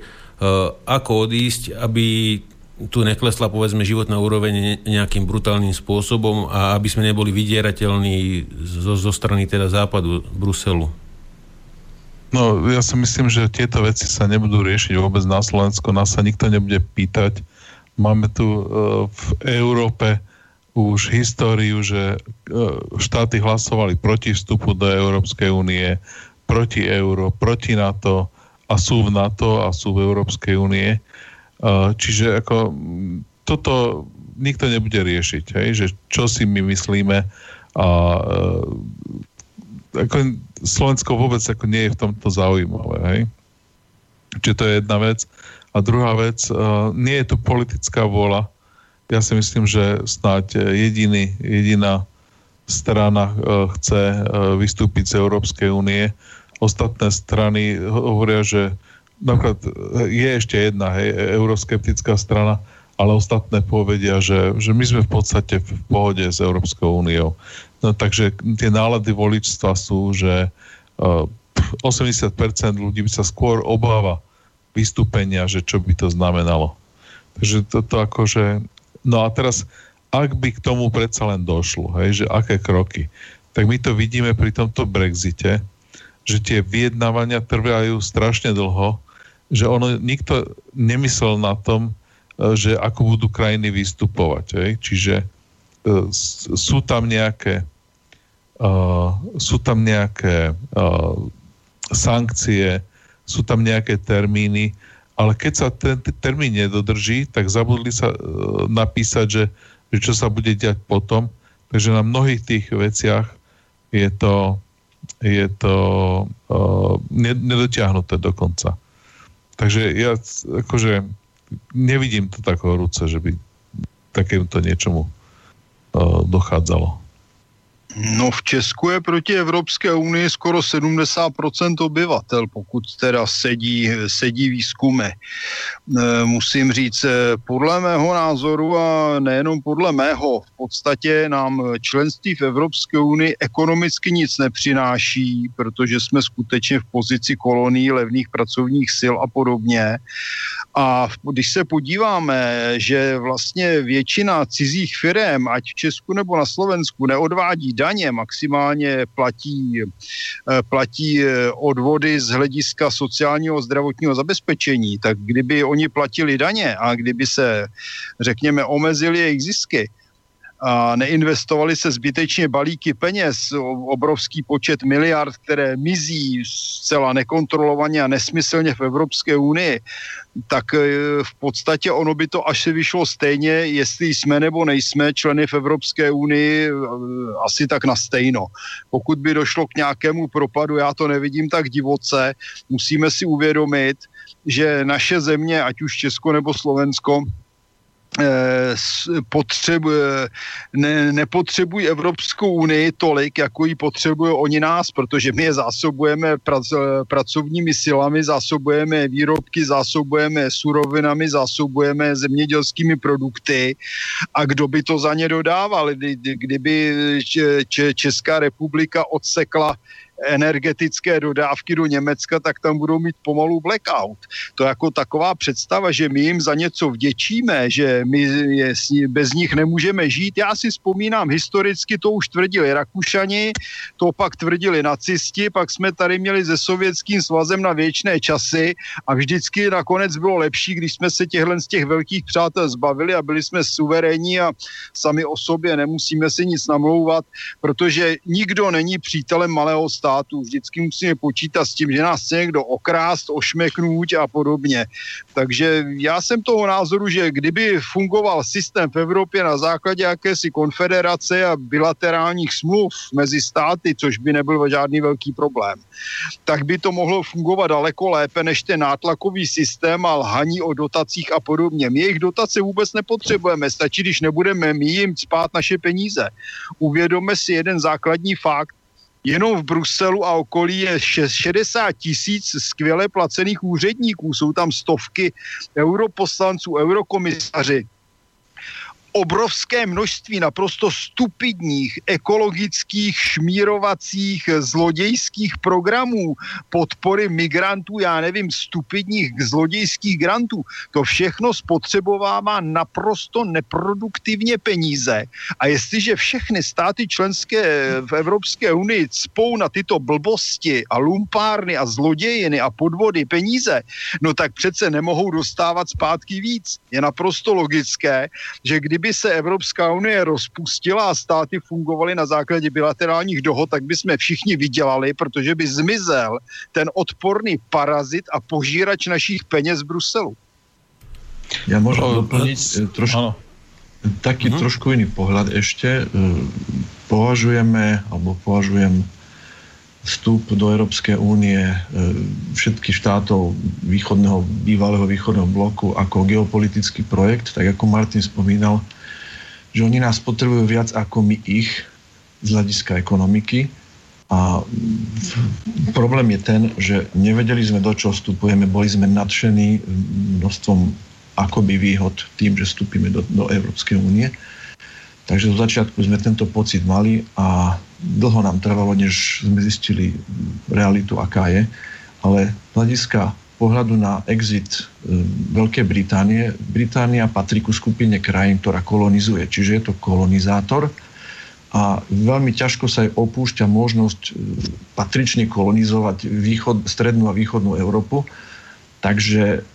ako odísť, aby tu neklesla povedzme životná úroveň nejakým brutálnym spôsobom a aby sme neboli vydierateľní zo, zo strany teda západu Bruselu? No, ja si myslím, že tieto veci sa nebudú riešiť vôbec na Slovensku, nás sa nikto nebude pýtať. Máme tu uh, v Európe už históriu, že uh, štáty hlasovali proti vstupu do Európskej únie, proti euro, proti NATO a sú v NATO a sú v Európskej únie. Čiže ako toto nikto nebude riešiť, hej? že čo si my myslíme a ako Slovensko vôbec ako nie je v tomto zaujímavé. Hej? Čiže to je jedna vec. A druhá vec, nie je tu politická vôľa. Ja si myslím, že snáď jediný, jediná strana chce vystúpiť z Európskej únie. Ostatné strany hovoria, že napríklad je ešte jedna, hej, e, euroskeptická strana, ale ostatné povedia, že, že my sme v podstate v pohode s Európskou úniou. No, takže tie nálady voličstva sú, že uh, e, 80% ľudí by sa skôr obáva vystúpenia, že čo by to znamenalo. Takže toto akože... No a teraz, ak by k tomu predsa len došlo, hej, že aké kroky, tak my to vidíme pri tomto Brexite, že tie vyjednávania trvajú strašne dlho, že ono nikto nemyslel na tom, e, že ako budú krajiny vystupovať. Hej? Čiže uh, sú tam nejaké uh, sú tam nejaké uh, sankcie, sú tam nejaké termíny, ale keď sa ten termín nedodrží, tak zabudli sa uh, napísať, že, že čo sa bude diať potom. Takže na mnohých tých veciach je to, je to uh, nedotiahnuté dokonca. Takže ja akože nevidím to tak horúce, že by takémuto niečomu uh, dochádzalo. No v Česku je proti Evropské unii skoro 70% obyvatel, pokud teda sedí, sedí výzkumy. E, musím říct, e, podle mého názoru a nejenom podle mého, v podstatě nám členství v Evropské unii ekonomicky nic nepřináší, protože jsme skutečně v pozici kolonií levných pracovních sil a podobně. A když se podíváme, že vlastně většina cizích firm, ať v Česku nebo na Slovensku, neodvádí daně, maximálně platí, eh, platí eh, odvody z hlediska sociálního zdravotního zabezpečení, tak kdyby oni platili daně a kdyby se, řekněme, omezili jejich zisky, a neinvestovali se zbytečně balíky peněz, obrovský počet miliard, které mizí zcela nekontrolovaně a nesmyslně v Evropské unii, tak e, v podstatě ono by to až se vyšlo stejně, jestli jsme nebo nejsme členy v Evropské unii, e, asi tak na stejno. Pokud by došlo k nějakému propadu, já to nevidím tak divoce, musíme si uvědomit, že naše země, ať už Česko nebo Slovensko, Eh, potřebuje, ne, nepotřebují Evropskou unii tolik, jako ji potřebují oni nás, protože my je zásobujeme prac, pracovními silami, zásobujeme výrobky, zásobujeme surovinami, zásobujeme zemědělskými produkty. A kdo by to za ně dodával, kdyby Česká republika odsekla energetické dodávky do Německa, tak tam budou mít pomalu blackout. To jako taková představa, že my jim za něco vděčíme, že my je, bez nich nemůžeme žít. Já si vzpomínám, historicky to už tvrdili Rakušani, to pak tvrdili nacisti, pak jsme tady měli se sovětským svazem na věčné časy a vždycky nakonec bylo lepší, když jsme se těchhle z těch velkých přátel zbavili a byli jsme suverénní a sami o sobě nemusíme si nic namlouvat, protože nikdo není přítelem malého státu státu. Vždycky musíme počítat s tím, že nás chce někdo okrást, ošmeknout a podobně. Takže já jsem toho názoru, že kdyby fungoval systém v Evropě na základě jakési konfederace a bilaterálních smluv mezi státy, což by nebyl žádný velký problém, tak by to mohlo fungovat daleko lépe než ten nátlakový systém a lhaní o dotacích a podobně. My jejich dotace vůbec nepotřebujeme, stačí, když nebudeme my jim spát naše peníze. Uvědomme si jeden základní fakt, Jenom v Bruselu a okolí je 60 tisíc skvěle placených úředníků. Jsou tam stovky europoslanců, eurokomisaři. Obrovské množství naprosto stupidních, ekologických, šmírovacích, zlodějských programů, podpory migrantů, já nevím, stupidních zlodějských grantů. To všechno spotřebovává naprosto neproduktivně peníze. A jestliže všechny státy členské v Evropské unii cpou na tyto blbosti a lumpárny a zlodějiny a podvody peníze, no tak přece nemohou dostávat zpátky víc. Je naprosto logické, že kdyby kdyby se Evropská unie rozpustila a státy fungovaly na základě bilaterálních dohod, tak by jsme všichni vydělali, protože by zmizel ten odporný parazit a požírač našich peněz z Bruselu. Ja môžem o, doplniť trošku, taký mm-hmm. trošku iný pohľad ešte. E, považujeme, alebo považujem vstup do Európskej únie e, všetkých štátov východného, bývalého východného bloku ako geopolitický projekt, tak ako Martin spomínal, že oni nás potrebujú viac ako my ich z hľadiska ekonomiky. A problém je ten, že nevedeli sme, do čoho vstupujeme, boli sme nadšení množstvom akoby výhod tým, že vstúpime do, do Európskej únie. Takže zo začiatku sme tento pocit mali a dlho nám trvalo, než sme zistili realitu, aká je. Ale z hľadiska pohľadu na exit e, Veľkej Británie, Británia patrí ku skupine krajín, ktorá kolonizuje, čiže je to kolonizátor a veľmi ťažko sa aj opúšťa možnosť e, patrične kolonizovať východ, strednú a východnú Európu. Takže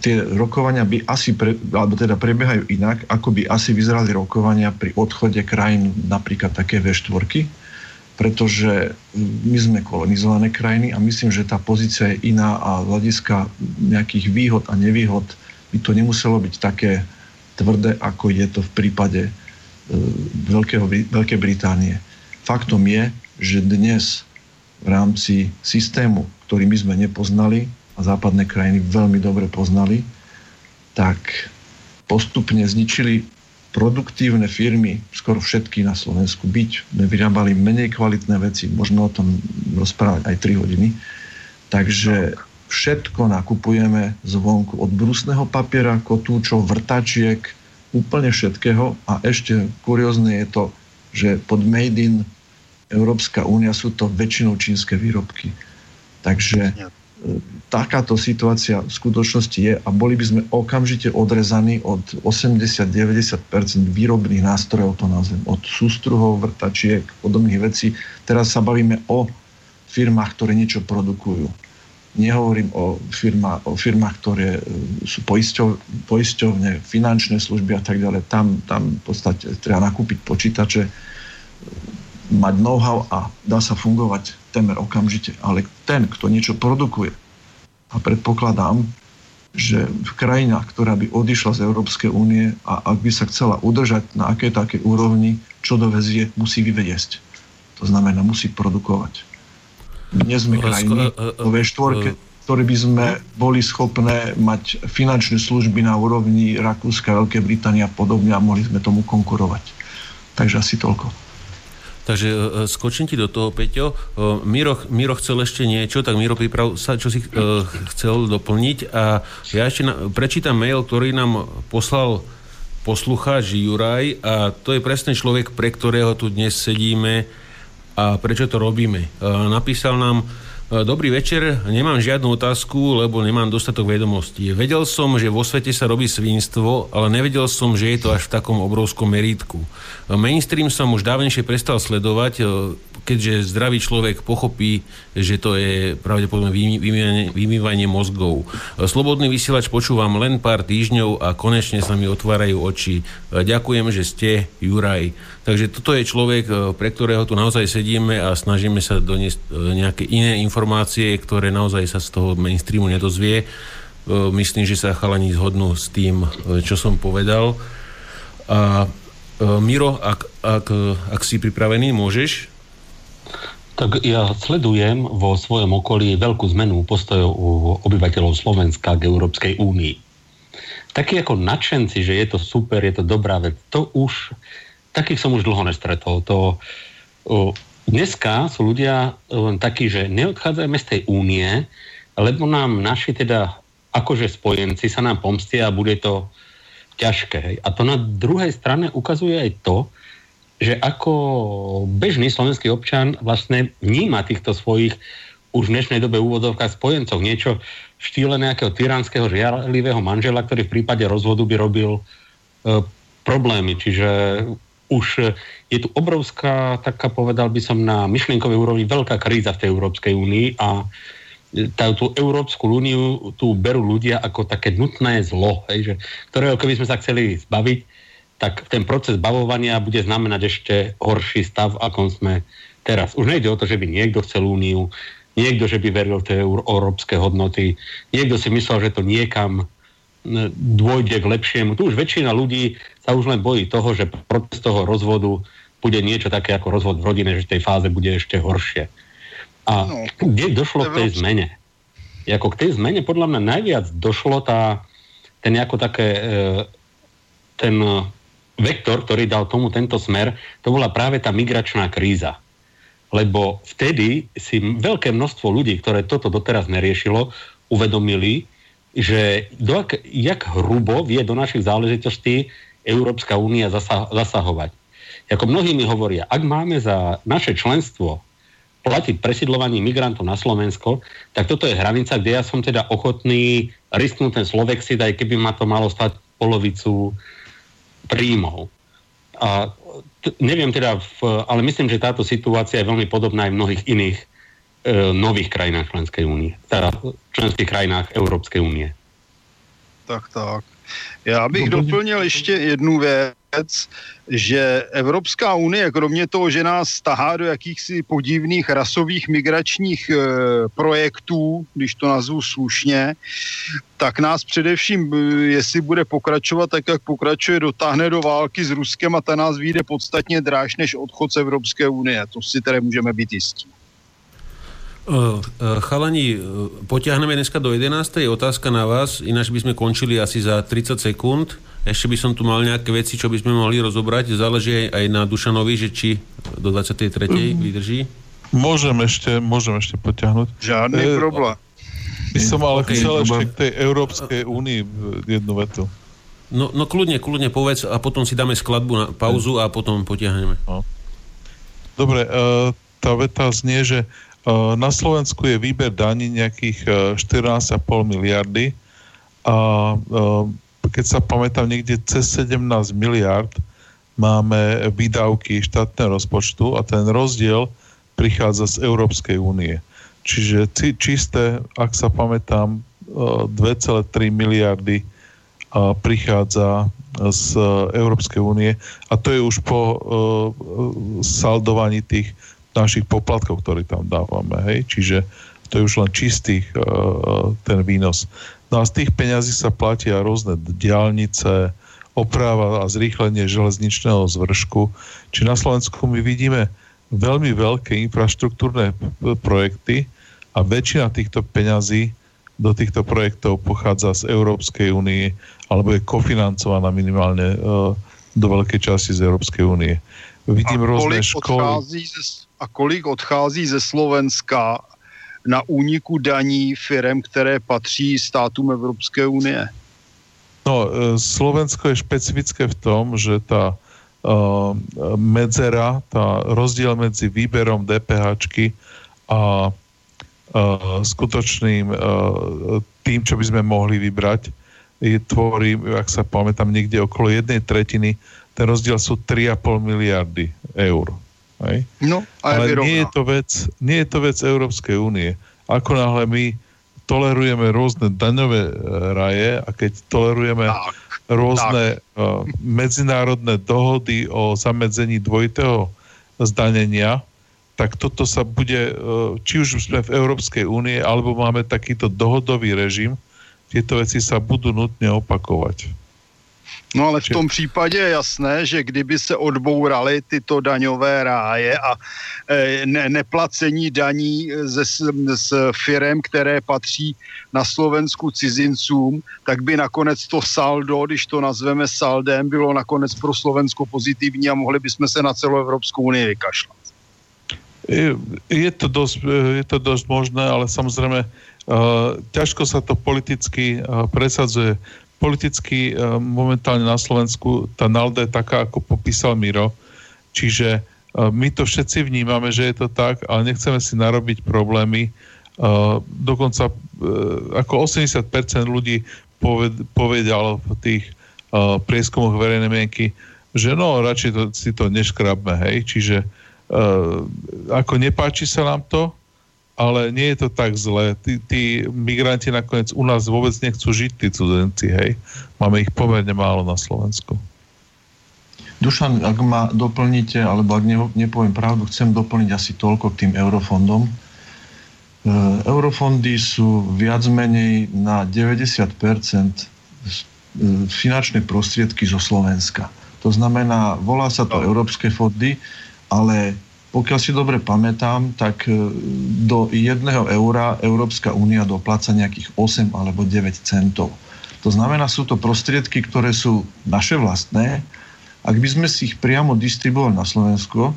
tie rokovania by asi, pre, alebo teda prebiehajú inak, ako by asi vyzerali rokovania pri odchode krajín napríklad také V4, pretože my sme kolonizované krajiny a myslím, že tá pozícia je iná a z hľadiska nejakých výhod a nevýhod by to nemuselo byť také tvrdé, ako je to v prípade e, Veľkého, Veľkej Británie. Faktom je, že dnes v rámci systému, ktorý my sme nepoznali západné krajiny veľmi dobre poznali, tak postupne zničili produktívne firmy, skoro všetky na Slovensku byť, vyrábali menej kvalitné veci, môžeme o tom rozprávať aj 3 hodiny. Takže všetko nakupujeme zvonku, od brusného papiera, kotúčov, vrtačiek, úplne všetkého a ešte kuriózne je to, že pod Made in Európska únia sú to väčšinou čínske výrobky. Takže takáto situácia v skutočnosti je a boli by sme okamžite odrezaní od 80-90% výrobných nástrojov, to nazvem, od sústruhov, vrtačiek, podobných vecí. Teraz sa bavíme o firmách, ktoré niečo produkujú. Nehovorím o, firma, o firmách, ktoré e, sú poisťov, poisťovne, finančné služby a tak ďalej. Tam, tam v podstate treba nakúpiť počítače, mať know-how a dá sa fungovať temer okamžite. Ale ten, kto niečo produkuje, a predpokladám, že v krajinách, ktorá by odišla z Európskej únie a ak by sa chcela udržať na aké také úrovni, čo dovezie, musí vyvediesť. To znamená, musí produkovať. Dnes sme krajiny vo V4, ktoré by sme boli schopné mať finančné služby na úrovni Rakúska, Veľkej Británie a podobne a mohli sme tomu konkurovať. Takže asi toľko. Takže e, e, skočím ti do toho, Peťo. E, Miro, Miro chcel ešte niečo, tak Miro priprav sa, čo si chcel doplniť. A ja ešte na, prečítam mail, ktorý nám poslal poslucháč Juraj a to je presne človek, pre ktorého tu dnes sedíme a prečo to robíme. Napísal nám, Dobrý večer, nemám žiadnu otázku, lebo nemám dostatok vedomostí. Vedel som, že vo svete sa robí svinstvo, ale nevedel som, že je to až v takom obrovskom merítku. Mainstream som už dávnejšie prestal sledovať, keďže zdravý človek pochopí, že to je pravdepodobne vymývanie mozgov. Slobodný vysielač počúvam len pár týždňov a konečne sa mi otvárajú oči. Ďakujem, že ste Juraj. Takže toto je človek, pre ktorého tu naozaj sedíme a snažíme sa doniesť e, nejaké iné informácie, ktoré naozaj sa z toho mainstreamu nedozvie. E, myslím, že sa chalani zhodnú s tým, e, čo som povedal. A Miro, ak, ak, ak si pripravený, môžeš? Tak ja sledujem vo svojom okolí veľkú zmenu postojov obyvateľov Slovenska k Európskej únii. Takí ako nadšenci, že je to super, je to dobrá vec, to už, takých som už dlho nestretol. To, o, dneska sú ľudia len takí, že neodchádzajme z tej únie, lebo nám naši teda akože spojenci sa nám pomstia a bude to ťažké. A to na druhej strane ukazuje aj to, že ako bežný slovenský občan vlastne vníma týchto svojich už v dnešnej dobe úvodovkách spojencov. Niečo v štýle nejakého tyranského žiarlivého manžela, ktorý v prípade rozvodu by robil e, problémy. Čiže už je tu obrovská, taká povedal by som na myšlienkovej úrovni, veľká kríza v tej Európskej únii a tá, tú Európsku úniu tu berú ľudia ako také nutné zlo, hej, že, ktorého keby sme sa chceli zbaviť, tak ten proces bavovania bude znamenať ešte horší stav, ako sme teraz. Už nejde o to, že by niekto chcel úniu, niekto, že by veril tie európske hodnoty, niekto si myslel, že to niekam dôjde k lepšiemu. Tu už väčšina ľudí sa už len bojí toho, že proces toho rozvodu bude niečo také ako rozvod v rodine, že v tej fáze bude ešte horšie. A no, kde došlo k tej zmene? Ako k tej zmene podľa mňa najviac došlo tá, ten ako také, e, ten vektor, ktorý dal tomu tento smer, to bola práve tá migračná kríza. Lebo vtedy si veľké množstvo ľudí, ktoré toto doteraz neriešilo, uvedomili, že do ak, jak hrubo vie do našich záležitostí Európska únia zasahovať. Ako mnohí mi hovoria, ak máme za naše členstvo platiť presidlovanie migrantov na Slovensko, tak toto je hranica, kde ja som teda ochotný risknúť ten Slovexit, aj keby ma to malo stať polovicu príjmov. A t- neviem teda, v, ale myslím, že táto situácia je veľmi podobná aj v mnohých iných nových krajinách členskej únie, teda členských krajinách Európskej únie. Tak, tak. Já bych doplnil ještě jednu věc věc, že Evropská unie, kromě toho, že nás tahá do jakýchsi podivných rasových migračních e, projektů, když to nazvu slušně, tak nás především, e, jestli bude pokračovat tak, jak pokračuje, dotáhne do války s Ruskem a ta nás vyjde podstatně dráž než odchod z Evropské unie. To si tedy můžeme být jistí. Chalani, potiahneme dneska do 11. Otázka na vás, ináč by sme končili asi za 30 sekúnd. Ešte by som tu mal nejaké veci, čo by sme mohli rozobrať. Záleží aj na Dušanovi, že či do 23. Mm. vydrží. Môžem ešte, môžem ešte potiahnuť. Žiadny e, problém. By som ale okay, chcel ešte k tej Európskej únii jednu vetu. No, no kľudne, kľudne povedz a potom si dáme skladbu na pauzu a potom potiahneme. No. Dobre, tá veta znie, že na Slovensku je výber daní nejakých uh, 14,5 miliardy a uh, keď sa pamätám, niekde cez 17 miliard máme výdavky štátneho rozpočtu a ten rozdiel prichádza z Európskej únie. Čiže čisté, ak sa pamätám, 2,3 miliardy prichádza z Európskej únie a to je už po saldovaní tých našich poplatkov, ktoré tam dávame. Hej? Čiže to je už len čistý ten výnos. No a z tých peňazí sa platia rôzne diálnice, oprava a zrýchlenie železničného zvršku. Či na Slovensku my vidíme veľmi veľké infraštruktúrne projekty a väčšina týchto peňazí do týchto projektov pochádza z Európskej únie alebo je kofinancovaná minimálne uh, do veľkej časti z Európskej únie. Vidím a rôzne školy. Ze, a kolik odchází ze Slovenska na úniku daní firm, které patří státům Evropské unie? No, e, Slovensko je špecifické v tom, že tá uh, medzera, tá rozdiel medzi výberom DPH a uh, skutočným uh, tým, čo by sme mohli vybrať, je, tvorí, ak sa pamätám, niekde okolo jednej tretiny, ten rozdiel sú 3,5 miliardy eur. Hej? No, Ale nie je, to vec, nie je to vec Európskej únie. Ako náhle my tolerujeme rôzne daňové e, raje a keď tolerujeme tak, rôzne tak. Uh, medzinárodné dohody o zamedzení dvojitého zdanenia, tak toto sa bude, uh, či už sme v Európskej únie, alebo máme takýto dohodový režim, tieto veci sa budú nutne opakovať. No ale v tom případě je jasné, že kdyby se odbouraly tyto daňové ráje a e, ne, neplacení daní ze, z firem, které patří na Slovensku cizincům, tak by nakonec to saldo, když to nazveme saldem, bylo nakonec pro Slovensko pozitivní a mohli bychom se na celou Evropskou unii vykašlat. Je, je, to dosť, je to dosť možné, ale samozrejme uh, ťažko sa to politicky uh, presadzuje politicky uh, momentálne na Slovensku tá nalda je taká, ako popísal Miro, čiže uh, my to všetci vnímame, že je to tak, ale nechceme si narobiť problémy. Uh, dokonca ako 80% ľudí poved, povedal v tých prieskumoch verejnej mienky, že no, radšej to, si to neškrabme, hej, čiže ako nepáči sa nám to, ale nie je to tak zlé. Tí, tí migranti nakoniec u nás vôbec nechcú žiť, tí cudzenci, hej. Máme ich pomerne málo na Slovensku. Dušan, ak ma doplníte, alebo ak ne, nepoviem pravdu, chcem doplniť asi toľko k tým eurofondom. E, eurofondy sú viac menej na 90% e, finančné prostriedky zo Slovenska. To znamená, volá sa to no. Európske fondy, ale pokiaľ si dobre pamätám, tak e, do jedného eura Európska únia dopláca nejakých 8 alebo 9 centov. To znamená, sú to prostriedky, ktoré sú naše vlastné. Ak by sme si ich priamo distribuovali na Slovensko,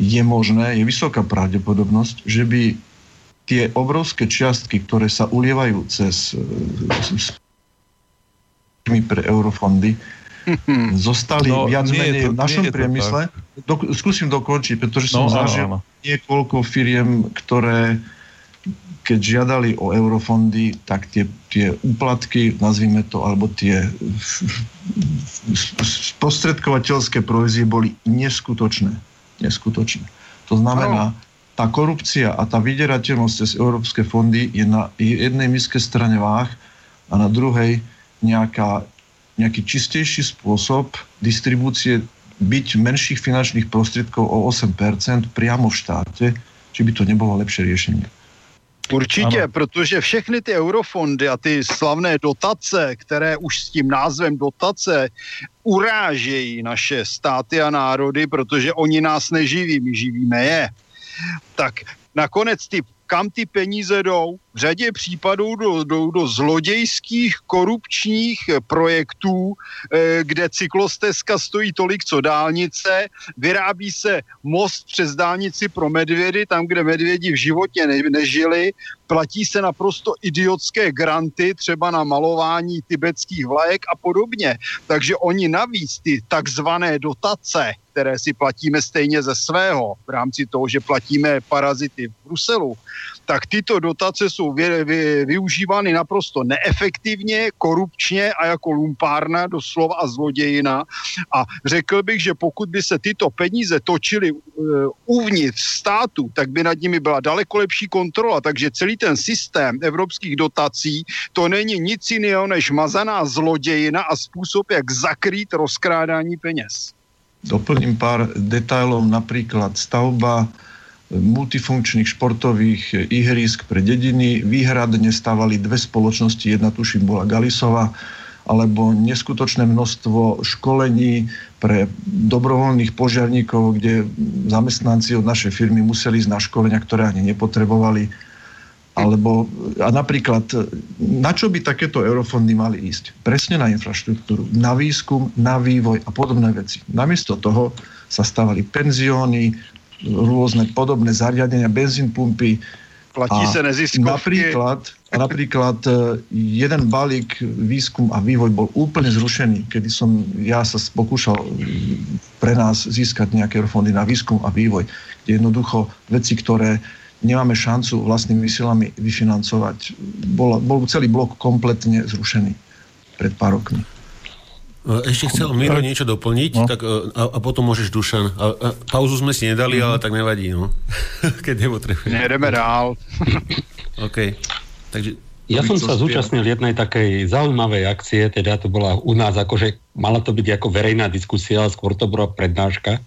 je možné, je vysoká pravdepodobnosť, že by tie obrovské čiastky, ktoré sa ulievajú cez e, pre eurofondy, zostali no, viac menej to, v našom priemysle. Do, skúsim dokončiť, pretože som no, zažil áno, áno. niekoľko firiem, ktoré keď žiadali o eurofondy, tak tie, tie úplatky, nazvime to, alebo tie sprostredkovateľské provizie boli neskutočné. Neskutočné. To znamená, tá korupcia a tá vyderateľnosť cez európske fondy je na jednej miske strane váh a na druhej nejaká nejaký čistejší spôsob distribúcie byť menších finančných prostriedkov o 8% priamo v štáte, či by to nebolo lepšie riešenie. Určitě, ano. protože všechny ty eurofondy a ty slavné dotace, které už s tím názvem dotace urážejí naše státy a národy, protože oni nás neživí, my živíme je, tak nakonec ty kam ty peníze jdou. V řadě případů jdou do, do zlodějských korupčních projektů, eh, kde cyklostezka stojí tolik, co dálnice, vyrábí se most přes dálnici pro medvědy, tam, kde medvědi v životě ne, nežili, platí se naprosto idiotské granty, třeba na malování tibetských vlajek a podobně. Takže oni navíc ty takzvané dotace, které si platíme stejně ze svého, v rámci toho, že platíme parazity v Bruselu, tak tyto dotace jsou vy, vy, využívány naprosto neefektivně, korupčně a jako lumpárna doslova a zlodějina. A řekl bych, že pokud by se tyto peníze točily uh, uvnitř státu, tak by nad nimi byla daleko lepší kontrola. Takže celý ten systém evropských dotací, to není nic jiného než mazaná zlodějina a způsob, jak zakrýt rozkrádání peněz. Doplním pár detailov, napríklad stavba multifunkčných športových ihrisk pre dediny. Výhradne stávali dve spoločnosti, jedna tuším bola Galisova, alebo neskutočné množstvo školení pre dobrovoľných požiarníkov, kde zamestnanci od našej firmy museli ísť na školenia, ktoré ani nepotrebovali. Alebo, a napríklad, na čo by takéto eurofondy mali ísť? Presne na infraštruktúru, na výskum, na vývoj a podobné veci. Namiesto toho sa stávali penzióny, rôzne podobné zariadenia, benzín pumpy. Platí sa neziskovky. Napríklad, napríklad e, jeden balík výskum a vývoj bol úplne zrušený, kedy som ja sa pokúšal pre nás získať nejaké fondy na výskum a vývoj, jednoducho veci, ktoré nemáme šancu vlastnými silami vyfinancovať, bol, bol celý blok kompletne zrušený pred pár rokmi. Ešte chcel Miro niečo doplniť, no. tak, e, a, a potom môžeš Dušan. A, a, pauzu sme si nedali, mm. ale tak nevadí, no. Keď nepotrebujeme. Nejdeme dál. OK. Takže ja som sa zúčastnil jednej takej zaujímavej akcie, teda to bola u nás akože, mala to byť ako verejná diskusia, ale skôr to bola prednáška.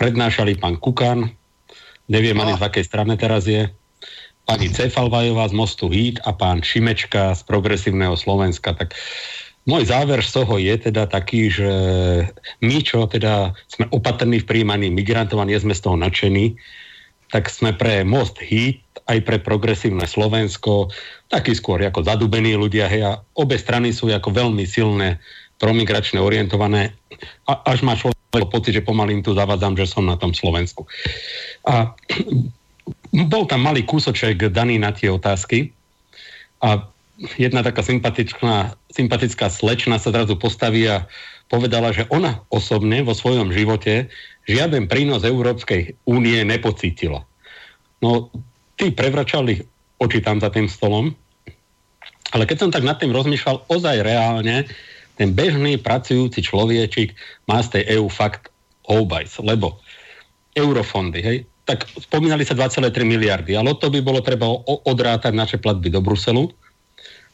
Prednášali pán Kukan, neviem ani z akej strane teraz je, pani Cefalvajová z Mostu Hít a pán Šimečka z Progresívneho Slovenska. Tak môj záver z toho je teda taký, že my, čo teda sme opatrní v príjmaní migrantov a nie sme z toho nadšení, tak sme pre Most Hit, aj pre progresívne Slovensko, taký skôr ako zadubení ľudia, hej, a obe strany sú ako veľmi silné, promigračne orientované, a až má človek pocit, že pomaly im tu zavadzam, že som na tom Slovensku. A bol tam malý kúsoček daný na tie otázky a jedna taká sympatická, sympatická slečna sa zrazu postaví a povedala, že ona osobne vo svojom živote žiaden prínos Európskej únie nepocítila. No, tí prevračali oči tam za tým stolom, ale keď som tak nad tým rozmýšľal, ozaj reálne, ten bežný pracujúci človečik má z tej EU fakt houbajs, lebo eurofondy, hej, tak spomínali sa 2,3 miliardy, ale to by bolo treba odrátať naše platby do Bruselu.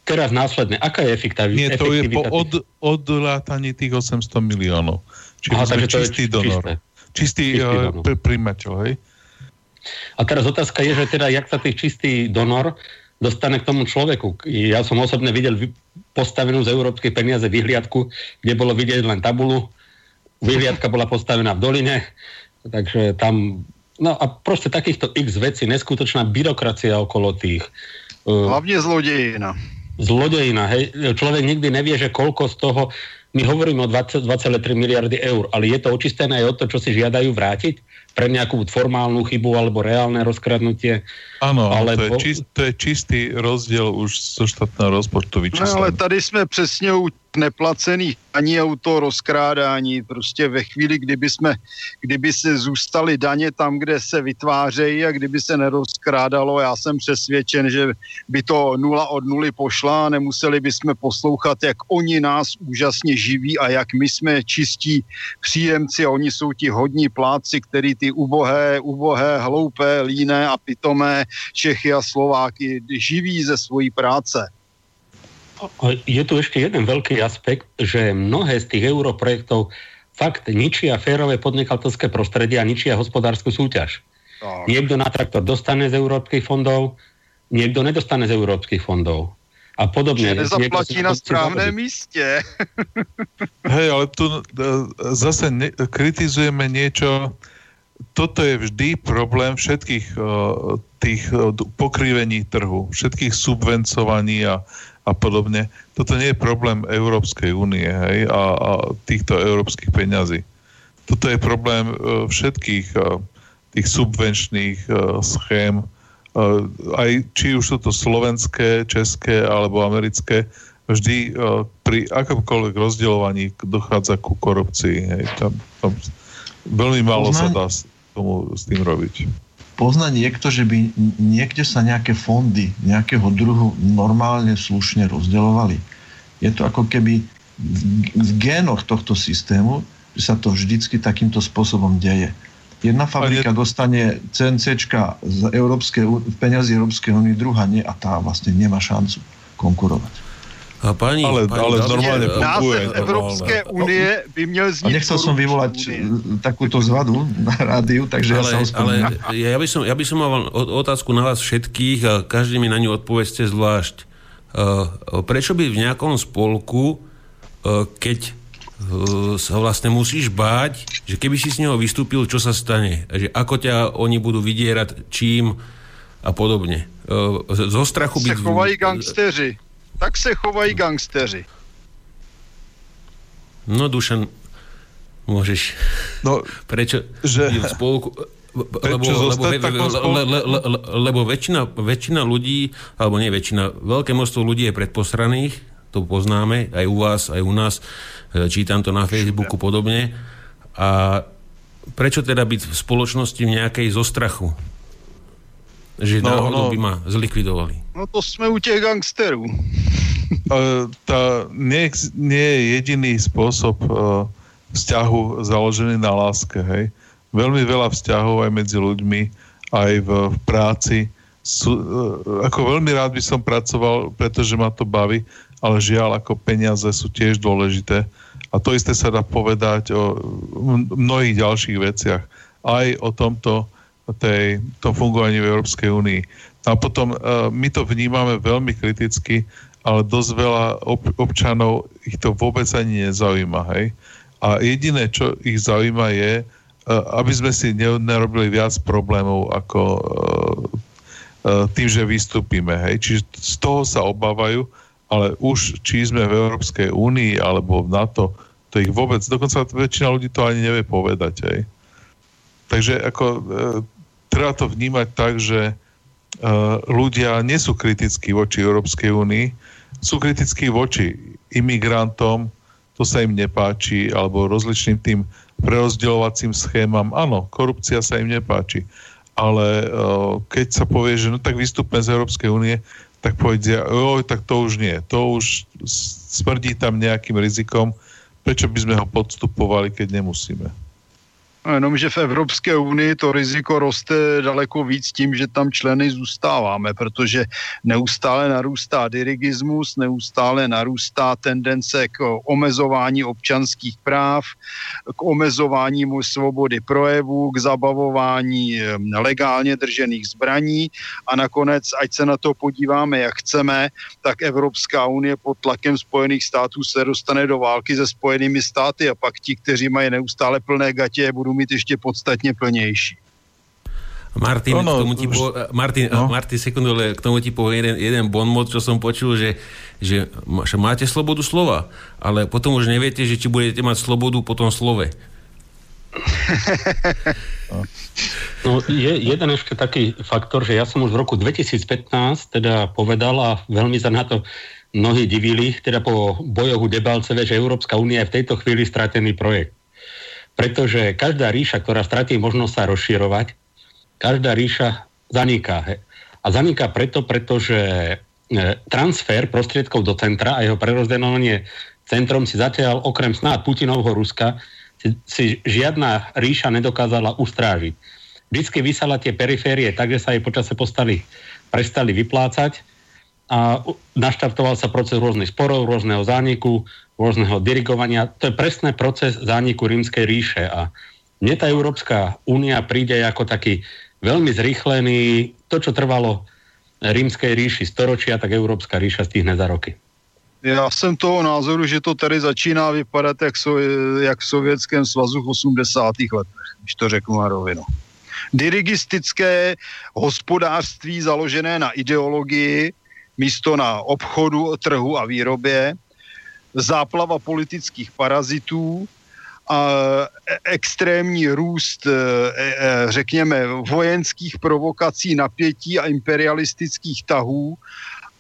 Teraz následne, aká je efektivita? Nie, to je po od, odlátaní tých 800 miliónov. Čiže Aha, sme čistý je donor. Čisté. Čistý, čistý uh, príjmateľ, hej? A teraz otázka je, že teda, jak sa tých čistý donor dostane k tomu človeku. Ja som osobne videl postavenú z európskej peniaze vyhliadku, kde bolo vidieť len tabulu. Vyhliadka bola postavená v doline, takže tam... No a proste takýchto x vecí, neskutočná byrokracia okolo tých... Uh, Hlavne zlodejina. Zlodejina, hej. Človek nikdy nevie, že koľko z toho... My hovoríme o 2,3 miliardy eur, ale je to očistené aj o to, čo si žiadajú vrátiť? pre nejakú formálnu chybu alebo reálne rozkradnutie. Áno, alebo... to, je čist, to je čistý rozdiel už zo štátneho rozpočtu vyčíslený. No ale tady jsme přesně u neplacených ani u to rozkrádání. Prostě ve chvíli, kdyby, jsme, kdyby se zůstaly daně tam, kde se vytvářejí a kdyby se nerozkrádalo, já jsem přesvědčen, že by to nula od nuly pošla a nemuseli bychom poslouchat, jak oni nás úžasně živí a jak my jsme čistí příjemci a oni jsou ti hodní pláci, který ty ubohé, ubohé, hloupé, líné a pitomé Čechy a Slováky živí ze svojí práce. Je tu ešte jeden veľký aspekt, že mnohé z tých europrojektov fakt ničia férové podnikateľské prostredie a ničia hospodárskú súťaž. Tak. Niekto na traktor dostane z európskych fondov, niekto nedostane z európskych fondov. A podobne. Že nezaplatí na správne míste. Hej, ale tu e, zase ne, kritizujeme niečo, toto je vždy problém všetkých uh, tých uh, pokrivení trhu, všetkých subvencovaní a, a podobne. Toto nie je problém Európskej únie a, a týchto európskych peňazí. Toto je problém uh, všetkých tých subvenčných schém, aj či už sú to slovenské, české alebo americké, vždy pri akomkoľvek rozdeľovaní dochádza ku korupcii. Hej. Tam, tam, Veľmi málo Pozna... sa dá s, tomu, s tým robiť. Pozná niekto, že by niekde sa nejaké fondy nejakého druhu normálne, slušne rozdeľovali. Je to ako keby v, v génoch tohto systému, že sa to vždycky takýmto spôsobom deje. Jedna fabrika je... dostane CNC z Európskej, peňazí Európskej únie, druhá nie a tá vlastne nemá šancu konkurovať. A pani, ale, pani ale normálne funguje. Název Európske únie by měl znít... A nechcel som vyvolať takúto zvadu na rádiu, takže ale, ja sa Ale ja by, som, ja by som mal otázku na vás všetkých a každý mi na ňu odpovedzte zvlášť. Prečo by v nejakom spolku, keď uh, sa vlastne musíš báť, že keby si z neho vystúpil, čo sa stane? Že ako ťa oni budú vydierať, čím a podobne. Zo strachu byť... Se chovají gangsteři tak se chovají gangsteři. No Dušan, môžeš... No, prečo že... spolku... Lebo, lebo, le, le, le, lebo väčšina, väčšina ľudí, alebo nie väčšina, veľké množstvo ľudí je predposraných, to poznáme, aj u vás, aj u nás, e, čítam to na Facebooku podobne. A prečo teda byť v spoločnosti v nejakej zostrachu? Že no, náhodou no, by ma zlikvidovali. No to sme u tých gangsterov. tá nie, nie je jediný spôsob uh, vzťahu založený na láske, hej. Veľmi veľa vzťahov aj medzi ľuďmi, aj v, v práci. Sú, uh, ako veľmi rád by som pracoval, pretože ma to baví, ale žiaľ, ako peniaze sú tiež dôležité. A to isté sa dá povedať o mnohých ďalších veciach. Aj o tomto tej, tom fungovaní v Európskej únii. A potom uh, my to vnímame veľmi kriticky, ale dosť veľa ob- občanov ich to vôbec ani nezaujíma. Hej? A jediné, čo ich zaujíma je, uh, aby sme si nerobili viac problémov ako uh, uh, tým, že vystúpime. Hej? Čiže z toho sa obávajú, ale už či sme v Európskej únii alebo v NATO, to ich vôbec, dokonca väčšina ľudí to ani nevie povedať. Hej? Takže ako treba to vnímať tak, že ľudia nie sú kritickí voči Európskej únii, sú kritickí voči imigrantom, to sa im nepáči, alebo rozličným tým prerozdeľovacím schémam. Áno, korupcia sa im nepáči, ale uh, keď sa povie, že no tak vystúpme z Európskej únie, tak povedia, oj, tak to už nie, to už smrdí tam nejakým rizikom, prečo by sme ho podstupovali, keď nemusíme. Jenomže v Evropské unii to riziko roste daleko víc tím, že tam členy zůstáváme, protože neustále narůstá dirigismus, neustále narůstá tendence k omezování občanských práv, k omezování svobody projevu, k zabavování legálně držených zbraní. A nakonec, ať se na to podíváme, jak chceme, tak Evropská unie pod tlakem Spojených států se dostane do války se Spojenými státy. A pak ti, kteří mají neustále plné gatě, budou mít ešte podstatne plnejší. Martin, ono, k tomu ti po, Martin, no. Martin, sekundu, k tomu ti poviem jeden, jeden bonmot, čo som počul, že, že máte slobodu slova, ale potom už neviete, že či budete mať slobodu po tom slove. No, je jeden ešte taký faktor, že ja som už v roku 2015 teda povedal a veľmi sa na to mnohí divili, teda po bojohu Debalceve, že Európska únia je v tejto chvíli stratený projekt pretože každá ríša, ktorá stratí možnosť sa rozširovať, každá ríša zaniká. He. A zaniká preto, pretože e, transfer prostriedkov do centra a jeho prerozdeľovanie centrom si zatiaľ okrem snáď Putinovho Ruska si, si žiadna ríša nedokázala ustrážiť. Vždycky vysala tie periférie tak, že sa jej počase postali, prestali vyplácať a naštartoval sa proces rôznych sporov, rôzneho zániku, rôzneho dirigovania. To je presný proces zániku rímskej ríše a mne tá Európska únia príde ako taký veľmi zrýchlený, to, čo trvalo rímskej ríši storočia, tak Európska ríša stihne za roky. Já jsem toho názoru, že to tady začíná vypadat jak, so, jak v Sovětském svazu v 80. letech, když to řeknu na rovinu. Dirigistické hospodářství založené na ideologii, místo na obchodu, trhu a výrobě, záplava politických parazitů, a e, extrémní růst, e, e, řekněme, vojenských provokací, napětí a imperialistických tahů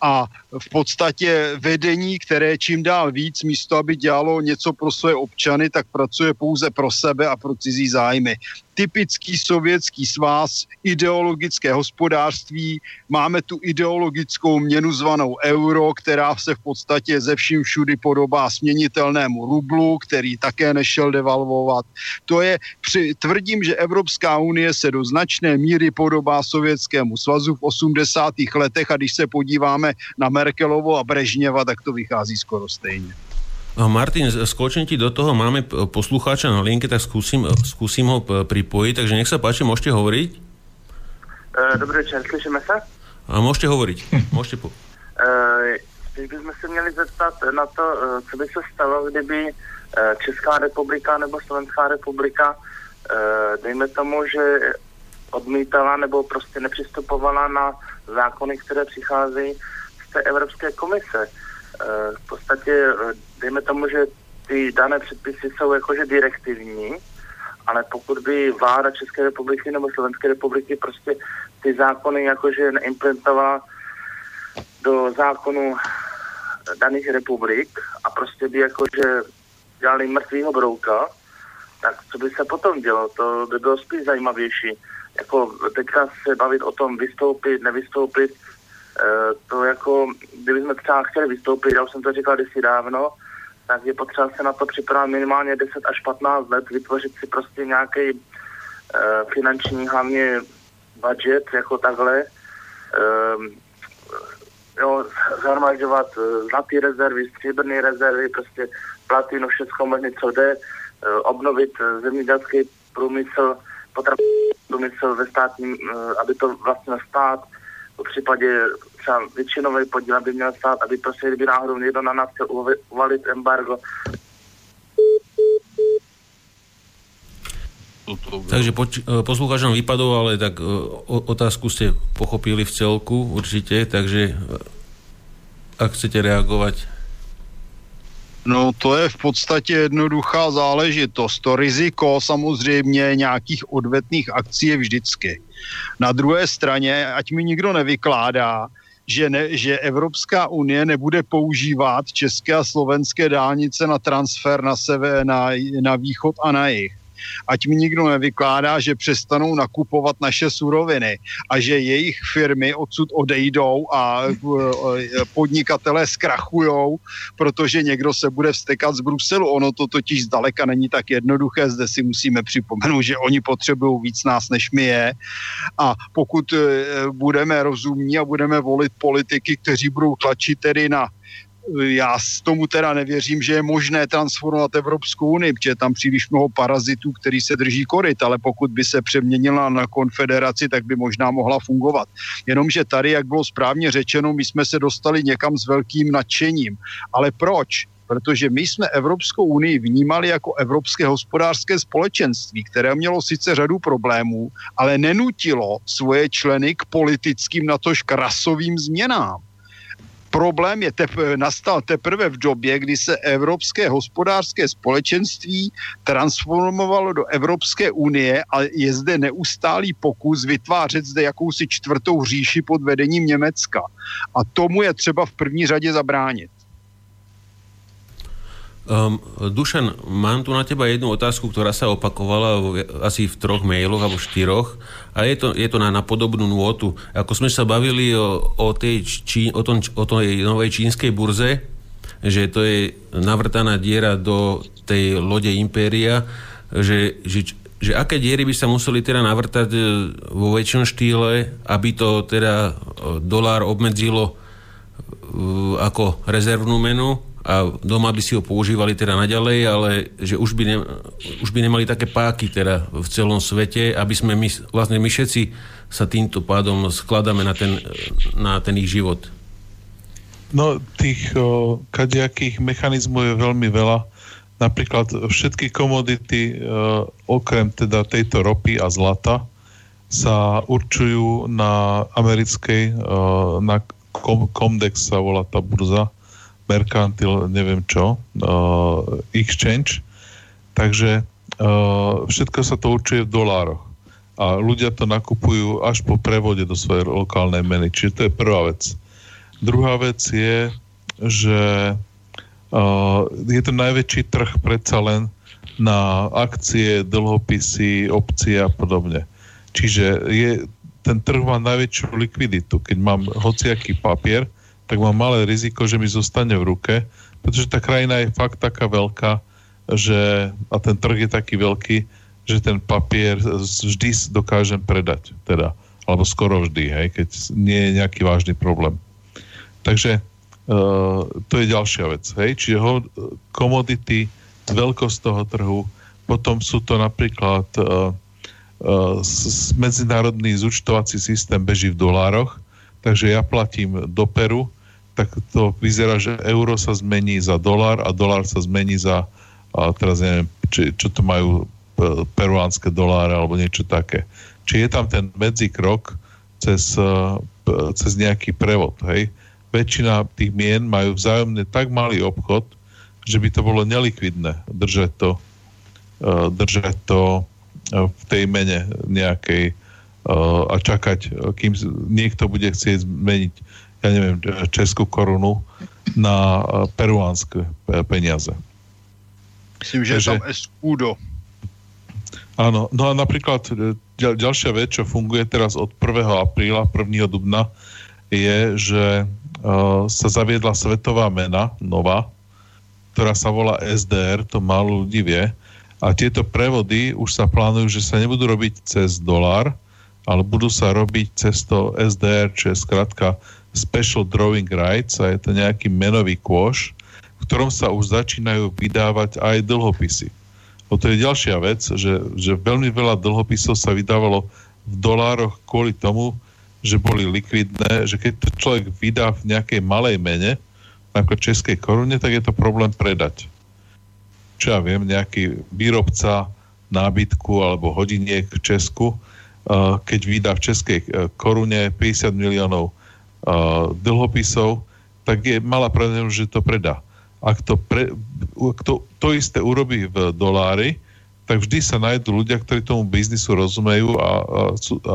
a v podstatě vedení, které čím dál víc, místo aby dělalo něco pro své občany, tak pracuje pouze pro sebe a pro cizí zájmy typický sovětský svaz, ideologické hospodářství, máme tu ideologickou měnu zvanou euro, která se v podstatě ze vším všudy podobá směnitelnému rublu, který také nešel devalvovat. To je, při, tvrdím, že Evropská unie se do značné míry podobá Sovětskému svazu v 80. letech a když se podíváme na Merkelovo a Brežněva, tak to vychází skoro stejně. Martin, skočím ti do toho, máme poslucháča na linke, tak skúsim, skúsim ho pripojiť, takže nech sa páči, môžete hovoriť. E, dobrý večer, slyšíme se? A môžete hovoriť. Môžete po... E, Teď bychom se měli zeptat na to, e, co by se stalo, kdyby Česká republika nebo Slovenská republika, dejme tomu, že odmítala nebo prostě nepřistupovala na zákony, které přicházejí té Evropské komise. V podstatě dejme tomu, že ty dané předpisy jsou jakože direktivní, ale pokud by vláda České republiky nebo Slovenské republiky prostě ty zákony jakože neimplementovala do zákonu daných republik a prostě by jakože dělali mrtvýho brouka, tak co by se potom dělo? To by bylo spíš zajímavější. Jako teďka se bavit o tom vystoupit, nevystoupit, eh, to jako, kdybychom třeba chtěli vystoupit, já už jsem to říkal kdysi dávno, tak je potřeba se na to připravit minimálně 10 až 15 let, vytvořit si prostě nějaký uh, finanční hlavně budget jako takhle, uh, jo, zhromažďovat uh, zlatý rezervy, stříbrné rezervy, prostě platinu, všechno možné, co jde, uh, obnovit zemědělský průmysl, potravinový průmysl ve státním, uh, aby to vlastně stát, v případě třeba většinový podíl by měl stát, aby prostě, kdyby náhodou někdo na nás chtěl uvalit embargo, Takže poč- e, poslucháč vypadol, ale tak e, o, otázku ste pochopili v celku určite, takže e, ak chcete reagovať. No to je v podstatě jednoduchá záležitost. To riziko samozřejmě nějakých odvetných akcí je vždycky. Na druhé straně, ať mi nikdo nevykládá, že, ne, že Evropská unie nebude používat české a slovenské dálnice na transfer na, sebe, na, na východ a na jih ať mi nikdo nevykládá, že přestanou nakupovat naše suroviny a že jejich firmy odsud odejdou a e, podnikatelé zkrachujou, protože někdo se bude vstekat z Bruselu. Ono to totiž zdaleka není tak jednoduché. Zde si musíme připomenout, že oni potřebují víc nás, než my je. A pokud e, budeme rozumní a budeme volit politiky, kteří budou tlačit tedy na já s tomu teda nevěřím, že je možné transformovat Evropskou unii, protože je tam příliš mnoho parazitů, který se drží koryt, ale pokud by se přeměnila na konfederaci, tak by možná mohla fungovat. Jenomže tady, jak bylo správně řečeno, my jsme se dostali někam s velkým nadšením. Ale proč? protože my jsme Evropskou unii vnímali jako Evropské hospodářské společenství, které mělo sice řadu problémů, ale nenutilo svoje členy k politickým, natož krasovým změnám problém je tep, nastal teprve v době, kdy se Evropské hospodářské společenství transformovalo do Evropské unie a je zde neustálý pokus vytvářet zde jakousi čtvrtou říši pod vedením Německa. A tomu je třeba v první řadě zabránit. Um, Dušan, mám tu na teba jednu otázku, ktorá sa opakovala v, asi v troch mailoch alebo štyroch a je to, je to na, na podobnú nôtu. Ako sme sa bavili o, o, tej, čí, o, tom, o tej novej čínskej burze, že to je navrtaná diera do tej lode Impéria, že, že, že aké diery by sa museli teda navrtať e, vo väčšom štýle, aby to teda e, dolár obmedzilo e, ako rezervnú menu a doma by si ho používali teda naďalej, ale že už by, ne, už by nemali také páky teda v celom svete, aby sme my, vlastne my všetci sa týmto pádom skladáme na ten, na ten ich život. No, tých o, kadejakých mechanizmov je veľmi veľa. Napríklad všetky komodity, o, okrem teda tejto ropy a zlata, sa určujú na americkej, o, na Comdex sa volá tá burza, merkantil, neviem čo, uh, exchange, takže uh, všetko sa to určuje v dolároch a ľudia to nakupujú až po prevode do svojej lokálnej meny. Čiže to je prvá vec. Druhá vec je, že uh, je to najväčší trh predsa len na akcie, dlhopisy, opcie a podobne. Čiže je, ten trh má najväčšiu likviditu. Keď mám hociaký papier, tak mám malé riziko, že mi zostane v ruke, pretože tá krajina je fakt taká veľká, že, a ten trh je taký veľký, že ten papier vždy dokážem predať, teda, alebo skoro vždy, hej, keď nie je nejaký vážny problém. Takže uh, to je ďalšia vec, hej, čiže ho, komodity, veľkosť toho trhu, potom sú to napríklad uh, uh, medzinárodný zúčtovací systém beží v dolároch, takže ja platím do Peru, tak to vyzerá, že euro sa zmení za dolár a dolár sa zmení za, a teraz neviem, či, čo to majú e, peruánske doláre alebo niečo také. Či je tam ten medzikrok cez, e, cez nejaký prevod, hej? Väčšina tých mien majú vzájomne tak malý obchod, že by to bolo nelikvidné držať to, e, držať to v tej mene nejakej a čakať, kým niekto bude chcieť zmeniť ja neviem, českú korunu na eh, peruánske peniaze. Myslím, že Takže, je tam escudo. Áno, no a napríklad ďal, ďalšia vec, čo funguje teraz od 1. apríla, 1. dubna, je, že uh, sa zaviedla svetová mena, nová, ktorá sa volá SDR, to málo ľudí vie. A tieto prevody už sa plánujú, že sa nebudú robiť cez dolár, ale budú sa robiť cez to SDR, čo je skratka Special Drawing Rights a je to nejaký menový kôš, v ktorom sa už začínajú vydávať aj dlhopisy. O to je ďalšia vec, že, že veľmi veľa dlhopisov sa vydávalo v dolároch kvôli tomu, že boli likvidné, že keď to človek vydá v nejakej malej mene, ako českej korune, tak je to problém predať. Čo ja viem, nejaký výrobca nábytku alebo hodiniek v Česku, keď vydá v českej e, korune 50 miliónov dlhopisov, tak je malá pravdepodobnosť, že to predá. Ak to pre, kto to isté urobí v dolári, tak vždy sa nájdú ľudia, ktorí tomu biznisu rozumejú a, a, a,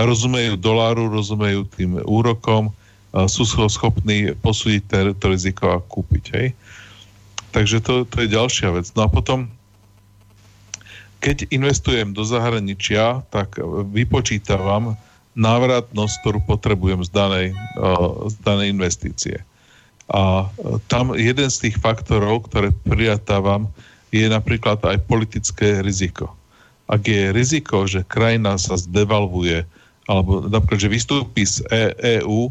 rozumejú doláru, rozumejú tým úrokom, a sú schopní posúdiť to riziko a kúpiť. Hej? Takže to, to je ďalšia vec. No a potom, keď investujem do zahraničia, tak vypočítavam návratnosť, ktorú potrebujem z danej, z danej investície. A tam jeden z tých faktorov, ktoré prijatávam, je napríklad aj politické riziko. Ak je riziko, že krajina sa zdevalvuje, alebo napríklad, že vystúpi z EÚ,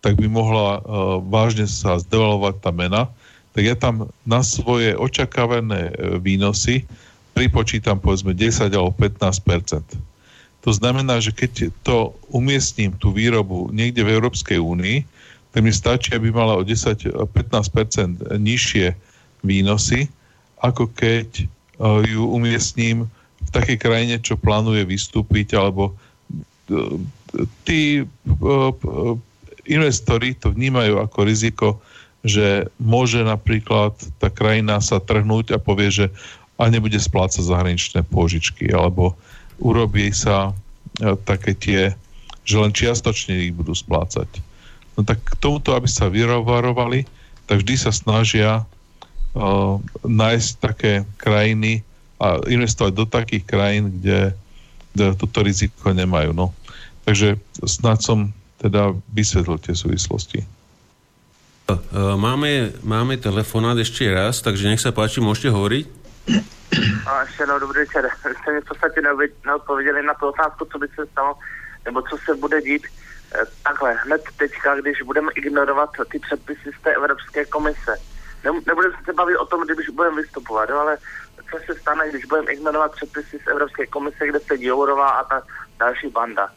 tak by mohla uh, vážne sa zdevalovať tá mena, tak ja tam na svoje očakávané e, výnosy pripočítam povedzme 10 alebo 15% To znamená, že keď to umiestním tú výrobu niekde v Európskej únii, tak mi stačí, aby mala o 10-15% nižšie výnosy, ako keď uh, ju umiestním v takej krajine, čo plánuje vystúpiť, alebo uh, tí uh, investori to vnímajú ako riziko, že môže napríklad tá krajina sa trhnúť a povie, že a nebude splácať zahraničné pôžičky, alebo urobí sa také tie, že len čiastočne ich budú splácať. No tak k tomuto, aby sa vyrovarovali, tak vždy sa snažia uh, nájsť také krajiny a investovať do takých krajín, kde, kde toto riziko nemajú. No. Takže snad som teda vysvetlil tie súvislosti. Máme, máme telefonát ešte raz, takže nech sa páči, môžete hovoriť. Ještě no, dobrý večer. Jste mi v podstatě neodpověděli na tu otázku, co by se stalo, nebo co se bude dít Eh, takhle, hned teďka, když budeme ignorovat ty předpisy z té Evropské komise, ne, nebudeme se bavit o tom, když budeme vystupovat, jo, ale co se stane, když budeme ignorovat předpisy z Evropské komise, kde se Jourová a ta další banda.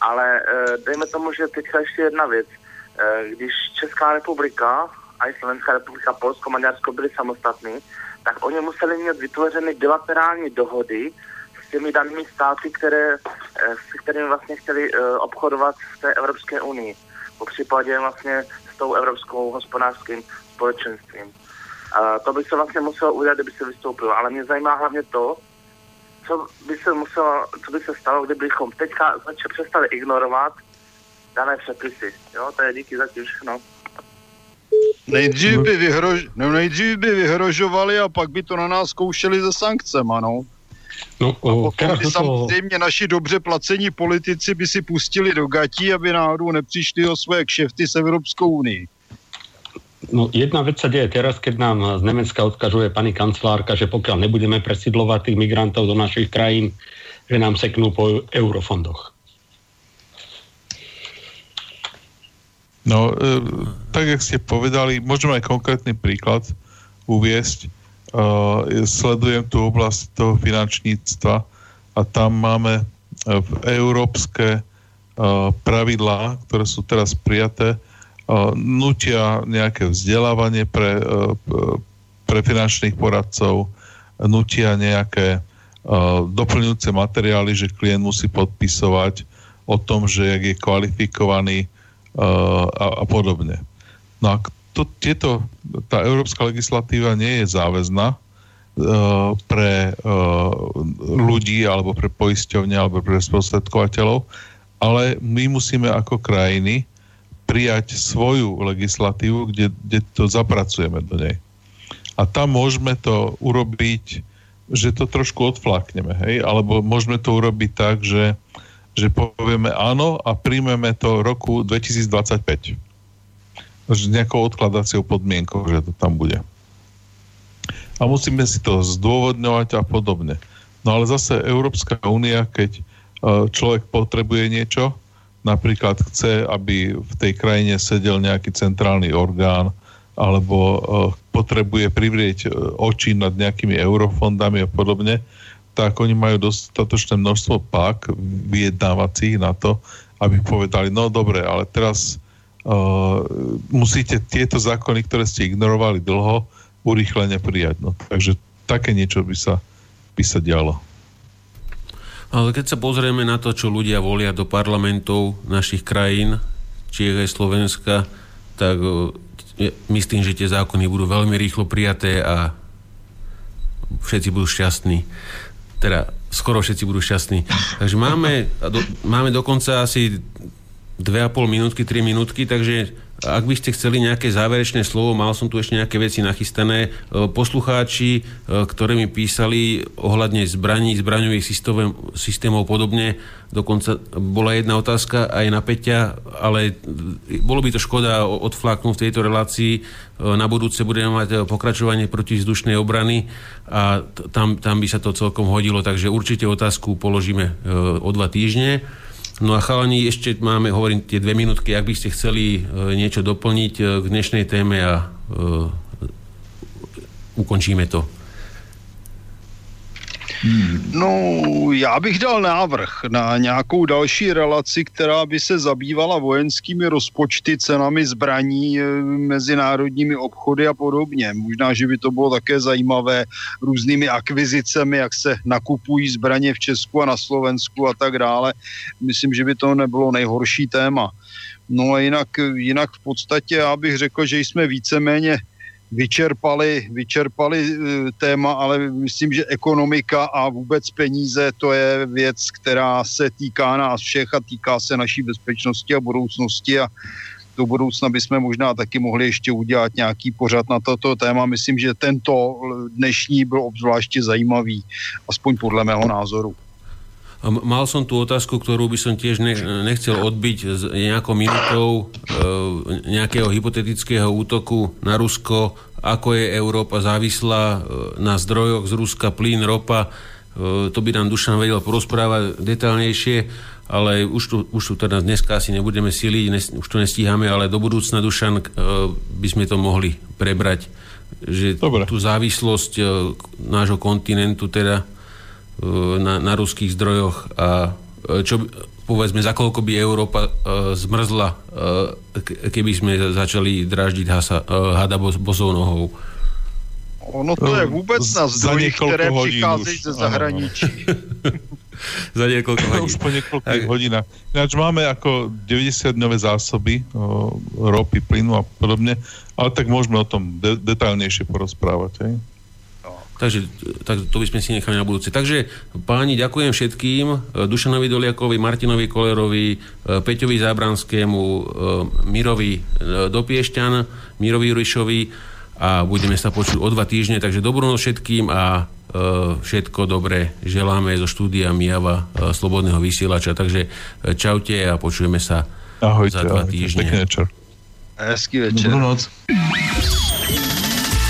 Ale e, dejme tomu, že teďka ještě jedna věc. E, když Česká republika a i Slovenská republika, Polsko, Maďarsko byly samostatní, tak oni museli mít vytvořeny bilaterální dohody s těmi danými státy, které, eh, s kterými vlastně chtěli eh, obchodovat v té Evropské unii. Po případě vlastně s tou Evropskou hospodářským společenstvím. A to by se vlastně muselo udělat, kdyby se vystoupilo. Ale mě zajímá hlavně to, co by se muselo, co by se stalo, kdybychom teďka začali přestali ignorovat dané předpisy. Jo, to je díky za no. Nejdřív by, vyhrož, no, nejdřív by vyhrožovali a pak by to na nás zkoušeli ze sankcemi, no. No, a potom by samozřejmě naši dobře placení politici by si pustili do gatí, aby náhodou nepřišli o svoje kšefty s Evropskou unii. No, jedna vec sa deje teraz, keď nám z Nemecka odkažuje pani kancelárka, že pokiaľ nebudeme presidlovať tých migrantov do našich krajín, že nám seknú po eurofondoch. No, e, tak, jak ste povedali, môžeme aj konkrétny príklad uviesť. Uh, sledujem tú oblasť toho finančníctva a tam máme v európske uh, pravidlá, ktoré sú teraz prijaté, uh, nutia nejaké vzdelávanie pre, uh, pre finančných poradcov, nutia nejaké uh, doplňujúce materiály, že klient musí podpisovať o tom, že jak je kvalifikovaný a, a podobne. No a to, tieto, tá európska legislatíva nie je záväzná uh, pre uh, ľudí alebo pre poisťovne alebo pre sprostredkovateľov, ale my musíme ako krajiny prijať svoju legislatívu, kde, kde to zapracujeme do nej. A tam môžeme to urobiť, že to trošku odflakneme, hej? Alebo môžeme to urobiť tak, že, že povieme áno a príjmeme to roku 2025 s nejakou odkladaciou podmienkou, že to tam bude. A musíme si to zdôvodňovať a podobne. No ale zase Európska únia, keď e, človek potrebuje niečo, napríklad chce, aby v tej krajine sedel nejaký centrálny orgán, alebo e, potrebuje privrieť e, oči nad nejakými eurofondami a podobne, tak oni majú dostatočné množstvo pák vyjednávacích na to, aby povedali, no dobre, ale teraz uh, musíte tieto zákony, ktoré ste ignorovali dlho, urýchlene prijať. No. Takže také niečo by sa, by sa dialo. Ale keď sa pozrieme na to, čo ľudia volia do parlamentov našich krajín, či aj Slovenska, tak uh, myslím, že tie zákony budú veľmi rýchlo prijaté a všetci budú šťastní. Teda skoro všetci budú šťastní. Takže máme, do, máme dokonca asi 2,5 minútky, 3 minútky, takže ak by ste chceli nejaké záverečné slovo, mal som tu ešte nejaké veci nachystané. E, poslucháči, e, ktorí mi písali ohľadne zbraní, zbraňových systémov, systémov podobne, dokonca bola jedna otázka aj na Peťa, ale bolo by to škoda odfláknuť v tejto relácii. E, na budúce budeme mať pokračovanie protivzdušnej obrany a tam, tam by sa to celkom hodilo, takže určite otázku položíme o dva týždne. No a chalani, ešte máme, hovorím, tie dve minútky, ak by ste chceli e, niečo doplniť e, k dnešnej téme a e, ukončíme to. No, já bych dal návrh na nějakou další relaci, která by se zabývala vojenskými rozpočty, cenami zbraní, eh, mezinárodními obchody a podobně. Možná, že by to bylo také zajímavé různými akvizicemi, jak se nakupují zbraně v Česku a na Slovensku a tak dále. Myslím, že by to nebylo nejhorší téma. No a jinak, jinak v podstatě já bych řekl, že jsme víceméně vyčerpali, vyčerpali e, téma, ale myslím, že ekonomika a vůbec peníze to je věc, která se týká nás všech a týká se naší bezpečnosti a budoucnosti a do budoucna bychom možná taky mohli ještě udělat nějaký pořad na toto téma. Myslím, že tento dnešní byl obzvláště zajímavý, aspoň podle mého názoru. Mal som tú otázku, ktorú by som tiež nechcel odbiť s nejakou minutou e, nejakého hypotetického útoku na Rusko, ako je Európa závislá e, na zdrojoch z Ruska, plyn, ropa. E, to by nám Dušan vedel porozprávať detálnejšie, ale už tu, už tu teda dneska asi nebudeme siliť, už to nestíhame, ale do budúcna Dušan by sme to mohli prebrať že Dobre. tú závislosť nášho kontinentu teda na, na ruských zdrojoch a e, čo povedzme, za koľko by Európa uh, zmrzla, uh, keby sme začali draždiť hasa, uh, hada bo, bozou nohou. Ono to je vůbec na zdroji, které přicházejí ze zahraničí. za niekoľko hodín. Už po niekoľkých hodinách. Ináč máme ako 90-dňové zásoby o, ropy, plynu a podobne, ale tak môžeme o tom de- detailnejšie porozprávať. Hej? Takže tak to by sme si nechali na budúce. Takže páni, ďakujem všetkým. Dušanovi Doliakovi, Martinovi Kolerovi, Peťovi Zábranskému, Mirovi Dopiešťan, Mirovi Jurišovi a budeme sa počuť o dva týždne. Takže dobrú noc všetkým a všetko dobré želáme zo štúdia Mijava Slobodného vysielača. Takže čaute a počujeme sa ahojte, za dva ahojte, týždne. Pekný večer. Hezký večer. Dobrú noc.